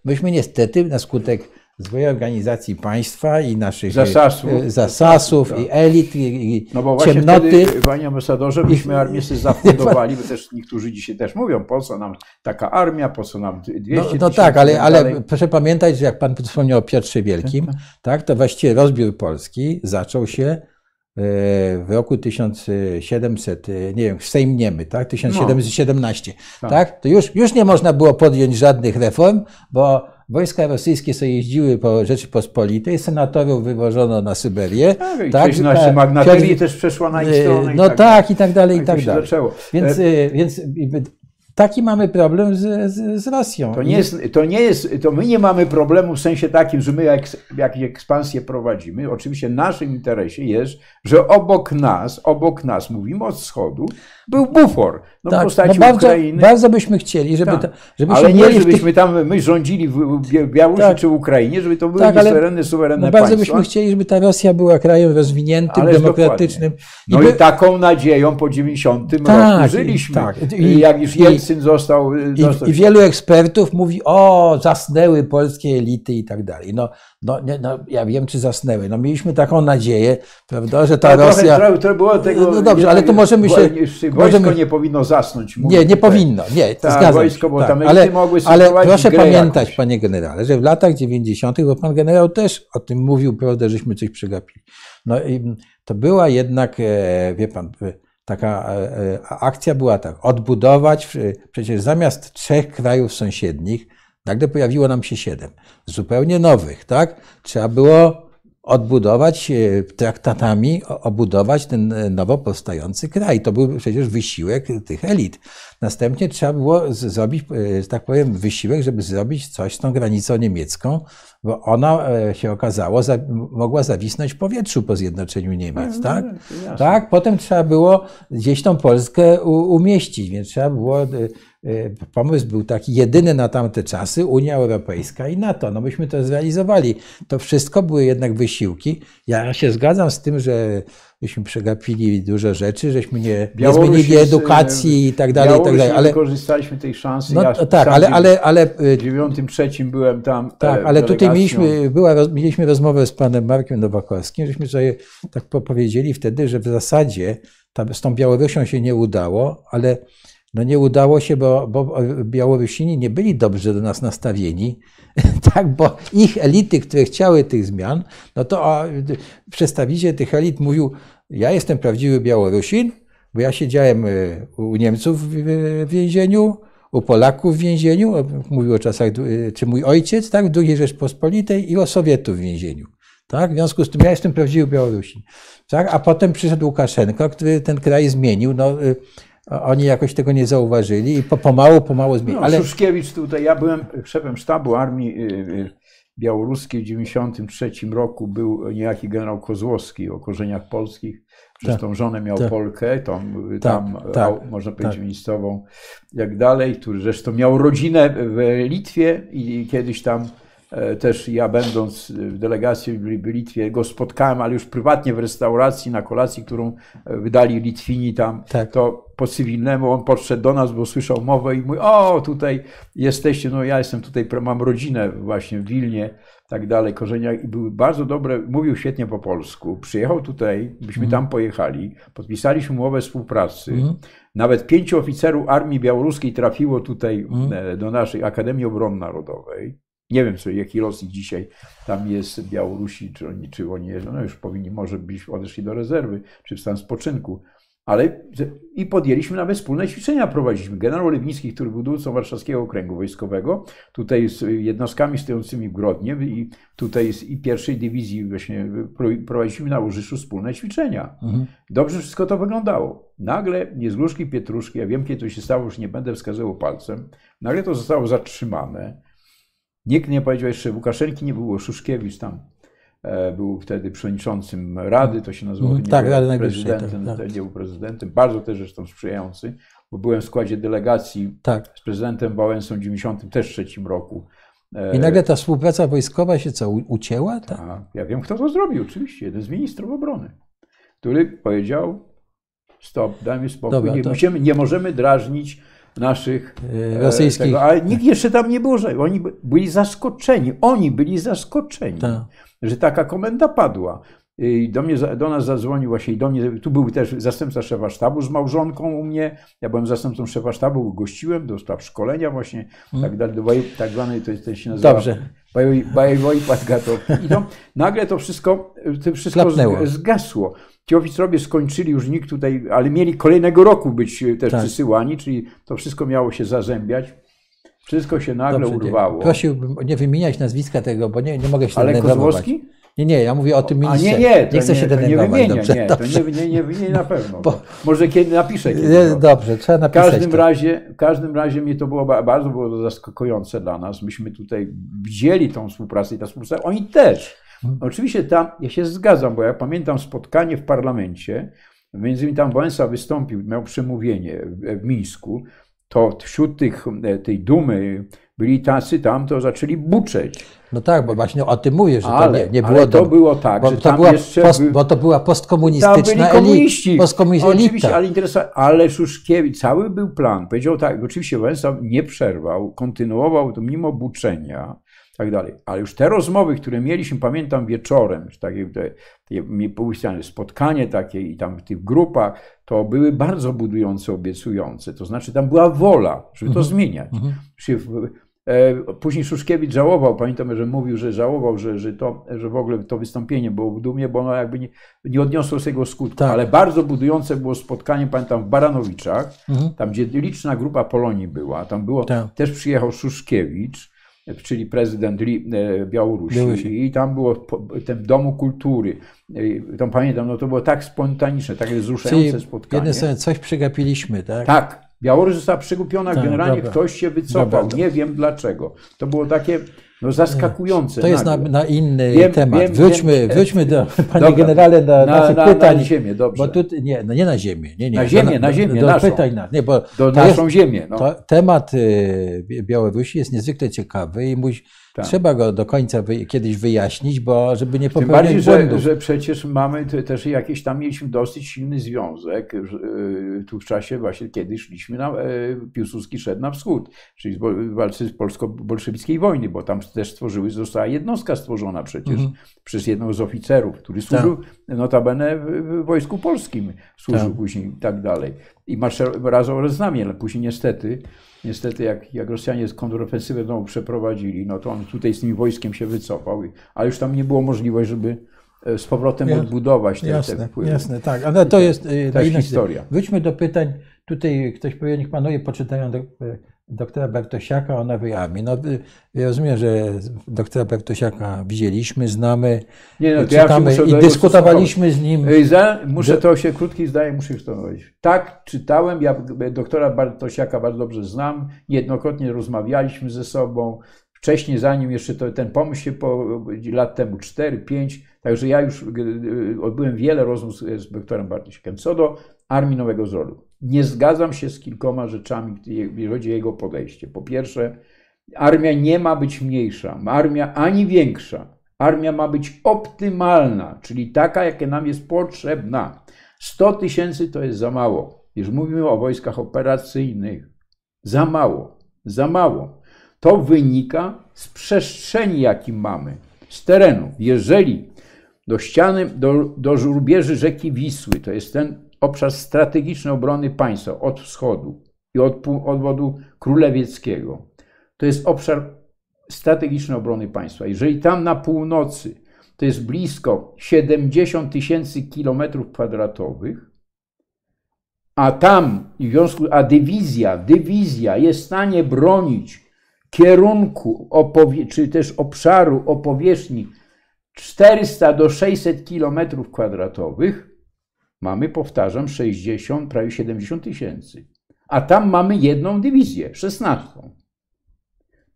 myśmy niestety na skutek złej organizacji państwa i naszych zasasów, e, zasasów tak. i elit, i no bo ciemnoty. Wtedy, panie ambasadorze, myśmy armię sobie zafundowali, bo też niektórzy dzisiaj też mówią, po co nam taka armia, po co nam 200 No, no tak, ale, ale proszę pamiętać, że jak pan wspomniał o Piotrze Wielkim, tak, tak to właściwie rozbiór Polski zaczął się e, w roku 1700, e, nie wiem, Sejm Niemy, tak? 1717, no. tak. tak? To już, już nie można było podjąć żadnych reform, bo Wojska rosyjskie sobie jeździły po Rzeczypospolitej, senatorów wywożono na Syberię. Tak, i tak, nasze magnaterii też przeszła na ich y, stronę. No tak, tak, i tak dalej, i tak, tak dalej. Więc, e- więc Taki mamy problem z, z, z Rosją. To nie, jest, to nie jest, to my nie mamy problemu w sensie takim, że my jak, jakieś ekspansję prowadzimy. Oczywiście w naszym interesie jest, że obok nas, obok nas, mówimy od wschodu, był bufor. No tak, w postaci no bardzo, Ukrainy. Bardzo byśmy chcieli, żeby, tak. to, żeby ale nie, żebyśmy tych... tam, my rządzili w Białorusi tak. czy Ukrainie, żeby to były tak, suwerenne, suwerenne no bardzo państwa. byśmy chcieli, żeby ta Rosja była krajem rozwiniętym, Ależ demokratycznym. No i, by... i, taką nadzieją po 90 tak, roku żyliśmy. Tak. I, jak już Jelcyn został... I, I, wielu ekspertów mówi, o, zasnęły polskie elity i tak dalej. No, no, nie, no, ja wiem, czy zasnęły. No, mieliśmy taką nadzieję, prawda, że ta no, Rosja... Trochę, trochę było tego... No dobrze, ale to możemy się... Wojsko możemy... nie powinno zasnąć. Nie, nie powinno, nie, tak, zgadzam wojsko, bo tak, tam ale, mogły ale proszę pamiętać, jakoś. panie generale, że w latach 90., bo pan generał też o tym mówił, prawda, żeśmy coś przegapili. No i to była jednak, e, wie pan, e, taka e, akcja była tak, odbudować, przecież zamiast trzech krajów sąsiednich, nagle pojawiło nam się siedem, zupełnie nowych, tak? Trzeba było odbudować e, traktatami, obudować ten e, nowo powstający kraj. To był przecież wysiłek tych elit. Następnie trzeba było zrobić, e, tak powiem, wysiłek, żeby zrobić coś z tą granicą niemiecką, bo ona się okazało, mogła zawisnąć w powietrzu po zjednoczeniu Niemiec, no, tak? Tak, potem trzeba było gdzieś tą Polskę umieścić, więc trzeba było Y, pomysł był taki jedyny na tamte czasy, Unia Europejska i NATO. No myśmy to zrealizowali. To wszystko były jednak wysiłki. Ja się zgadzam z tym, że myśmy przegapili dużo rzeczy, żeśmy nie, nie zmienili edukacji i tak dalej, i tak dalej. Ale korzystaliśmy tej szansy. No, ja tak, ale, ale, ale y, w 93 byłem tam. Tak, ale tutaj mieliśmy, była, mieliśmy rozmowę z panem Markiem Nowakowskim, żeśmy sobie tak powiedzieli wtedy, że w zasadzie ta, z tą Białorusią się nie udało, ale no nie udało się, bo, bo Białorusini nie byli dobrze do nas nastawieni, tak, bo ich elity, które chciały tych zmian, no to przedstawiciel tych elit mówił, ja jestem prawdziwy Białorusin, bo ja siedziałem e, u Niemców w więzieniu, u Polaków w więzieniu, mówił o czasach, e, czy mój ojciec, tak, w II Rzeczpospolitej i o Sowietów w więzieniu. Tak? W związku z tym ja jestem prawdziwy Białorusin. Tak? A potem przyszedł Łukaszenko, który ten kraj zmienił. No, e, oni jakoś tego nie zauważyli i pomału, pomału zmienili. No, Ale... Szuszkiewicz tutaj, ja byłem szefem sztabu armii y, y, białoruskiej w 1993 roku, był niejaki generał Kozłowski o korzeniach polskich. Przez tak, tą żonę miał tak, Polkę, tą, y, tam, tak, tak można powiedzieć, tak. miejscową, jak dalej, który zresztą miał rodzinę w Litwie i kiedyś tam też ja będąc w delegacji w Litwie go spotkałem, ale już prywatnie w restauracji na kolacji, którą e, wydali Litwini tam, tak. to po cywilnemu on podszedł do nas, bo słyszał mowę i mówi, o tutaj jesteście, no ja jestem tutaj, mam rodzinę właśnie w Wilnie, tak dalej, korzeniach i były bardzo dobre, mówił świetnie po polsku, przyjechał tutaj, byśmy mm. tam pojechali, podpisaliśmy umowę współpracy, mm. nawet pięciu oficerów Armii Białoruskiej trafiło tutaj mm. do naszej Akademii Obrony Narodowej, nie wiem, co, jaki Rosji dzisiaj tam jest Białorusi, czy oni, czy oni no już powinni może być odeszli do rezerwy, czy w stan spoczynku. Ale i podjęliśmy nawet wspólne ćwiczenia, prowadziliśmy. Generał Lewiński, który był dowódcą Warszawskiego Okręgu Wojskowego, tutaj z jednostkami stojącymi w Grodnie i tutaj z i pierwszej dywizji właśnie prowadziliśmy na Łożyszu wspólne ćwiczenia. Mhm. Dobrze wszystko to wyglądało. Nagle, nie z gruszki pietruszki, ja wiem kiedy to się stało, już nie będę wskazywał palcem, nagle to zostało zatrzymane Nikt nie powiedział jeszcze Łukaszenki, nie było Szuszkiewicz tam. E, był wtedy przewodniczącym Rady, to się nazywało. Mm, tak, Rady prezydentem, tak, tak. nie był prezydentem, bardzo też zresztą sprzyjający, bo byłem w składzie delegacji tak. z prezydentem Wałęsą w 93 roku. E, I nagle ta współpraca wojskowa się co, ucięła? Tak? tak, ja wiem, kto to zrobił, oczywiście, jeden z ministrów obrony, który powiedział, stop, dajmy spokój, Dobra, nie, to... musimy, nie możemy drażnić naszych e, rosyjskich. Tego, ale nikt jeszcze tam nie było, że oni byli zaskoczeni. Oni byli zaskoczeni, Ta. że taka komenda padła. I do, mnie, do nas zadzwonił właśnie do mnie, tu był też zastępca szefa sztabu z małżonką u mnie, ja byłem zastępcą szefa sztabu, gościłem do spraw szkolenia właśnie, hmm. tak dalej, do tak zwanej, to, to się nazywa Dobrze. Bajewoi Padgatowki. I to, nagle to wszystko, to wszystko zgasło. Ci oficerowie skończyli już nikt tutaj, ale mieli kolejnego roku być e, też tak. przysyłani, czyli to wszystko miało się zazębiać. Wszystko się nagle Dobrze, urwało. Prosiłbym nie wymieniać nazwiska tego, bo nie, nie mogę się Ale Kozłowski? Nie, nie, ja mówię o tym ministrze. A nie, nie, nie chcę nie, się denerwować. Nie dobrze, nie, dobrze. to nie, nie, na pewno. Bo, może kiedy napiszę. Kiedy dobrze, trzeba napisać. W każdym, razie, w każdym razie mnie to było bardzo było zaskakujące dla nas. Myśmy tutaj widzieli tą współpracę i ta współpraca, oni też. Oczywiście tam, ja się zgadzam, bo ja pamiętam spotkanie w parlamencie, między innymi tam Wałęsa wystąpił, miał przemówienie w, w Mińsku, to wśród tych, e, tej dumy byli tacy tam, to zaczęli buczeć. No tak, bo właśnie o tym mówię, że ale, to nie, nie było... Ale to było tak, bo że to była post, Bo to była postkomunistyczna elita. Oczywiście, ale interesuje, ale Szuszkiewicz, cały był plan. Powiedział tak, oczywiście Wałęsa nie przerwał, kontynuował to mimo buczenia, tak dalej. Ale już te rozmowy, które mieliśmy, pamiętam wieczorem, takie, te, te, spotkanie takie i tam w tych grupach, to były bardzo budujące, obiecujące. To znaczy tam była wola, żeby to mhm. zmieniać. Mhm. E, później Szuszkiewicz żałował, pamiętam, że mówił, że żałował, że, że, to, że w ogóle to wystąpienie było w dumie, bo ono jakby nie, nie odniosło swojego skutku. Tak. Ale bardzo budujące było spotkanie, pamiętam, w Baranowiczach, mhm. tam gdzie liczna grupa Polonii była. Tam było, tak. też przyjechał Szuszkiewicz czyli prezydent e, Białorusi i tam było ten Domu Kultury. E, tam pamiętam, no to było tak spontaniczne, tak wzruszające czyli spotkanie. Jedne sobie coś przegapiliśmy, tak? Tak. Białoruś została przekupiona, tak, generalnie dobra. ktoś się wycofał, dobra, nie wiem dlaczego. To było takie no, zaskakujące. To jest na, na, inny wiem, temat. Wiem, wróćmy, wiem. wróćmy do, panie dobra, generale, do na, naszych na, pytań. Na ziemię, dobrze. Bo tu, nie, no nie na ziemię. Nie, nie, na ziemię, na ziemię, do, do pytań. Na, nie, bo do naszą jest, ziemię. No. To, temat y, Białorusi jest niezwykle ciekawy i musi, tak. Trzeba go do końca wy, kiedyś wyjaśnić, bo żeby nie popełniać Tym bardziej, błędów. Że, że przecież mamy też jakiś tam mieliśmy dosyć silny związek y, tu w czasie właśnie kiedy szliśmy na, y, Piłsudski szedł na wschód, czyli w walce z polsko-bolszewickiej wojny, bo tam też stworzyły, została jednostka stworzona przecież mhm. przez jednego z oficerów, który służył tak. notabene w wojsku polskim, służył tak. później i tak dalej. I maszerował z nami, ale później niestety Niestety, jak, jak Rosjanie kontrofensywę znowu przeprowadzili, no to on tutaj z tym wojskiem się wycofał, ale już tam nie było możliwości, żeby e, z powrotem odbudować te, jasne, te wpływy. Jasne, tak, ale to jest e, ta historia. Wróćmy do pytań. Tutaj ktoś powie, niech panowie poczytają do, e, doktora Bartosiaka o Nowej Armii. No, ja rozumiem, że doktora Bartosiaka widzieliśmy, znamy, Nie, no, czytamy ja i dyskutowaliśmy z nim. Za, muszę to się krótki zdaje, muszę mówić. Tak, czytałem, ja doktora Bartosiaka bardzo dobrze znam, niejednokrotnie rozmawialiśmy ze sobą. Wcześniej, zanim jeszcze to, ten pomysł się po lat temu, 4, 5, także ja już odbyłem wiele rozmów z, z doktorem Bartosiakiem. Co do Armii Nowego Zrodu. Nie zgadzam się z kilkoma rzeczami, jeżeli chodzi o jego podejście. Po pierwsze, Armia nie ma być mniejsza, armia ani większa. Armia ma być optymalna, czyli taka, jaka nam jest potrzebna. 100 tysięcy to jest za mało. Już mówimy o wojskach operacyjnych. Za mało, za mało. To wynika z przestrzeni, jaki mamy, z terenu. Jeżeli do ściany, do, do żurbierzy rzeki Wisły, to jest ten obszar strategiczny obrony państwa od wschodu i od odwodu królewieckiego, to jest obszar strategicznej obrony państwa. Jeżeli tam na północy to jest blisko 70 tysięcy kilometrów kwadratowych, a tam, w związku, a dywizja, dywizja jest w stanie bronić kierunku, czy też obszaru o powierzchni 400 do 600 kilometrów kwadratowych, mamy, powtarzam, 60, prawie 70 tysięcy. A tam mamy jedną dywizję, 16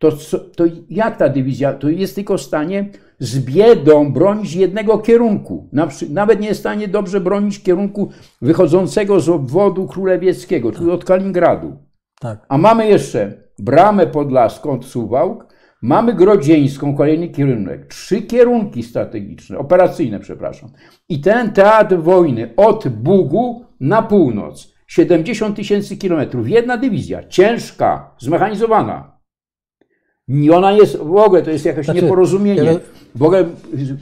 to, to jak ta dywizja, to jest tylko w stanie z biedą bronić jednego kierunku. Nawet nie jest w stanie dobrze bronić kierunku wychodzącego z obwodu królewieckiego, czyli od Kaliningradu. Tak. A mamy jeszcze Bramę Podlaską od Suwałk, mamy Grodzieńską, kolejny kierunek. Trzy kierunki strategiczne, operacyjne, przepraszam. I ten teatr wojny od Bugu na północ, 70 tysięcy kilometrów, jedna dywizja, ciężka, zmechanizowana. I ona jest w ogóle, to jest jakieś znaczy, nieporozumienie. W ogóle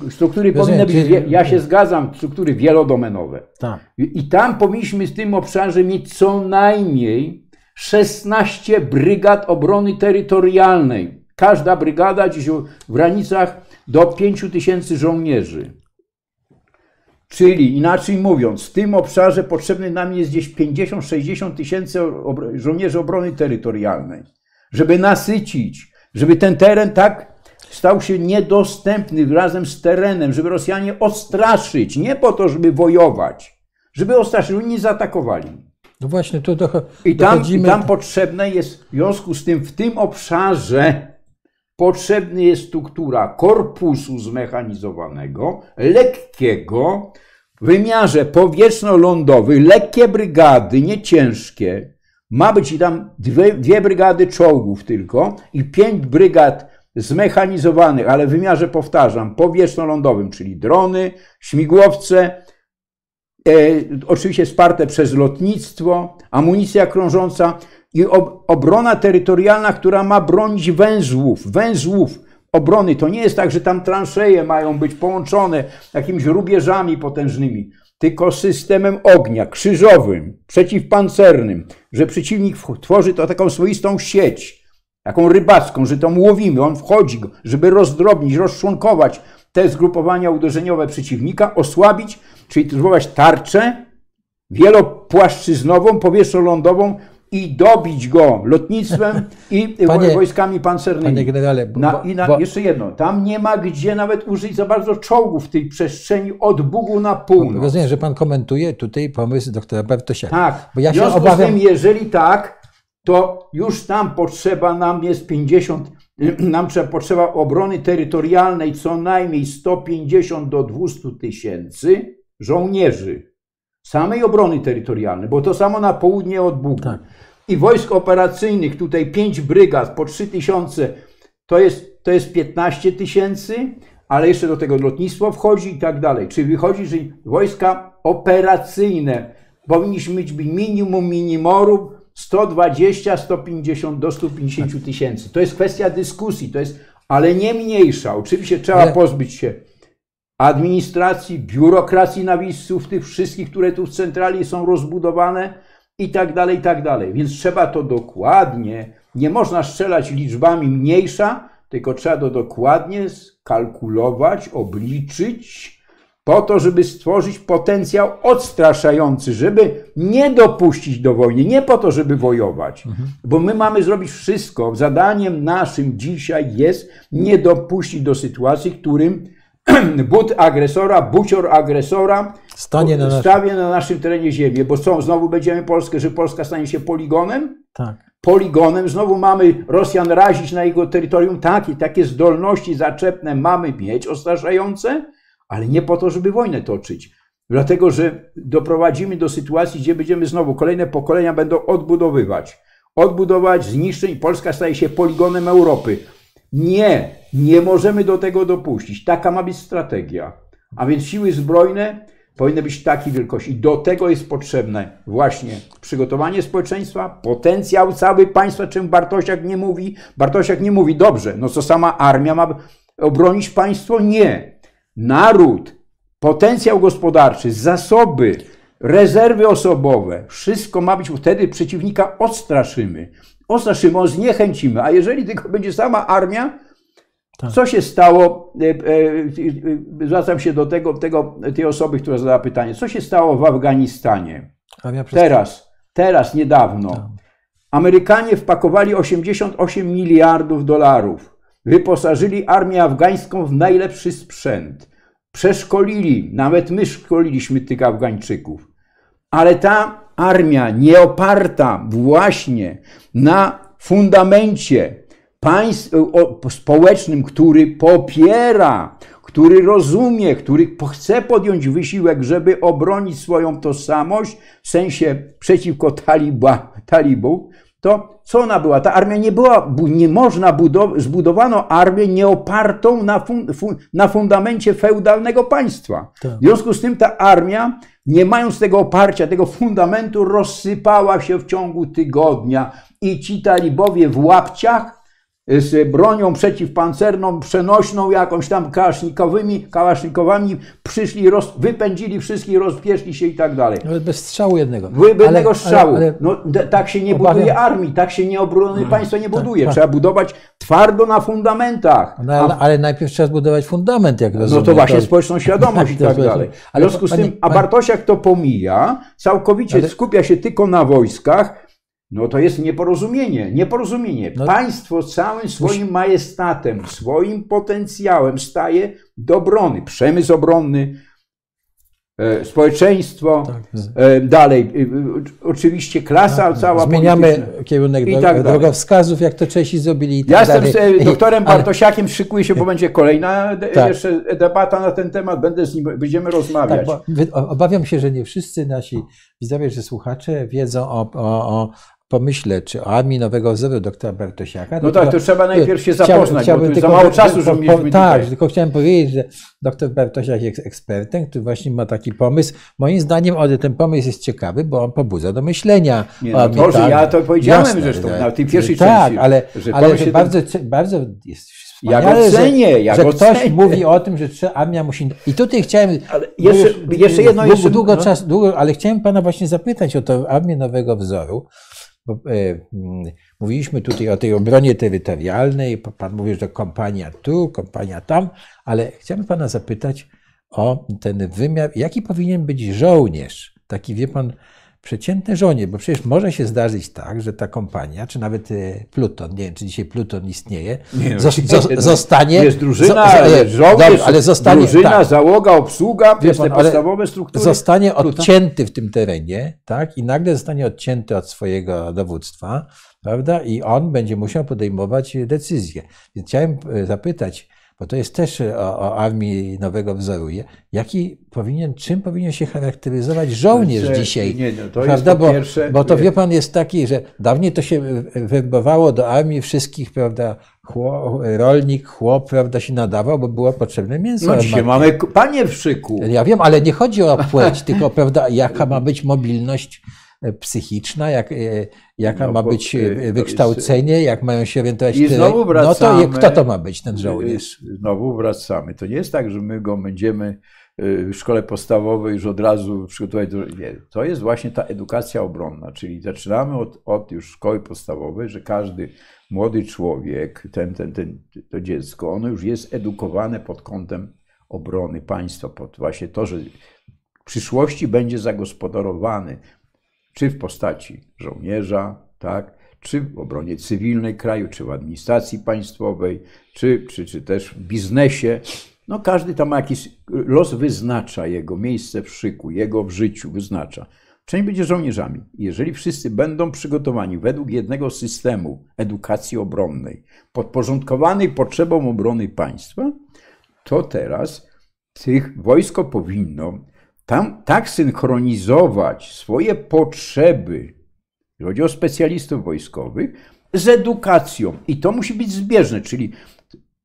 struktury powinny być, ja się zgadzam, struktury wielodomenowe. Tak. I tam powinniśmy w tym obszarze mieć co najmniej 16 brygad obrony terytorialnej. Każda brygada dziś w granicach do 5 tysięcy żołnierzy. Czyli inaczej mówiąc, w tym obszarze potrzebny nam jest gdzieś 50-60 tysięcy żołnierzy obrony terytorialnej, żeby nasycić żeby ten teren tak stał się niedostępny razem z terenem, żeby Rosjanie odstraszyć, nie po to, żeby wojować, żeby odstraszyć, żeby nie zaatakowali. No właśnie, tu do, I tam, I tam potrzebne jest, w związku z tym, w tym obszarze potrzebna jest struktura korpusu zmechanizowanego, lekkiego, w wymiarze powietrzno-lądowy, lekkie brygady, nie ciężkie, ma być i tam dwie, dwie brygady czołgów tylko i pięć brygad zmechanizowanych, ale w wymiarze, powtarzam, powietrzno-lądowym, czyli drony, śmigłowce, e, oczywiście wsparte przez lotnictwo, amunicja krążąca i ob, obrona terytorialna, która ma bronić węzłów, węzłów obrony. To nie jest tak, że tam transzeje mają być połączone jakimiś rubieżami potężnymi tylko systemem ognia krzyżowym, przeciwpancernym, że przeciwnik tworzy to taką swoistą sieć, taką rybacką, że to łowimy, on wchodzi, żeby rozdrobnić, rozczłonkować te zgrupowania uderzeniowe przeciwnika, osłabić, czyli zbudować tarczę wielopłaszczyznową, powietrzno-lądową, i dobić go lotnictwem i panie, wojskami pancernymi. Panie generale, bo, na, I na, bo, jeszcze jedno, tam nie ma gdzie nawet użyć za bardzo czołgów w tej przestrzeni od Bugu na północ. Rozumiem, że pan komentuje tutaj pomysł doktora Bartosiaka. Tak, bo ja w związku się obawiam... z tym, jeżeli tak, to już tam potrzeba nam jest 50, nam trzeba potrzeba obrony terytorialnej co najmniej 150 do 200 tysięcy żołnierzy samej obrony terytorialnej, bo to samo na południe od Bugu. Tak. I wojsk operacyjnych, tutaj 5 brygad po 3 tysiące, to jest, to jest 15 tysięcy, ale jeszcze do tego lotnictwo wchodzi i tak dalej. Czyli wychodzi, że wojska operacyjne powinniśmy mieć minimum minimorum 120, 150 do 150 tysięcy. To jest kwestia dyskusji, to jest, ale nie mniejsza. Oczywiście trzeba pozbyć się administracji, biurokracji na miejscu, tych wszystkich, które tu w centrali są rozbudowane i tak dalej, i tak dalej. Więc trzeba to dokładnie, nie można strzelać liczbami mniejsza, tylko trzeba to dokładnie skalkulować, obliczyć, po to, żeby stworzyć potencjał odstraszający, żeby nie dopuścić do wojny, nie po to, żeby wojować, mhm. bo my mamy zrobić wszystko. Zadaniem naszym dzisiaj jest nie dopuścić do sytuacji, w którym but agresora, bucior agresora Stanie na stawie na naszym terenie ziemię, bo co, znowu będziemy Polskę, że Polska stanie się poligonem? Tak. Poligonem, znowu mamy Rosjan razić na jego terytorium, tak, i takie zdolności zaczepne mamy mieć, ostraszające, ale nie po to, żeby wojnę toczyć. Dlatego, że doprowadzimy do sytuacji, gdzie będziemy znowu, kolejne pokolenia będą odbudowywać odbudować, zniszczyć Polska staje się poligonem Europy. Nie, nie możemy do tego dopuścić. Taka ma być strategia. A więc siły zbrojne powinny być takiej wielkości. Do tego jest potrzebne właśnie przygotowanie społeczeństwa, potencjał cały państwa, czym Bartosiak nie mówi. Bartosiak nie mówi, dobrze, no co sama armia ma obronić państwo? Nie. Naród, potencjał gospodarczy, zasoby, rezerwy osobowe, wszystko ma być, wtedy przeciwnika odstraszymy. Odstraszymy, zniechęcimy, a jeżeli tylko będzie sama armia, tak. Co się stało? E, e, zwracam się do tego, tego, tej osoby, która zadała pytanie. Co się stało w Afganistanie? Teraz, teraz, niedawno. Tak. Amerykanie wpakowali 88 miliardów dolarów. Wyposażyli armię afgańską w najlepszy sprzęt. Przeszkolili, nawet my szkoliliśmy tych Afgańczyków. Ale ta armia nie oparta właśnie na fundamencie państw, społecznym, który popiera, który rozumie, który chce podjąć wysiłek, żeby obronić swoją tożsamość w sensie przeciwko taliba, talibów, to co ona była? Ta armia nie była, nie można budować, zbudowano armię nieopartą na, fun, fun, na fundamencie feudalnego państwa. Tak. W związku z tym ta armia, nie mając tego oparcia, tego fundamentu, rozsypała się w ciągu tygodnia i ci talibowie w łapciach z bronią przeciwpancerną, przenośną, jakąś tam kałasznikowymi, kałasznikowami, przyszli, roz, wypędzili wszystkich, rozpieszli się i tak dalej. Nawet bez strzału jednego. Bez jednego strzału. Ale, ale no, tak się nie obawiam. buduje armii, tak się nie obrony państwa nie tak, buduje. Tak, Trzeba budować twardo na fundamentach. No, ale, ale, najpierw trzeba zbudować fundament, jak rozumiem. No to właśnie to... społeczną świadomość i tak dalej. W związku z tym, a Bartosiak to pomija, całkowicie ale... skupia się tylko na wojskach, no to jest nieporozumienie. Nieporozumienie. No. Państwo całym swoim majestatem, swoim potencjałem staje do obrony. Przemysł obronny, e, społeczeństwo, tak. e, dalej. E, oczywiście klasa tak. cała Zmieniamy kierunek i tak drogowskazów, jak to Czesi zrobili. I tak ja jestem z doktorem Bartosiakiem, szykuję się, bo będzie kolejna tak. jeszcze debata na ten temat. Będę z nim, będziemy rozmawiać. Tak, obawiam się, że nie wszyscy nasi widzowie czy słuchacze wiedzą o, o, o pomyślę, czy o armii nowego wzoru doktora Bartosiaka. No tak, to trzeba najpierw się zapoznać, chciałbym, bo za mało czasu, żeby mieliśmy Tak, tylko chciałem powiedzieć, że doktor Bartosiak jest ekspertem, który właśnie ma taki pomysł. Moim zdaniem ten pomysł jest ciekawy, bo on pobudza do myślenia. Nie, no to, że ja to powiedziałem Jasne, zresztą na tej pierwszej tak, części. ale, że, ale że bardzo, ten... bardzo jest ja go cenię, że, ja że go ktoś cenię. mówi o tym, że armia musi. I tutaj chciałem. Ale jeszcze, jeszcze jedno długo, jeszcze. Długo, no. czas, długo, ale chciałem pana właśnie zapytać o to armię nowego wzoru. E, mm, mówiliśmy tutaj o tej obronie terytorialnej, pan mówił, że kompania tu, kompania tam, ale chciałbym pana zapytać o ten wymiar, jaki powinien być żołnierz, taki wie pan, przeciętny żonie, bo przecież może się zdarzyć tak, że ta kompania, czy nawet e, Pluton, nie wiem, czy dzisiaj Pluton istnieje, nie, no, zostanie... Jest drużyna, zo, żołnierz, ale zostanie, drużyna, tak, załoga, obsługa, to jest te podstawowe struktury. Zostanie odcięty w tym terenie, tak, i nagle zostanie odcięty od swojego dowództwa, prawda, i on będzie musiał podejmować decyzje. Więc chciałem e, zapytać, bo to jest też o, o, armii nowego wzoru. Jaki powinien, czym powinien się charakteryzować żołnierz znaczy, dzisiaj? Nie, no to prawda? Bo, pierwsze, bo to wie pan jest taki, że dawniej to się werbowało do armii wszystkich, prawda, chłop, rolnik, chłop, prawda, się nadawał, bo było potrzebne mięso. No dzisiaj mamy panie w szyku. Ja wiem, ale nie chodzi o płeć, tylko, prawda, jaka ma być mobilność E, psychiczna, jak, e, jaka no, ma być e, wykształcenie, jest... jak mają się orientować. I znowu wracamy, no to kto to ma być, ten żołnierz? Znowu wracamy. To nie jest tak, że my go będziemy w szkole podstawowej już od razu przygotować do... Nie. To jest właśnie ta edukacja obronna, czyli zaczynamy od, od już szkoły podstawowej, że każdy młody człowiek, ten, ten, ten, to dziecko, ono już jest edukowane pod kątem obrony państwa, pod właśnie to, że w przyszłości będzie zagospodarowany czy w postaci żołnierza, tak, czy w obronie cywilnej kraju, czy w administracji państwowej, czy, czy, czy też w biznesie. No każdy tam ma jakiś los, wyznacza jego miejsce w szyku, jego w życiu wyznacza. Część będzie żołnierzami. Jeżeli wszyscy będą przygotowani według jednego systemu edukacji obronnej, podporządkowanej potrzebom obrony państwa, to teraz tych wojsko powinno tam tak synchronizować swoje potrzeby chodzi o specjalistów wojskowych, z edukacją. I to musi być zbieżne, czyli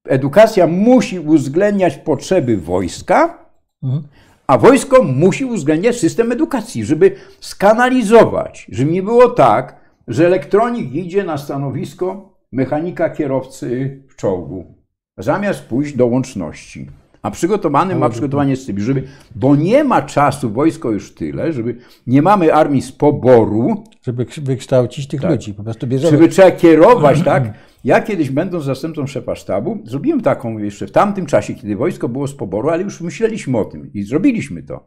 edukacja musi uwzględniać potrzeby wojska, mhm. a wojsko musi uwzględniać system edukacji, żeby skanalizować, żeby nie było tak, że elektronik idzie na stanowisko mechanika kierowcy w czołgu, zamiast pójść do łączności. A przygotowany ma przygotowanie z tym, żeby, bo nie ma czasu, wojsko już tyle, żeby nie mamy armii z poboru. Żeby wykształcić tych tak. ludzi, po prostu bierzemy. Żeby trzeba kierować, tak? Ja kiedyś, będąc zastępcą szefa sztabu, zrobiłem taką jeszcze w tamtym czasie, kiedy wojsko było z poboru, ale już myśleliśmy o tym i zrobiliśmy to.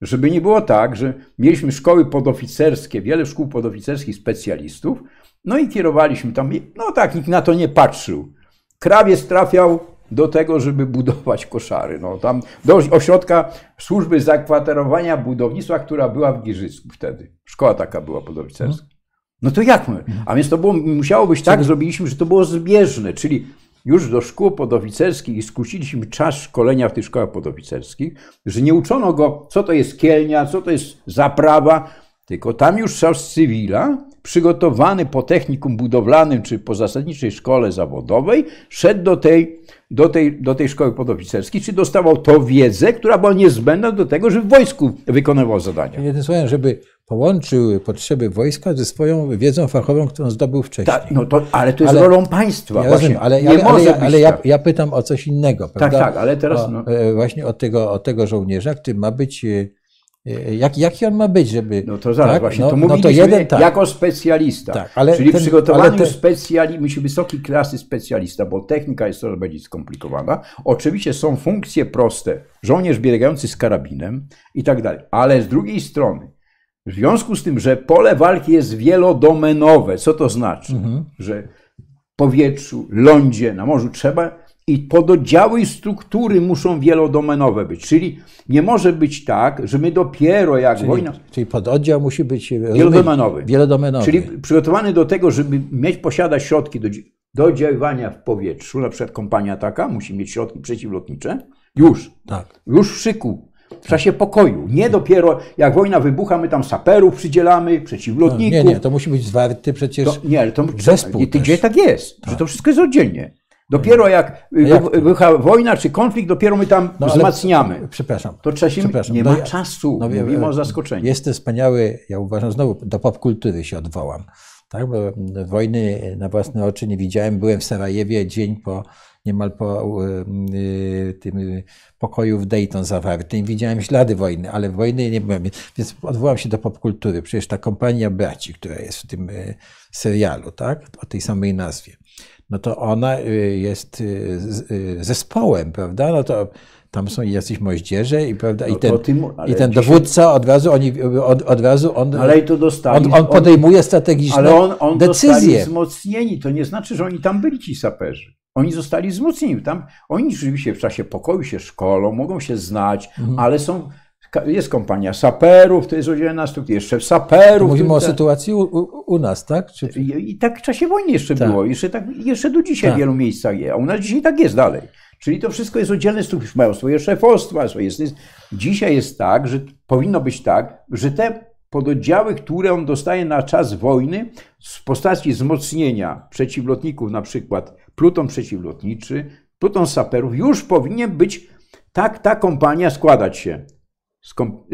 Żeby nie było tak, że mieliśmy szkoły podoficerskie, wiele szkół podoficerskich specjalistów, no i kierowaliśmy tam, no tak, nikt na to nie patrzył. Krawiec trafiał do tego, żeby budować koszary. No, tam do ośrodka służby zakwaterowania budownictwa, która była w Giżycku wtedy. Szkoła taka była podoficerska. No to jak my? A więc to było, musiało być tak, zrobiliśmy, że to było zbieżne, czyli już do szkół podoficerskich i skróciliśmy czas szkolenia w tych szkołach podoficerskich, że nie uczono go, co to jest kielnia, co to jest zaprawa, tylko tam już z cywila, przygotowany po technikum budowlanym czy po zasadniczej szkole zawodowej, szedł do tej, do tej, do tej szkoły podoficerskiej, czy dostawał tą wiedzę, która była niezbędna do tego, żeby w wojsku wykonywał zadania. Jednym słowem, żeby połączył potrzeby wojska ze swoją wiedzą fachową, którą zdobył wcześniej. Tak, no to, ale to jest ale, rolą państwa. Ja rozumiem, ale, nie ale, może ale, ale ja, ja, pytam o coś innego. Tak, prawda? Tak, tak, ale teraz... O, no. E, właśnie o tego, tego żołnierza, który ma być E, jak, jaki on ma być, żeby. No to zaraz, tak? właśnie no, to mówiliśmy no to jeden, tak. jako specjalista. Tak, ale Czyli ten, przygotowany ten... specjali, musi wysokiej klasy specjalista, bo technika jest coraz bardziej skomplikowana. Oczywiście są funkcje proste, żołnierz biegający z karabinem i tak dalej. Ale z drugiej strony, w związku z tym, że pole walki jest wielodomenowe, co to znaczy? Mhm. Że w powietrzu, lądzie, na morzu trzeba i pododdziały struktury muszą wielodomenowe być, czyli nie może być tak, że my dopiero jak czyli, wojna. Czyli pododdział musi być wielodomenowy. wielodomenowy. Czyli przygotowany do tego, żeby mieć, posiadać środki do, do oddziaływania w powietrzu, na przykład kompania taka musi mieć środki przeciwlotnicze, już, tak. już w szyku, w czasie pokoju. Nie dopiero jak wojna wybucha, my tam saperów przydzielamy, przeciwlotników. No, nie, nie, to musi być zwarty przecież to, nie, to, zespół. Gdzie tak jest, tak. że to wszystko jest oddzielnie. Dopiero jak, wybucha wojna czy konflikt, dopiero my tam no, wzmacniamy. Przepraszam. To przepraszam. nie no ma ja, czasu, no, mówimy o zaskoczeniu. Jest wspaniały, ja uważam, znowu do popkultury się odwołam. Tak, bo wojny na własne oczy nie widziałem. Byłem w Sarajewie dzień po, niemal po y, tym pokoju w Dayton zawartym. Widziałem ślady wojny, ale wojny nie byłem. Więc odwołam się do popkultury. Przecież ta kompania braci, która jest w tym y, serialu, tak, o tej samej nazwie no to ona y, jest y, y, zespołem, prawda? No to tam są jacyś moździerze i, prawda, no i ten, tym, i ten dowódca od razu, oni, od, od razu on, ale to dostali, on, on podejmuje strategiczne ale on, on decyzje. zostali wzmocnieni, to nie znaczy, że oni tam byli ci saperzy. Oni zostali wzmocnieni. Tam, oni rzeczywiście w czasie pokoju się szkolą, mogą się znać, mhm. ale są jest kompania saperów, to jest oddzielna struktura, jeszcze saperów. Mówimy o sytuacji u, u, nas, tak? Czy... I, I, tak w czasie wojny jeszcze tak. było, jeszcze, tak, jeszcze do dzisiaj tak. w wielu miejscach jest, a u nas dzisiaj tak jest dalej. Czyli to wszystko jest oddzielne struktury, mają swoje szefostwa, swoje... Dzisiaj jest tak, że powinno być tak, że te pododdziały, które on dostaje na czas wojny w postaci wzmocnienia przeciwlotników, na przykład pluton przeciwlotniczy, pluton saperów, już powinien być tak ta kompania składać się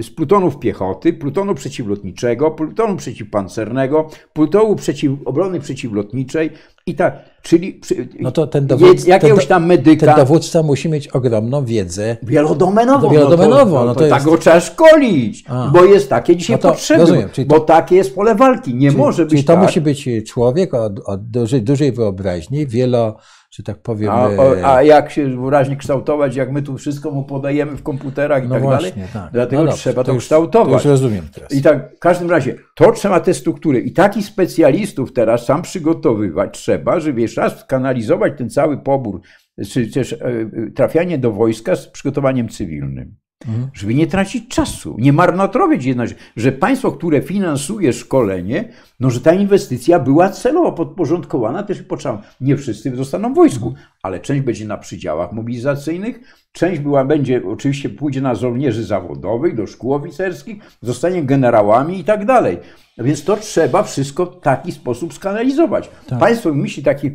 z, plutonów piechoty, plutonu przeciwlotniczego, plutonu przeciwpancernego, plutonu przeciw, obrony przeciwlotniczej i tak, czyli no to ten dowódca, jakiegoś tam medyka. Ten dowódca musi mieć ogromną wiedzę. Wielodomenową. wielodomenową. No to, no to, to tak go trzeba szkolić, A. bo jest takie dzisiaj no potrzeby, rozumiem, bo to, takie jest pole walki. Nie czyli, może być czyli to tak. musi być człowiek o, o dużej, dużej wyobraźni, wielo że tak powiem. A, a, jak się wyraźnie kształtować, jak my tu wszystko mu podajemy w komputerach i no tak właśnie, dalej. Tak. Dlatego no trzeba to, to już, kształtować. To już rozumiem teraz. I tak w każdym razie to trzeba te struktury i takich specjalistów teraz sam przygotowywać trzeba, żeby jeszcze raz kanalizować ten cały pobór, czy też e, trafianie do wojska z przygotowaniem cywilnym. żeby nie tracić czasu, nie marnotrawić jedna rzecz, że państwo, które finansuje szkolenie, no że ta inwestycja była celowo podporządkowana też i potrzeba. Nie wszyscy zostaną w wojsku, ale część będzie na przydziałach mobilizacyjnych, część była, będzie, oczywiście pójdzie na żołnierzy zawodowych, do szkół oficerskich, zostanie generałami i tak dalej. Więc to trzeba wszystko w taki sposób skanalizować. Tak. Państwo myśli taki,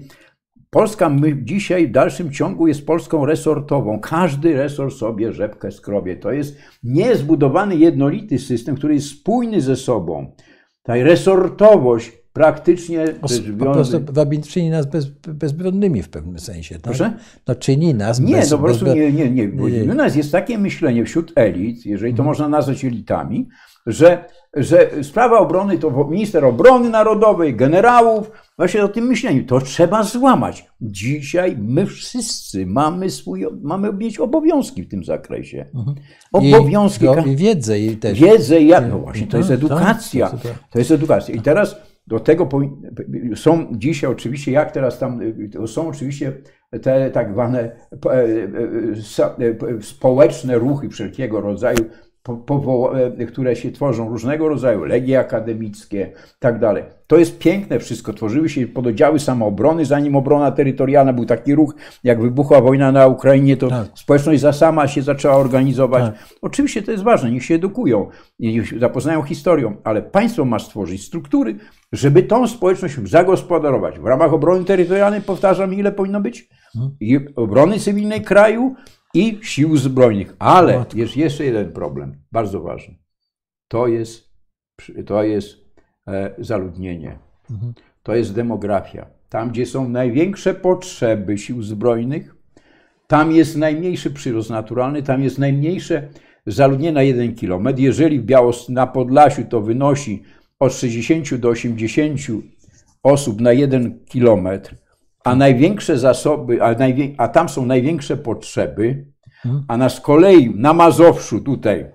Polska my dzisiaj w dalszym ciągu jest Polską resortową. Każdy resort sobie rzepkę skrobie. To jest niezbudowany jednolity system, który jest spójny ze sobą. Ta resortowość praktycznie rzecz Po prostu czyni nas bez, bezbronnymi w pewnym sensie. Tak? Proszę? No czyni nas Nie, bez, no po prostu bezbro- nie, nie, nie. U nas jest takie myślenie wśród elit, jeżeli to można nazwać elitami, że, że sprawa obrony to minister obrony narodowej, generałów, właśnie o tym myśleniu. To trzeba złamać. Dzisiaj my wszyscy mamy swój, mamy mieć obowiązki w tym zakresie. Obowiązki. Mhm. I, ka- I wiedzę i też. Wiedzę, jak, no właśnie, to jest Tak, edukacja. tak, to- jest edukacja. I teraz do tego są dzisiaj oczywiście, jak teraz tam, to są oczywiście te tak zwane e, e, e, społeczne ruchy wszelkiego rodzaju, które się tworzą różnego rodzaju, legie akademickie, tak dalej. To jest piękne wszystko. Tworzyły się pododdziały samoobrony, zanim obrona terytorialna był taki ruch, jak wybuchła wojna na Ukrainie, to Tak. społeczność za sama się zaczęła organizować. Tak. Oczywiście to jest ważne, niech się edukują, niech się zapoznają historią, ale państwo ma stworzyć struktury, żeby tą społeczność zagospodarować. W ramach obrony terytorialnej, powtarzam, ile powinno być? I obrony cywilnej kraju i sił zbrojnych. Ale Matko. jest jeszcze jeden problem, bardzo ważny. To jest, to jest e, zaludnienie. To jest demografia. Tam, gdzie są największe potrzeby sił zbrojnych, tam jest najmniejszy przyrost naturalny, tam jest najmniejsze zaludnienie na jeden kilometr. Jeżeli w Białos na Podlasiu to wynosi od 60 do 80 osób na jeden kilometr, a największe zasoby, a, najwię, a tam są największe potrzeby, a na z kolei na Mazowszu tutaj,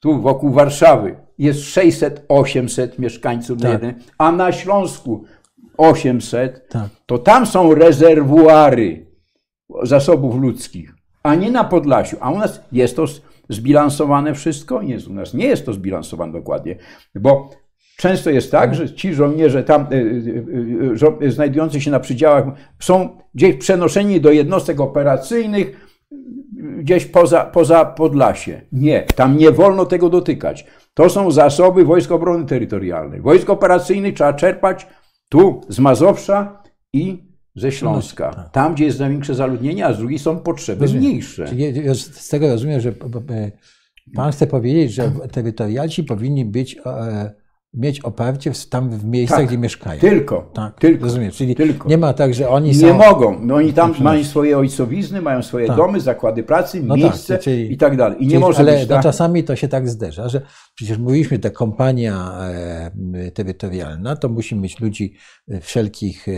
tu wokół Warszawy jest 600-800 mieszkańców na Tak. jeden, a na Śląsku 800, Tak. to tam są rezerwuary zasobów ludzkich, a nie na Podlasiu. A u nas jest to zbilansowane wszystko? Nie, u nas nie jest to zbilansowane dokładnie, bo często jest tak, że ci żołnierze tam y, y, y, żo- znajdujący się na przydziałach są gdzieś przenoszeni do jednostek operacyjnych, gdzieś poza, poza Podlasie. Nie, tam nie wolno tego dotykać. To są zasoby Wojsk Obrony Terytorialnej. Wojsk operacyjnych trzeba czerpać tu z Mazowsza i ze Śląska. Tam, gdzie jest największe zaludnienie, a z drugiej są potrzeby Rozumiem. mniejsze. Czyli z tego rozumiem, że pan chce powiedzieć, że terytorialci powinni być, e, mieć oparcie w, tam w miejscach, Tak. gdzie mieszkają. Tylko, Tak, tylko. rozumiem. Czyli tylko. nie ma tak, że oni Nie są... mogą. No oni tam mają swoje ojcowizny, mają swoje Tak. domy, zakłady pracy, No miejsce tak, czyli- i tak dalej. I nie Czyli- może ale być no, tak. czasami to się tak zdarza, że przecież mówiliśmy, ta kompania e, terytorialna to musi mieć ludzi e, wszelkich e,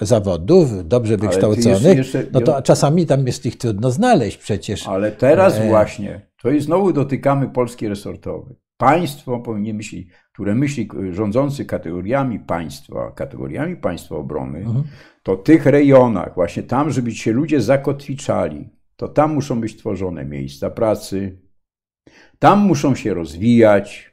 e, zawodów, dobrze wykształconych. jeszcze- jeszcze- no to czasami tam jest ich trudno znaleźć przecież. Ale teraz E. właśnie, to jest znowu dotykamy Polski resortowej. Państwo powinien myśleć, które myśli rządzący kategoriami państwa, kategoriami państwa obrony, Mhm. to tych rejonach, właśnie tam, żeby się ludzie zakotwiczali, to tam muszą być tworzone miejsca pracy, tam muszą się rozwijać.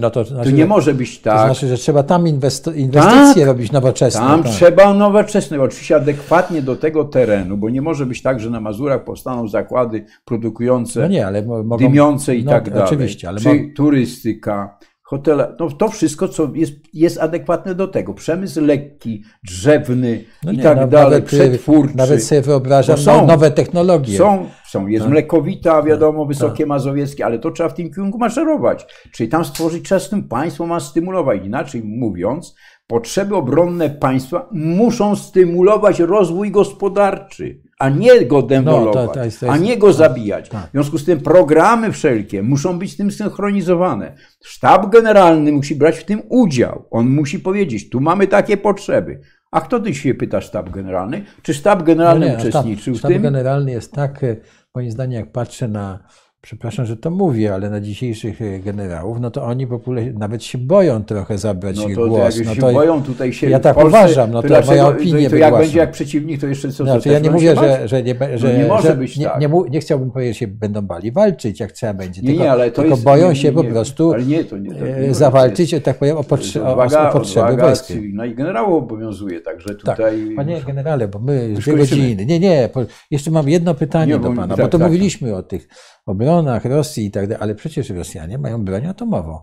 No to, To znaczy, nie może być to tak. znaczy, że trzeba tam inwesto- inwestycje robić nowoczesne. Tam tak. trzeba nowoczesne, oczywiście adekwatnie do tego terenu, bo nie może być tak, że na Mazurach powstaną zakłady produkujące No nie, ale mo- mogą... dymiące i no, tak dalej. Oczywiście, ale Czy turystyka, hotele, no to wszystko, co jest, jest adekwatne do tego. Przemysł lekki, drzewny no i nie, tak no, dalej, y, przetwórczy. Nawet sobie wyobrażam są- no, nowe technologie. Są, są, jest Tak. mlekowita, wiadomo, wysokie mazowieckie, ale to trzeba w tym kierunku maszerować. Czyli tam stworzyć czas, tym państwo ma stymulować. Inaczej mówiąc, potrzeby obronne państwa muszą stymulować rozwój gospodarczy, a nie go demolować, No, to- to jest- to jest- a nie go zabijać. tak. W związku z tym programy wszelkie muszą być z tym synchronizowane. Sztab generalny musi brać w tym udział. On musi powiedzieć, tu mamy takie potrzeby. A kto ty się pyta sztab generalny? Czy sztab generalny No nie, uczestniczył sztab, w sztab tym? generalny jest tak, e, moim zdaniem, jak patrzę na przepraszam, że to mówię, ale na dzisiejszych e, generałów, no to oni w ogóle nawet się boją trochę zabrać No ich to, głos. jak no się to boją tutaj się ja tak Polsce, uważam, no to moja dlaczego- opinia To, to jak będzie jak przeciwnik, to jeszcze co? Znaczy, co ja nie mówię, się że, że, nie, be- że, nie może że być nie, tak. nie, mu- nie chciałbym powiedzieć, że się będą bali walczyć, jak trzeba będzie, Nie, tylko, nie, ale to tylko jest, boją nie, się nie, po nie, prostu ale nie, to nie, to nie e, zawalczyć, że tak powiem, o, potrze- Odwaga- o potrzeby wojska. cywilna i generałów obowiązuje, także Tak, tutaj... panie generale, bo my dwie godziny. Nie, nie, jeszcze mam jedno pytanie Nie, do pana, tak, bo to tak. mówiliśmy o tych obronach Rosji i tak dalej, ale przecież Rosjanie mają broń atomową,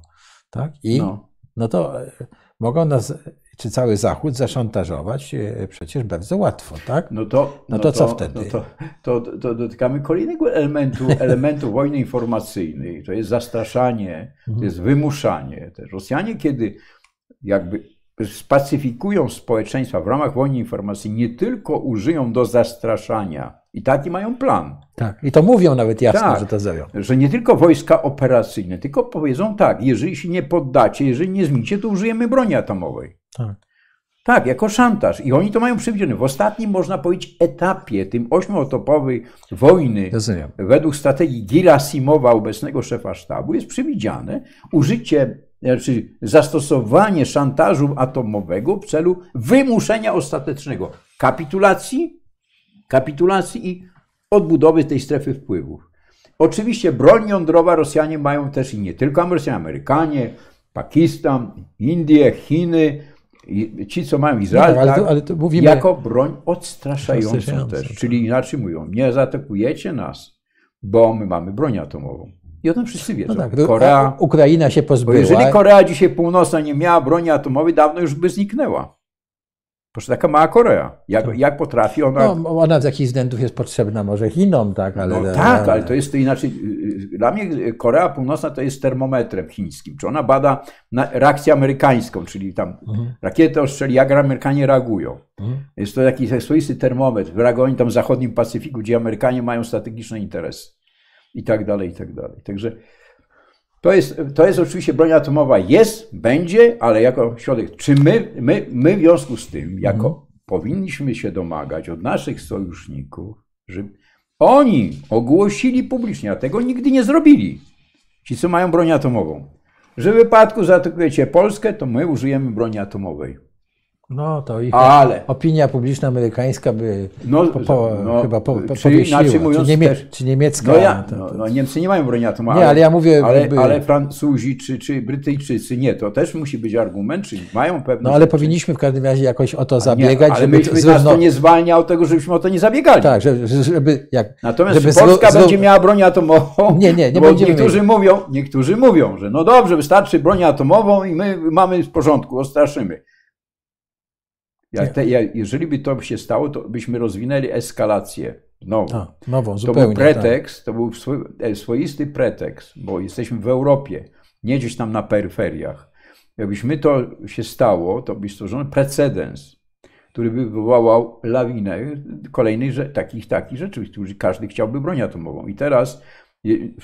tak? I no, No. to e, mogą nas, czy cały Zachód zaszantażować e, przecież bardzo łatwo, tak? No to, No to co wtedy? No to, to, to dotykamy kolejnego elementu, elementu wojny informacyjnej. To jest zastraszanie, Mhm. to jest wymuszanie. Te Rosjanie, kiedy jakby spacyfikują społeczeństwa w ramach wojny informacyjnej, nie tylko użyją do zastraszania, i taki mają plan, Tak. I to mówią nawet jasno, Tak. że to zrobią. że nie tylko wojska operacyjne, tylko powiedzą tak, jeżeli się nie poddacie, jeżeli nie zmienicie, to użyjemy broni atomowej. Tak. Tak, jako szantaż. I oni to mają przewidziane. W ostatnim, można powiedzieć, etapie, tym ośmioetopowej wojny, Rozumiem. według strategii Girasimowa, obecnego szefa sztabu, jest przewidziane użycie, znaczy zastosowanie szantażu atomowego w celu wymuszenia ostatecznego kapitulacji, kapitulacji i odbudowy tej strefy wpływów. Oczywiście broń jądrowa Rosjanie mają też i nie tylko Amerykanie, Amerykanie, Pakistan, Indie, Chiny, ci co mają Izrael, No, ale, tak, to, ale to mówimy. jako broń odstraszającą też. tak. Czyli inaczej mówią, nie zaatakujecie nas, bo my mamy broń atomową. I o tym wszyscy wiedzą. no tak, Korea, Ukraina się bo pozbyła. jeżeli Korea dzisiaj północna nie miała broni atomowej, dawno już by zniknęła. Proszę, taka mała Korea. Jak, jak potrafi ona... no, ona z jakichś względów jest potrzebna może Chinom, tak, ale. no, tak, ale to jest to inaczej. Dla mnie Korea Północna to jest termometrem chińskim. Czy ona bada reakcję amerykańską, czyli tam Mhm. rakietę ostrzeli, jak Amerykanie reagują. Mhm. Jest to jakiś swoisty termometr. Reagują tam w zachodnim Pacyfiku, gdzie Amerykanie mają strategiczne interesy. I tak dalej, i tak dalej. Także to jest, to jest oczywiście broń atomowa. Jest, będzie, ale jako środek. Czy my, my, my w związku z tym, jako Mhm. powinniśmy się domagać od naszych sojuszników, że oni ogłosili publicznie, a tego nigdy nie zrobili. Ci, co mają broń atomową. Że w wypadku zaatakujecie Polskę, to my użyjemy broni atomowej. No to ich Ale opinia publiczna amerykańska by No, po, po, no, chyba po, po, czy inaczej mówiąc czy, niemie, też- czy niemiecka. No, ja, to, no, to, no Niemcy nie mają broni atomowej. nie, ale ja mówię. Ale, jakby, ale Francuzi czy, czy Brytyjczycy nie, to też musi być argument, czyli mają pewne. no ale rzeczy. powinniśmy w każdym razie jakoś o to Nie, zabiegać, ale żeby my, my nas to zrówno... nie zwalnia od tego, żebyśmy o to nie zabiegali. Tak, żeby, żeby jak. Natomiast żeby Polska zró- będzie miała broń atomową? Nie, nie, nie bo niektórzy mieli. mówią, niektórzy mówią, że no dobrze, wystarczy broń atomową i my mamy w porządku, ostraszymy. Jak te, jak, jeżeli by to się stało, to byśmy rozwinęli eskalację. Znowu. A, nową, To zupełnie. był pretekst, to był e, swoisty pretekst, bo jesteśmy w Europie, nie gdzieś tam na peryferiach. Jakbyśmy to się stało, to by stworzono precedens, który by wywołał lawinę kolejnych takich, takich rzeczy, którzy każdy chciałby broń atomową. I teraz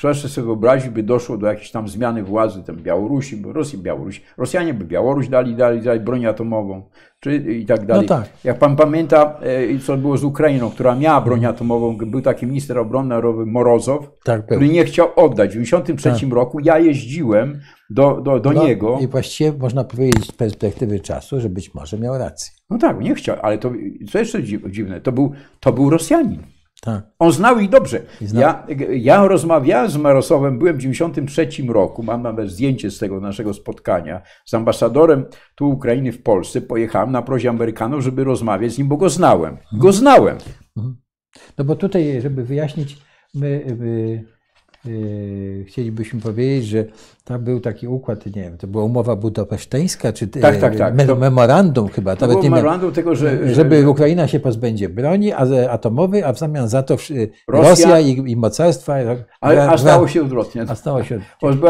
proszę sobie wyobrazić, by doszło do jakiejś tam zmiany władzy tam Białorusi, bo Rosji, Białoruś, Rosjanie by Białoruś dali, dali, dali broń atomową, czy i tak dalej. tak. Jak pan pamięta, e, co było z Ukrainą, która miała broń atomową, był taki minister obrony narodowej Morozow, Tak, który nie chciał oddać. W 1993 roku ja jeździłem do, do, do No, niego. I właściwie można powiedzieć z perspektywy czasu, że być może miał rację. No tak, nie chciał, ale to, co jeszcze dzi- dziwne, to był, to był Rosjanin. Tak. On znał ich dobrze. Znał. Ja, ja rozmawiałem z Marosowem, byłem w 1993 roku, mam nawet zdjęcie z tego naszego spotkania, z ambasadorem tu Ukrainy w Polsce. Pojechałem na prośbę Amerykanów, żeby rozmawiać z nim, bo go znałem. Go znałem. No bo tutaj, żeby wyjaśnić, my y, y, chcielibyśmy powiedzieć, że tam był taki układ, nie wiem, to była umowa budapeszteńska, czy Tak, tak, tak. me- To- memorandum chyba, To nawet memorandum tego, że, żeby Ukraina się pozbędzie broni atomowej, a w zamian za to Rosja- Rosja, i, i mocarstwa. ale, a stało się odwrotnie. A stało się.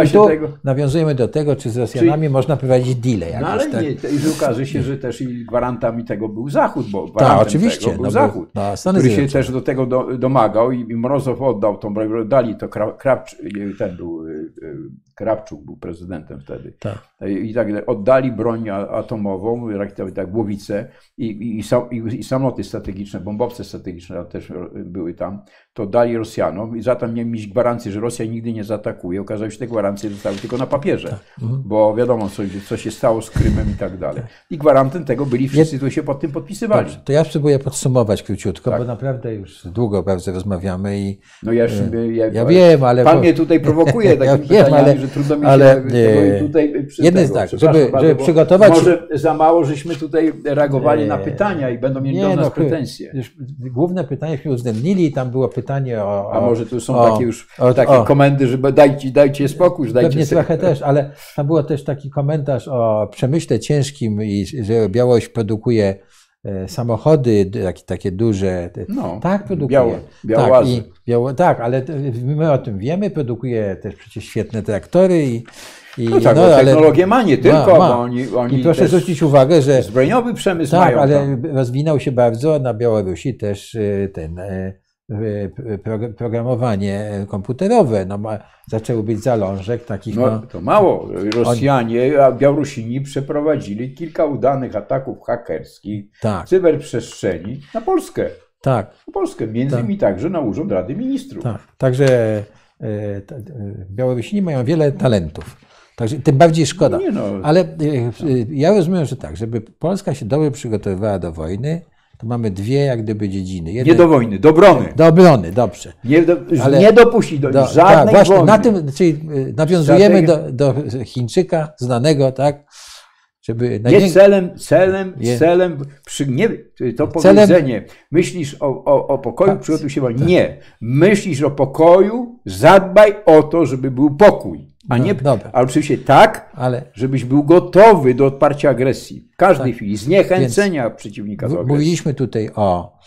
I się tego. nawiązujemy do tego, czy z Rosjanami można prowadzić deale jakieś, No ale tak? nie, i że okaże się, że też i gwarantami tego był Zachód, bo Tak, gwarantem oczywiście. tego był no, bo- Zachód, no, który się też do tego do, domagał i, Mrozow oddał tą broń, dali to Kra- Krawcz, nie, ten był y, y, Krawczuk był prezydentem wtedy. Tak. I tak oddali broń atomową, tak, głowice i, i, i, i, samoloty strategiczne, bombowce strategiczne też były tam, to dali Rosjanom i za to mieli mieć gwarancję, że Rosja nigdy nie zaatakuje. Okazało się, że te gwarancje zostały tylko na papierze, bo wiadomo, co, co się stało z Krymem i tak dalej. I gwarantem tego byli wszyscy, którzy się pod tym podpisywali. Dobrze, to ja spróbuję podsumować króciutko, Tak. bo naprawdę już długo bardzo rozmawiamy i No ja, już, ja, ja wiem, ale... Pan bo- mnie tutaj prowokuje Ja takimi wiem, pytaniami, ale- że trudno mi ale, się tego e, tutaj przy jedno jest tak, żeby- bardzo, żeby bo przygotować- Może za mało żeśmy tutaj reagowali na Nie. pytania i będą mieli Nie, do nas no, pretensje. Główne pytanie uwzględnili, tam było pytanie o... A o może tu są o- takie już o- takie komendy, żeby dajcie, dajcie spokój, że dajcie Pewnie sobie- trochę też, ale tam było też taki komentarz o przemyśle ciężkim i że Białoruś produkuje e, samochody d- takie, takie duże. No, tak, produkuje. tak, i, tak, ale my o tym wiemy, produkuje też przecież świetne traktory i, i No tak, no, ale- technologię ma nie tylko, ma, ma. bo oni, oni I proszę zwrócić uwagę, że zbrojeniowy przemysł tak, mają ale tam. rozwinął się bardzo na Białorusi też y, ten pro- programowanie komputerowe. No, ma, zaczęły być zalążek takich. No, No, to mało. Rosjanie, a Białorusini przeprowadzili kilka udanych ataków hakerskich tak, w cyberprzestrzeni na Polskę. tak, Na Polskę, między Tak. innymi także na Urząd Rady Ministrów. tak. Także y, t- y, Białorusini mają wiele talentów. Także tym bardziej szkoda. Nie no, Ale y, y, ja rozumiem, że tak, żeby Polska się dobrze przygotowywała do wojny, to mamy dwie jak gdyby dziedziny. Nie do wojny, do obrony. do obrony, dobrze. Nie, do, Ale- nie dopuścić do, Do, żadnej tak, właśnie wojny. na tym, czyli y, nawiązujemy do, do Chińczyka znanego, tak, żeby Nie największy... celem, celem, Je- celem, przy, nie, to Celem- powiedzenie, myślisz o, o, o pokoju, Tak. przygotuj się, wojnie. nie. Myślisz o pokoju, zadbaj o to, żeby był pokój. A No, nie, dobra. ale oczywiście tak, Ale żebyś był gotowy do odparcia agresji. W każdej Tak. chwili, zniechęcenia przeciwnika do agresji. mówiliśmy tutaj o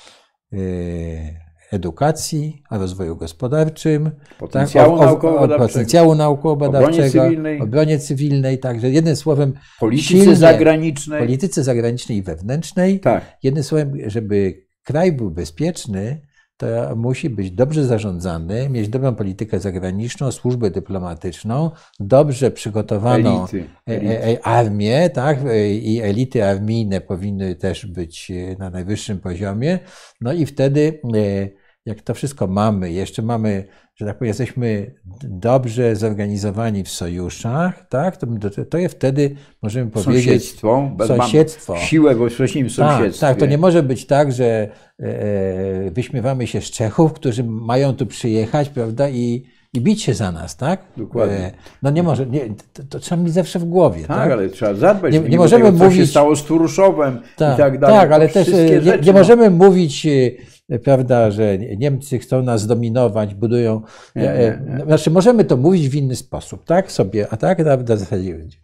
y, edukacji, o rozwoju gospodarczym, Potencjału tak, o, o, o naukowo-badawczego. potencjału naukowo-badawczego, Obronie cywilnej. obronie cywilnej, także jednym słowem Polityce silnie- zagranicznej. polityce zagranicznej i wewnętrznej. Tak. Jednym słowem, żeby kraj był bezpieczny, to musi być dobrze zarządzany, mieć dobrą politykę zagraniczną, służbę dyplomatyczną, dobrze przygotowaną Elity. e- Elity. e- armię, tak? E, I elity armijne powinny też być e, na najwyższym poziomie. No i wtedy, e, jak to wszystko mamy, jeszcze mamy, że tak powiem, jesteśmy dobrze zorganizowani w sojuszach, tak? To, to, to je wtedy możemy powiedzieć. Sąsiedztwo. Sąsiedztwo. Siłę we wcześniejszym Tak, sąsiedztwie. tak, to nie może być tak, że e, wyśmiewamy się z Czechów, którzy mają tu przyjechać, prawda, i, i bić się za nas, tak? Dokładnie. E, no nie może, nie, to, to trzeba mieć zawsze w głowie, tak? Tak, ale trzeba zadbać. Nie- Nie, możemy tego, co się mówić- stało z Turuszowem tak, i tak dalej. tak, ale też e, nie, nie no. możemy mówić, e, prawda, że Niemcy chcą nas zdominować, budują. Nie, e, e, nie, nie. Znaczy, możemy to mówić w inny sposób, tak? Sobie, a tak prawda, w zasadzie będzie.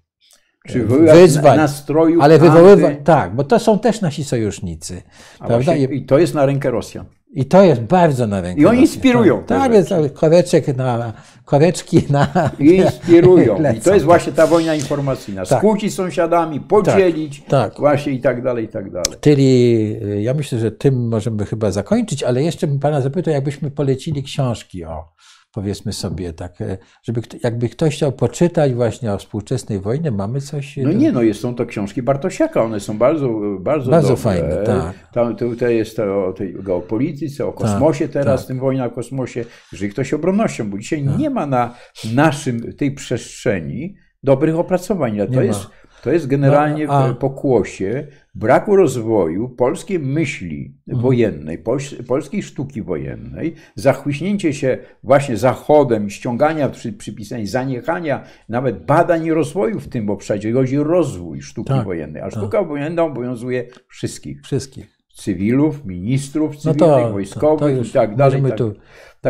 Przywoływać wyzwań, nastroju Ale wywoływać, anty- tak, bo to są też nasi sojusznicy, właśnie, I to jest na rękę Rosjan. I to jest bardzo na rękę. I oni inspirują Tak, jest koreczek na, koreczki na. I inspirują. I to jest właśnie ta wojna informacyjna. Tak. Skłócić sąsiadami, podzielić, tak. właśnie i tak dalej, i tak dalej. Czyli y, ja myślę, że tym możemy chyba zakończyć, ale jeszcze bym pana zapytał, jakbyśmy polecili książki o, powiedzmy sobie tak, e, żeby jakby ktoś chciał poczytać właśnie o współczesnej wojnie, mamy coś. No do- nie, no jest, są to książki Bartosiaka, one są bardzo, bardzo, Bardzo dobre. fajne, tak. Tam, tutaj jest o tej geopolityce, o kosmosie teraz, tak. tym wojna o kosmosie, jeżeli ktoś obronnością, bo dzisiaj Tak. nie ma na naszym, tej przestrzeni dobrych opracowań. To Nie jest, ma. To jest generalnie No, pokłosie braku rozwoju polskiej myśli Mhm. wojennej, pols- polskiej sztuki wojennej, zachłyśnięcie się właśnie Zachodem, ściągania, przy, przypisania, zaniechania nawet badań i rozwoju w tym obszarze. Chodzi o rozwój sztuki Tak, wojennej, a tak. sztuka wojenna obowiązuje wszystkich. Wszystkich. Cywilów, ministrów No cywilnych, to, wojskowych to, to już i tak dalej. Możemy tak, tu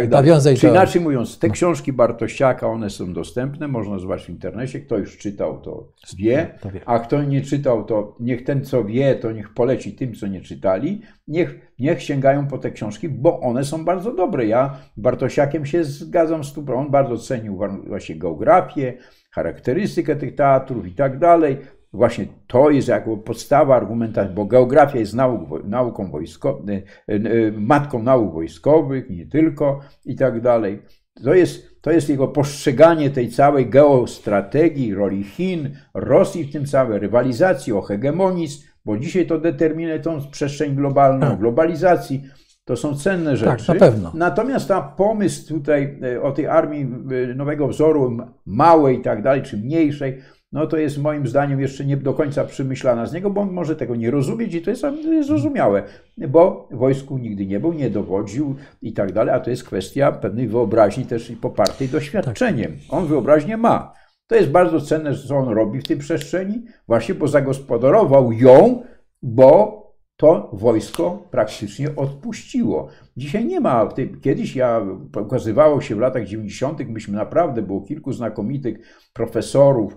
tak dalej. nawiązać Czy inaczej mówiąc, te książki Bartościaka, one są dostępne, można zobaczyć w internecie. Kto już czytał, to wie, a kto nie czytał, to niech ten, co wie, to niech poleci tym, co nie czytali. Niech, niech sięgają po te książki, bo one są bardzo dobre. Ja Bartosiakiem się zgadzam z on bardzo cenił właśnie geografię, charakterystykę tych teatrów i tak dalej. Właśnie to jest jako podstawa argumentacji, bo geografia jest nauk, nauką wojskową, matką nauk wojskowych, nie tylko i tak dalej. To jest, to jest jego postrzeganie tej całej geostrategii, roli Chin, Rosji w tym całej rywalizacji, o hegemonizm, bo dzisiaj to determinuje tą przestrzeń globalną, Tak. globalizacji. To są cenne rzeczy. na pewno. Natomiast ta pomysł tutaj o tej armii nowego wzoru, małej i tak dalej, czy mniejszej, no to jest moim zdaniem jeszcze nie do końca przemyślana z niego, bo on może tego nie rozumieć i to jest, zrozumiałe, bo wojsku nigdy nie był, nie dowodził i tak dalej, a to jest kwestia pewnej wyobraźni też i popartej doświadczeniem. On wyobraźnię ma. To jest bardzo cenne, co on robi w tej przestrzeni, właśnie bo zagospodarował ją, bo to wojsko praktycznie odpuściło. Dzisiaj nie ma, kiedyś ja, ukazywało się w latach 90., myśmy naprawdę, było kilku znakomitych profesorów,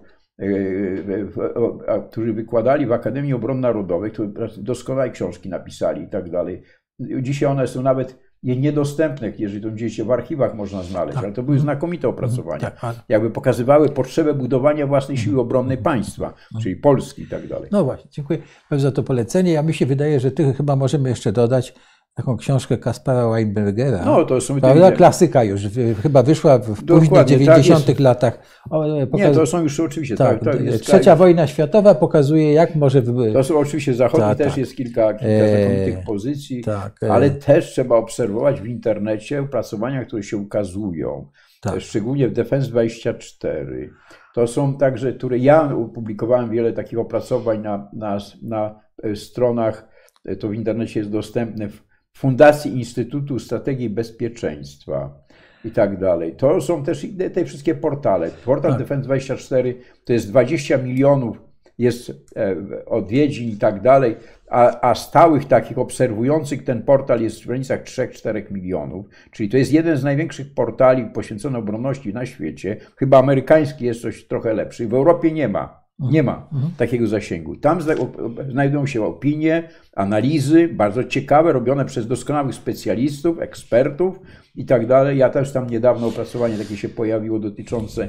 którzy wykładali w Akademii Obrony Narodowej, którzy doskonałe książki napisali i tak dalej. Dzisiaj one są nawet niedostępne, jeżeli to gdzieś się w archiwach można znaleźć, ale to były znakomite opracowania. Tak, a- Jakby pokazywały potrzebę budowania własnej siły obronnej państwa, czyli Polski i tak dalej. No właśnie, dziękuję za to polecenie. Ja mi się wydaje, że ty chyba możemy jeszcze dodać taką książkę Kaspara Weinbergera. No, to są Prawda? Klasyka już, chyba wyszła w późnych Dokładnie, tak 90 jest. latach. O, e, Nie, pokaz- to są już oczywiście. tak, Tak, jest, trzecia wojna światowa pokazuje, jak może... To są oczywiście zachodni, Tak, też tak. jest kilka, kilka Eee, znakomitych pozycji, tak, e, ale też trzeba obserwować w internecie opracowania, które się ukazują, Tak. szczególnie w Defense 24. To są także, które ja opublikowałem wiele takich opracowań na, na, na e, stronach, e, to w internecie jest dostępne, w Fundacji Instytutu Strategii Bezpieczeństwa i tak dalej. To są też te, wszystkie portale. Portal Tak. Defense 24 to jest 20 milionów jest e, odwiedzin i tak dalej, a, a stałych takich obserwujących ten portal jest w granicach 3-4 milionów, czyli to jest jeden z największych portali poświęconych obronności na świecie. Chyba amerykański jest coś trochę lepszy. W Europie nie ma. Nie ma takiego zasięgu. Tam zna- znajdują się opinie, analizy, bardzo ciekawe, robione przez doskonałych specjalistów, ekspertów i tak dalej. Ja też tam niedawno opracowanie takie się pojawiło dotyczące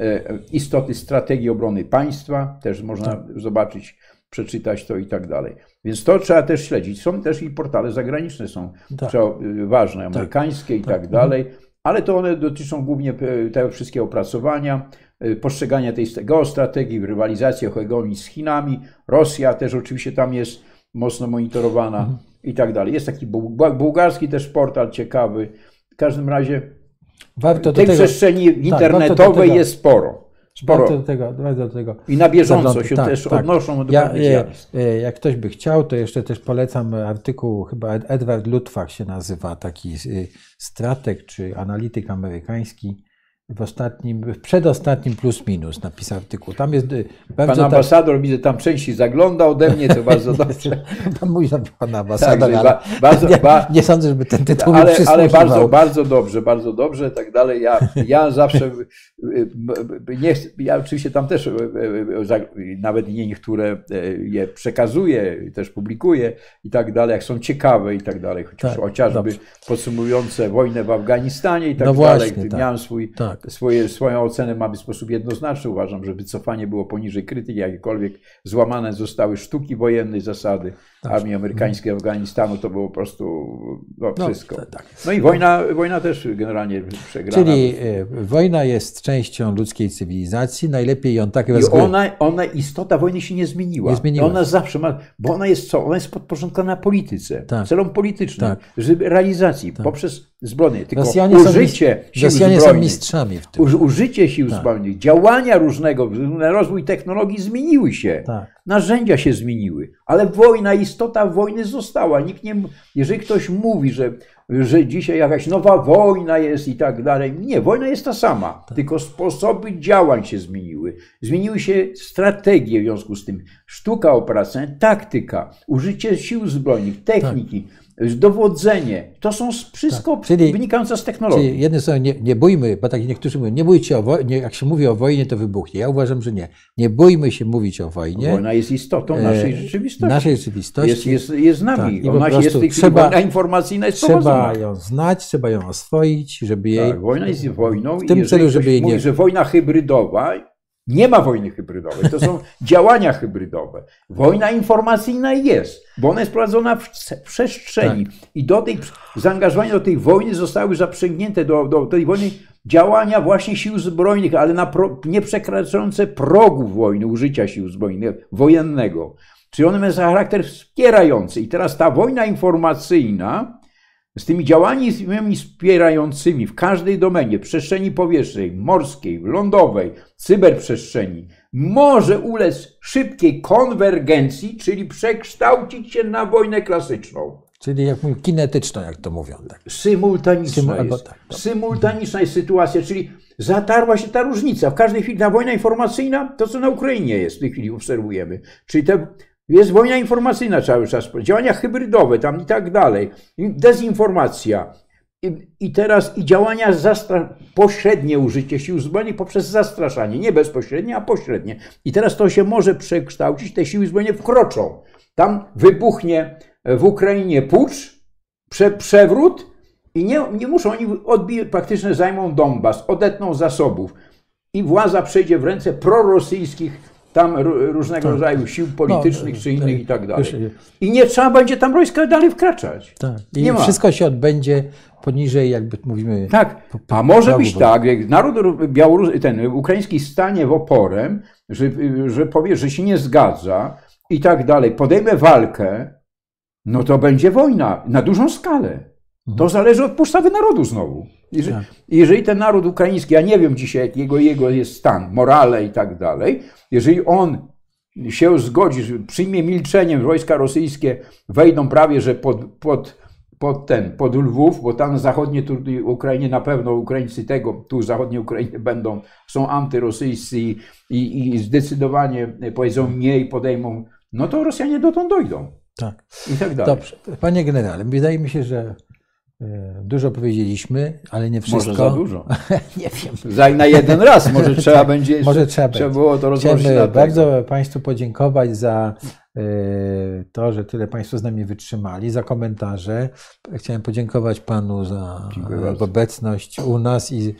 e, istoty strategii obrony państwa, też można zobaczyć, przeczytać to i tak dalej. Więc to trzeba też śledzić. Są też i portale zagraniczne, są Tak. trzeba, y, ważne, amerykańskie i tak dalej, ale to one dotyczą głównie e, te wszystkie opracowania, e, postrzegania tej geostrategii, rywalizacji hegemonii z Chinami. Rosja też oczywiście tam jest mocno monitorowana i tak dalej. Jest taki buł- bułgarski też portal ciekawy. W każdym razie Warto tej tego, przestrzeni warto do internetowej tego- jest sporo. warto Sporo. do tego, warto do tego I na bieżąco zaglądać. się Tak, też tak. odnoszą do Ja, e, zjawisk. e, jak ktoś by chciał, to jeszcze też polecam artykuł, chyba Ed- Edward Lutwak się nazywa, taki y, strateg czy analityk amerykański. W ostatnim, w przedostatnim plus minus napisał artykuł. Tam jest y, Pan bardzo tak, ambasador, widzę, tam częściej zagląda ode mnie, to bardzo dobrze. pan mój pan ambasador, Także ale ba- bardzo- nie, nie sądzę, żeby ten tytuł Ale, ale bardzo, bardzo dobrze, bardzo dobrze, tak dalej. Ja, ja zawsze, y, y, nie, ja oczywiście tam też nawet nie niektóre je przekazuję, też publikuję i tak dalej, jak są ciekawe i tak dalej, chociaż, Tak, chociażby dobrze. podsumowujące wojnę w Afganistanie i tak No dalej. właśnie, tak. Miałem swój, Tak. Swoje, swoją ocenę mamy w sposób jednoznaczny. Uważam, że wycofanie było poniżej krytyki, jakiekolwiek złamane zostały sztuki wojennej zasady armii amerykańskiej Afganistanu, to było po prostu no, No, wszystko. tak, tak. No i wojna, wojna też generalnie przegrana. Czyli e, wojna jest częścią ludzkiej cywilizacji, najlepiej ją tak I rozgrywać. ona, ona, istota wojny się nie zmieniła. Nie zmieniła Ona zawsze ma, bo ona jest co? Ona jest podporządkowana polityce, Tak. celom politycznym, Tak. żeby realizacji poprzez zbrodnie. Tylko Rosjanie są, użycie mis- sił Rosjanie są zbrojnych, mistrzami w tym. Uż, użycie sił Tak. zbrojnych, działania różnego, rozwój technologii zmieniły się. Tak. Narzędzia się zmieniły, ale wojna, istota wojny została. Nikt nie, jeżeli ktoś mówi, że, że dzisiaj jakaś nowa wojna jest i tak dalej, nie, wojna jest ta sama, Tak. tylko sposoby działań się zmieniły. Zmieniły się strategie w związku z tym, sztuka operacyjna, taktyka, użycie sił zbrojnych, techniki, dowodzenie. To są wszystko Tak. Czyli- wynikające z technologii. Czyli jednym słowem, nie, nie bójmy, bo tak niektórzy mówią, nie bójcie o wojnie, jak się mówi o wojnie, to wybuchnie. Ja uważam, że nie. Nie bójmy się mówić o wojnie. Wojna jest istotą naszej E, rzeczywistości. Naszej rzeczywistości. jest, jest, jest z nami. Tak, Ona jest w trzeba- wojna informacyjna jest Trzeba prowadzona. ją znać, trzeba ją oswoić, żeby jej. Tak, wojna jest wojną w tym celu, żeby jej mówi, nie- że wojna hybrydowa, Nie ma wojny hybrydowej, to są działania hybrydowe. Wojna informacyjna jest, bo ona jest prowadzona w przestrzeni. Tak. I do tej zaangażowania do tej wojny zostały zaprzęgnięte do, do tej wojny działania właśnie sił zbrojnych, ale na pro, nie przekraczające progów wojny, użycia sił zbrojnych, wojennego. Czyli one mają charakter wspierający. I teraz ta wojna informacyjna z tymi działaniami wspierającymi w każdej domenie, przestrzeni powietrznej, morskiej, lądowej, cyberprzestrzeni, może ulec szybkiej konwergencji, czyli przekształcić się na wojnę klasyczną. Czyli jak mówię, kinetyczną, jak to mówią. Tak. Symultaniczna, Symu, jest, tak, symultaniczna jest sytuacja, czyli zatarła się ta różnica. W każdej chwili ta wojna informacyjna, to co na Ukrainie jest w tej chwili obserwujemy. Czyli te jest wojna informacyjna cały czas, działania hybrydowe tam i tak dalej, dezinformacja. I, i teraz i działania zastra- pośrednie użycie sił zbrojnych poprzez zastraszanie, nie bezpośrednie, a pośrednie. I teraz to się może przekształcić, te siły zbrojne wkroczą. Tam wybuchnie w Ukrainie pucz, prze, przewrót i nie, nie muszą oni odbić, praktycznie zajmą Donbas, odetną zasobów i władza przejdzie w ręce prorosyjskich tam różnego tak. rodzaju sił politycznych no, czy innych tak, i tak dalej. I nie trzeba będzie tam wojska dalej wkraczać. Tak. I nie wszystko się odbędzie poniżej, jakby mówimy. Tak, a może być tak, jak naród Białorus, ten ukraiński stanie w oporem, że, że powie, że się nie zgadza i tak dalej, podejmie walkę, no to będzie wojna na dużą skalę. To mhm. zależy od postawy narodu znowu. Jeżeli, tak. jeżeli, ten naród ukraiński, ja nie wiem dzisiaj, jakiego jego jest stan, morale i tak dalej, jeżeli on się zgodzi, przyjmie milczeniem wojska rosyjskie, wejdą prawie, że pod, pod, pod ten, pod Lwów, bo tam zachodnie Ukrainie na pewno Ukraińcy tego, tu zachodnie Ukrainie będą, są antyrosyjscy i, i, i zdecydowanie powiedzą nie i podejmą, no to Rosjanie dotąd dojdą. Tak. I tak dalej. Dobrze. Panie generale, wydaje mi się, że dużo powiedzieliśmy, ale nie wszystko. Może za dużo. nie wiem. Za na jeden raz, może trzeba będzie jeszcze, może trzeba, trzeba było to rozłożyć Chciałem bardzo Państwu podziękować za e, to, że tyle Państwo z nami wytrzymali, za komentarze. Chciałem podziękować Panu za obecność u nas i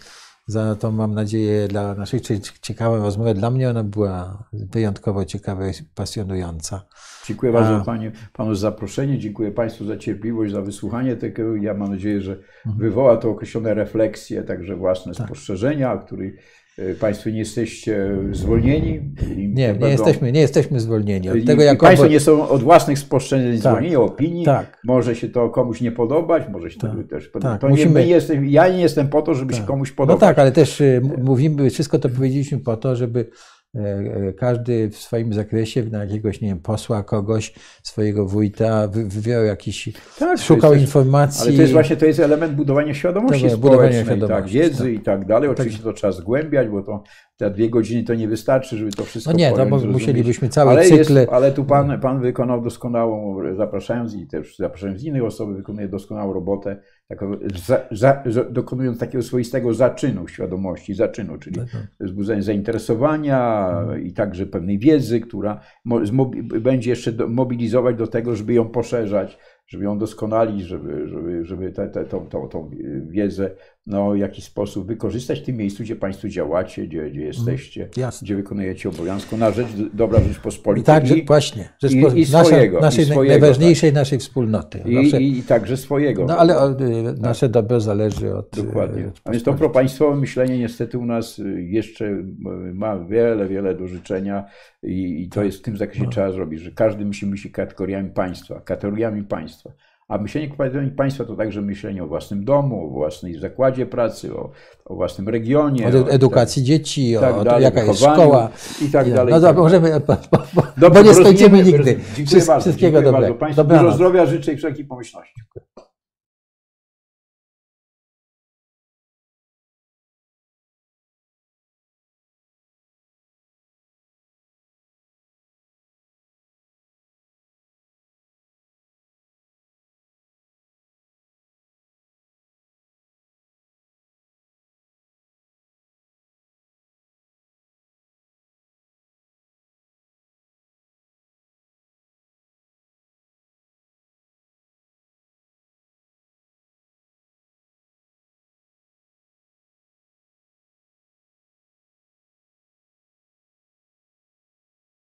za to mam nadzieję dla naszej ciekawą rozmowy. Dla mnie ona była wyjątkowo ciekawa i pasjonująca. Dziękuję bardzo A... panie, Panu za zaproszenie, dziękuję Państwu za cierpliwość, za wysłuchanie tego. Ja mam nadzieję, że mhm. wywoła to określone refleksje, także własne tak. spostrzeżenia, których e, Państwo nie jesteście zwolnieni. Nie, nie, będą... jesteśmy, nie jesteśmy zwolnieni. Od tego, jako... Państwo nie są od własnych spostrzeżeń tak. zwolnieni, opinii. Tak. Może się to komuś nie podobać, może się tak. to też podobać. Tak. Musimy... nie, jestem, ja nie jestem po to, żeby się tak. komuś podobać. No tak, ale też y, mówimy, wszystko to powiedzieliśmy po to, żeby każdy w swoim zakresie, na jakiegoś, nie wiem, posła, kogoś, swojego wójta, wywiał jakiś, tak, szukał też, informacji. Ale to jest właśnie, to jest element budowania świadomości społecznej, budowania tak, świadomości, tak, wiedzy tak. i tak dalej. Tak. Oczywiście to trzeba zgłębiać, bo to te dwie godziny to nie wystarczy, żeby to wszystko No nie, to no, musielibyśmy cały ale cykl... Jest, ale tu pan, pan wykonał doskonałą, zapraszając i też zapraszając innych osób, wykonuje doskonałą robotę za, za, dokonując takiego swoistego zaczynu świadomości, zaczynu, czyli wzbudzenia zainteresowania mhm. i także pewnej wiedzy, która będzie jeszcze mobilizować do tego, żeby ją poszerzać, żeby ją doskonalić, żeby, żeby, żeby tę te, tą, tą, tą wiedzę no, w jakiś sposób wykorzystać w tym miejscu, gdzie Państwo działacie, gdzie, gdzie mhm. jesteście, Jasne. gdzie wykonujecie obowiązku na rzecz dobra Rzeczpospolitej. I także i, właśnie, i, i swojego, naszej, i swojego, najważniejszej tak. naszej wspólnoty. I, Zawsze, i, także swojego. No ale od, tak. nasze dobro zależy od... Dokładnie. A więc to propaństwowe myślenie niestety u nas jeszcze ma wiele, wiele do życzenia i, i to jest w tym zakresie no. trzeba zrobić, że każdy musi myśleć kategoriami państwa, kategoriami państwa. A myślenie kategoriami państwa to także myślenie o własnym domu, o własnej zakładzie pracy, o, o własnym regionie. O edukacji tak, dzieci, tak o dalej, jaka jest szkoła. I tak dalej. No tak możemy, bo, bo, Dobrze, bo nie skończymy nigdy. Dziękuję bardzo. Wszystkiego dziękuję dobrego. Bardzo. Państwu dużo zdrowia życzę i wszelkiej pomyślności.